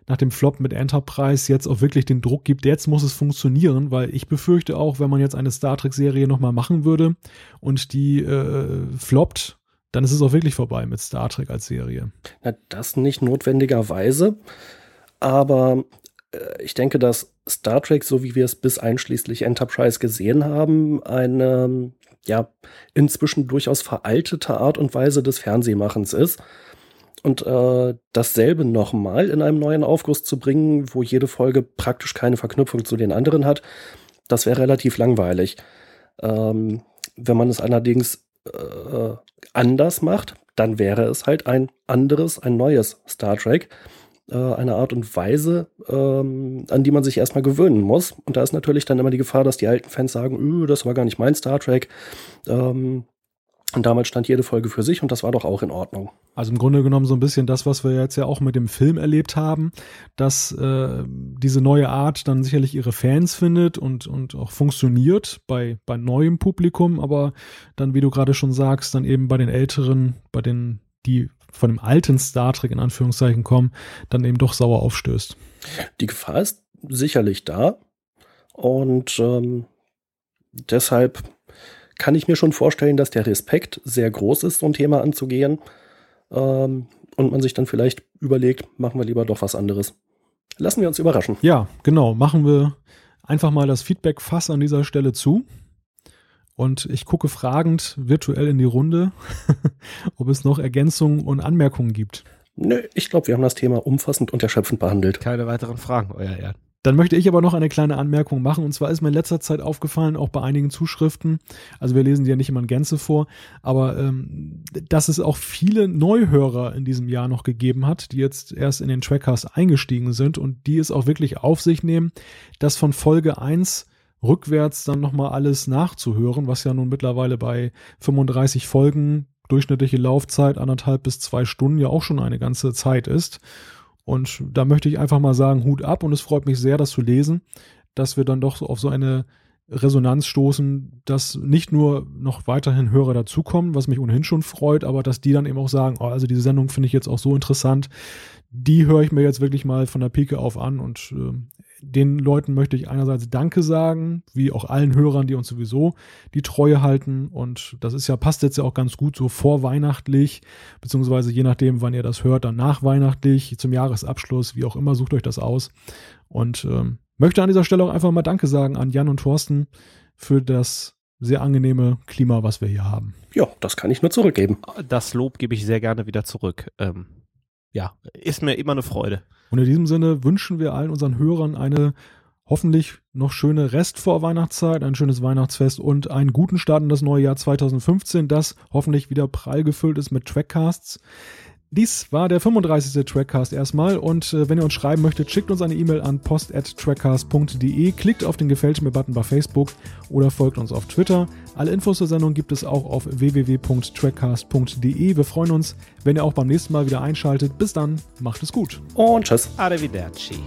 nach dem Flop mit Enterprise jetzt auch wirklich den Druck gibt, jetzt muss es funktionieren, weil ich befürchte auch, wenn man jetzt eine Star Trek-Serie nochmal machen würde und die äh, floppt, dann ist es auch wirklich vorbei mit Star Trek als Serie. Na, das nicht notwendigerweise, aber ich denke, dass Star Trek, so wie wir es bis einschließlich Enterprise gesehen haben, eine ja inzwischen durchaus veraltete Art und Weise des Fernsehmachens ist. und äh, dasselbe nochmal in einem neuen Aufguss zu bringen, wo jede Folge praktisch keine Verknüpfung zu den anderen hat, das wäre relativ langweilig. Ähm, wenn man es allerdings äh, anders macht, dann wäre es halt ein anderes, ein neues Star Trek. Äh, eine Art und Weise, ähm, an die man sich erstmal gewöhnen muss. Und da ist natürlich dann immer die Gefahr, dass die alten Fans sagen, das war gar nicht mein Star Trek. Ähm, und damals stand jede Folge für sich und das war doch auch in Ordnung. Also im Grunde genommen so ein bisschen das, was wir jetzt ja auch mit dem Film erlebt haben, dass äh, diese neue Art dann sicherlich ihre Fans findet und, und auch funktioniert bei, bei neuem Publikum, aber dann, wie du gerade schon sagst, dann eben bei den Älteren, bei den, die von dem alten Star Trek in Anführungszeichen kommen, dann eben doch sauer aufstößt. Die Gefahr ist sicherlich da und ähm, deshalb kann ich mir schon vorstellen, dass der Respekt sehr groß ist, so ein Thema anzugehen. Ähm, und man sich dann vielleicht überlegt, machen wir lieber doch was anderes. Lassen wir uns überraschen. Ja, genau. Machen wir einfach mal das Feedback-Fass an dieser Stelle zu. Und ich gucke fragend virtuell in die Runde, ob es noch Ergänzungen und Anmerkungen gibt. Nö, ich glaube, wir haben das Thema umfassend und erschöpfend behandelt. Keine weiteren Fragen, euer Ehren. Dann möchte ich aber noch eine kleine Anmerkung machen. Und zwar ist mir in letzter Zeit aufgefallen, auch bei einigen Zuschriften, also wir lesen die ja nicht immer in Gänze vor, aber ähm, dass es auch viele Neuhörer in diesem Jahr noch gegeben hat, die jetzt erst in den Trackcast eingestiegen sind und die es auch wirklich auf sich nehmen, das von Folge 1 rückwärts dann nochmal alles nachzuhören, was ja nun mittlerweile bei 35 Folgen durchschnittliche Laufzeit anderthalb bis zwei Stunden ja auch schon eine ganze Zeit ist. Und da möchte ich einfach mal sagen, Hut ab und es freut mich sehr, das zu lesen, dass wir dann doch auf so eine Resonanz stoßen, dass nicht nur noch weiterhin Hörer dazukommen, was mich ohnehin schon freut, aber dass die dann eben auch sagen, oh, also diese Sendung finde ich jetzt auch so interessant, die höre ich mir jetzt wirklich mal von der Pike auf an und äh, den Leuten möchte ich einerseits Danke sagen, wie auch allen Hörern, die uns sowieso die Treue halten. Und das ist ja, passt jetzt ja auch ganz gut so vorweihnachtlich, beziehungsweise je nachdem, wann ihr das hört, dann nachweihnachtlich, zum Jahresabschluss, wie auch immer, sucht euch das aus. Und ähm, möchte an dieser Stelle auch einfach mal Danke sagen an Jan und Thorsten für das sehr angenehme Klima, was wir hier haben. Ja, das kann ich nur zurückgeben. Das Lob gebe ich sehr gerne wieder zurück. Ähm, ja, ist mir immer eine Freude. Und in diesem Sinne wünschen wir allen unseren Hörern eine hoffentlich noch schöne Restvorweihnachtszeit, ein schönes Weihnachtsfest und einen guten Start in das neue Jahr 2015, das hoffentlich wieder prall gefüllt ist mit Trackcasts. Dies war der 35. Trackcast erstmal und äh, wenn ihr uns schreiben möchtet, schickt uns eine E-Mail an post@trackcast.de, klickt auf den Gefällt mir Button bei Facebook oder folgt uns auf Twitter. Alle Infos zur Sendung gibt es auch auf www.trackcast.de. Wir freuen uns, wenn ihr auch beim nächsten Mal wieder einschaltet. Bis dann, macht es gut. Und tschüss. Arrivederci.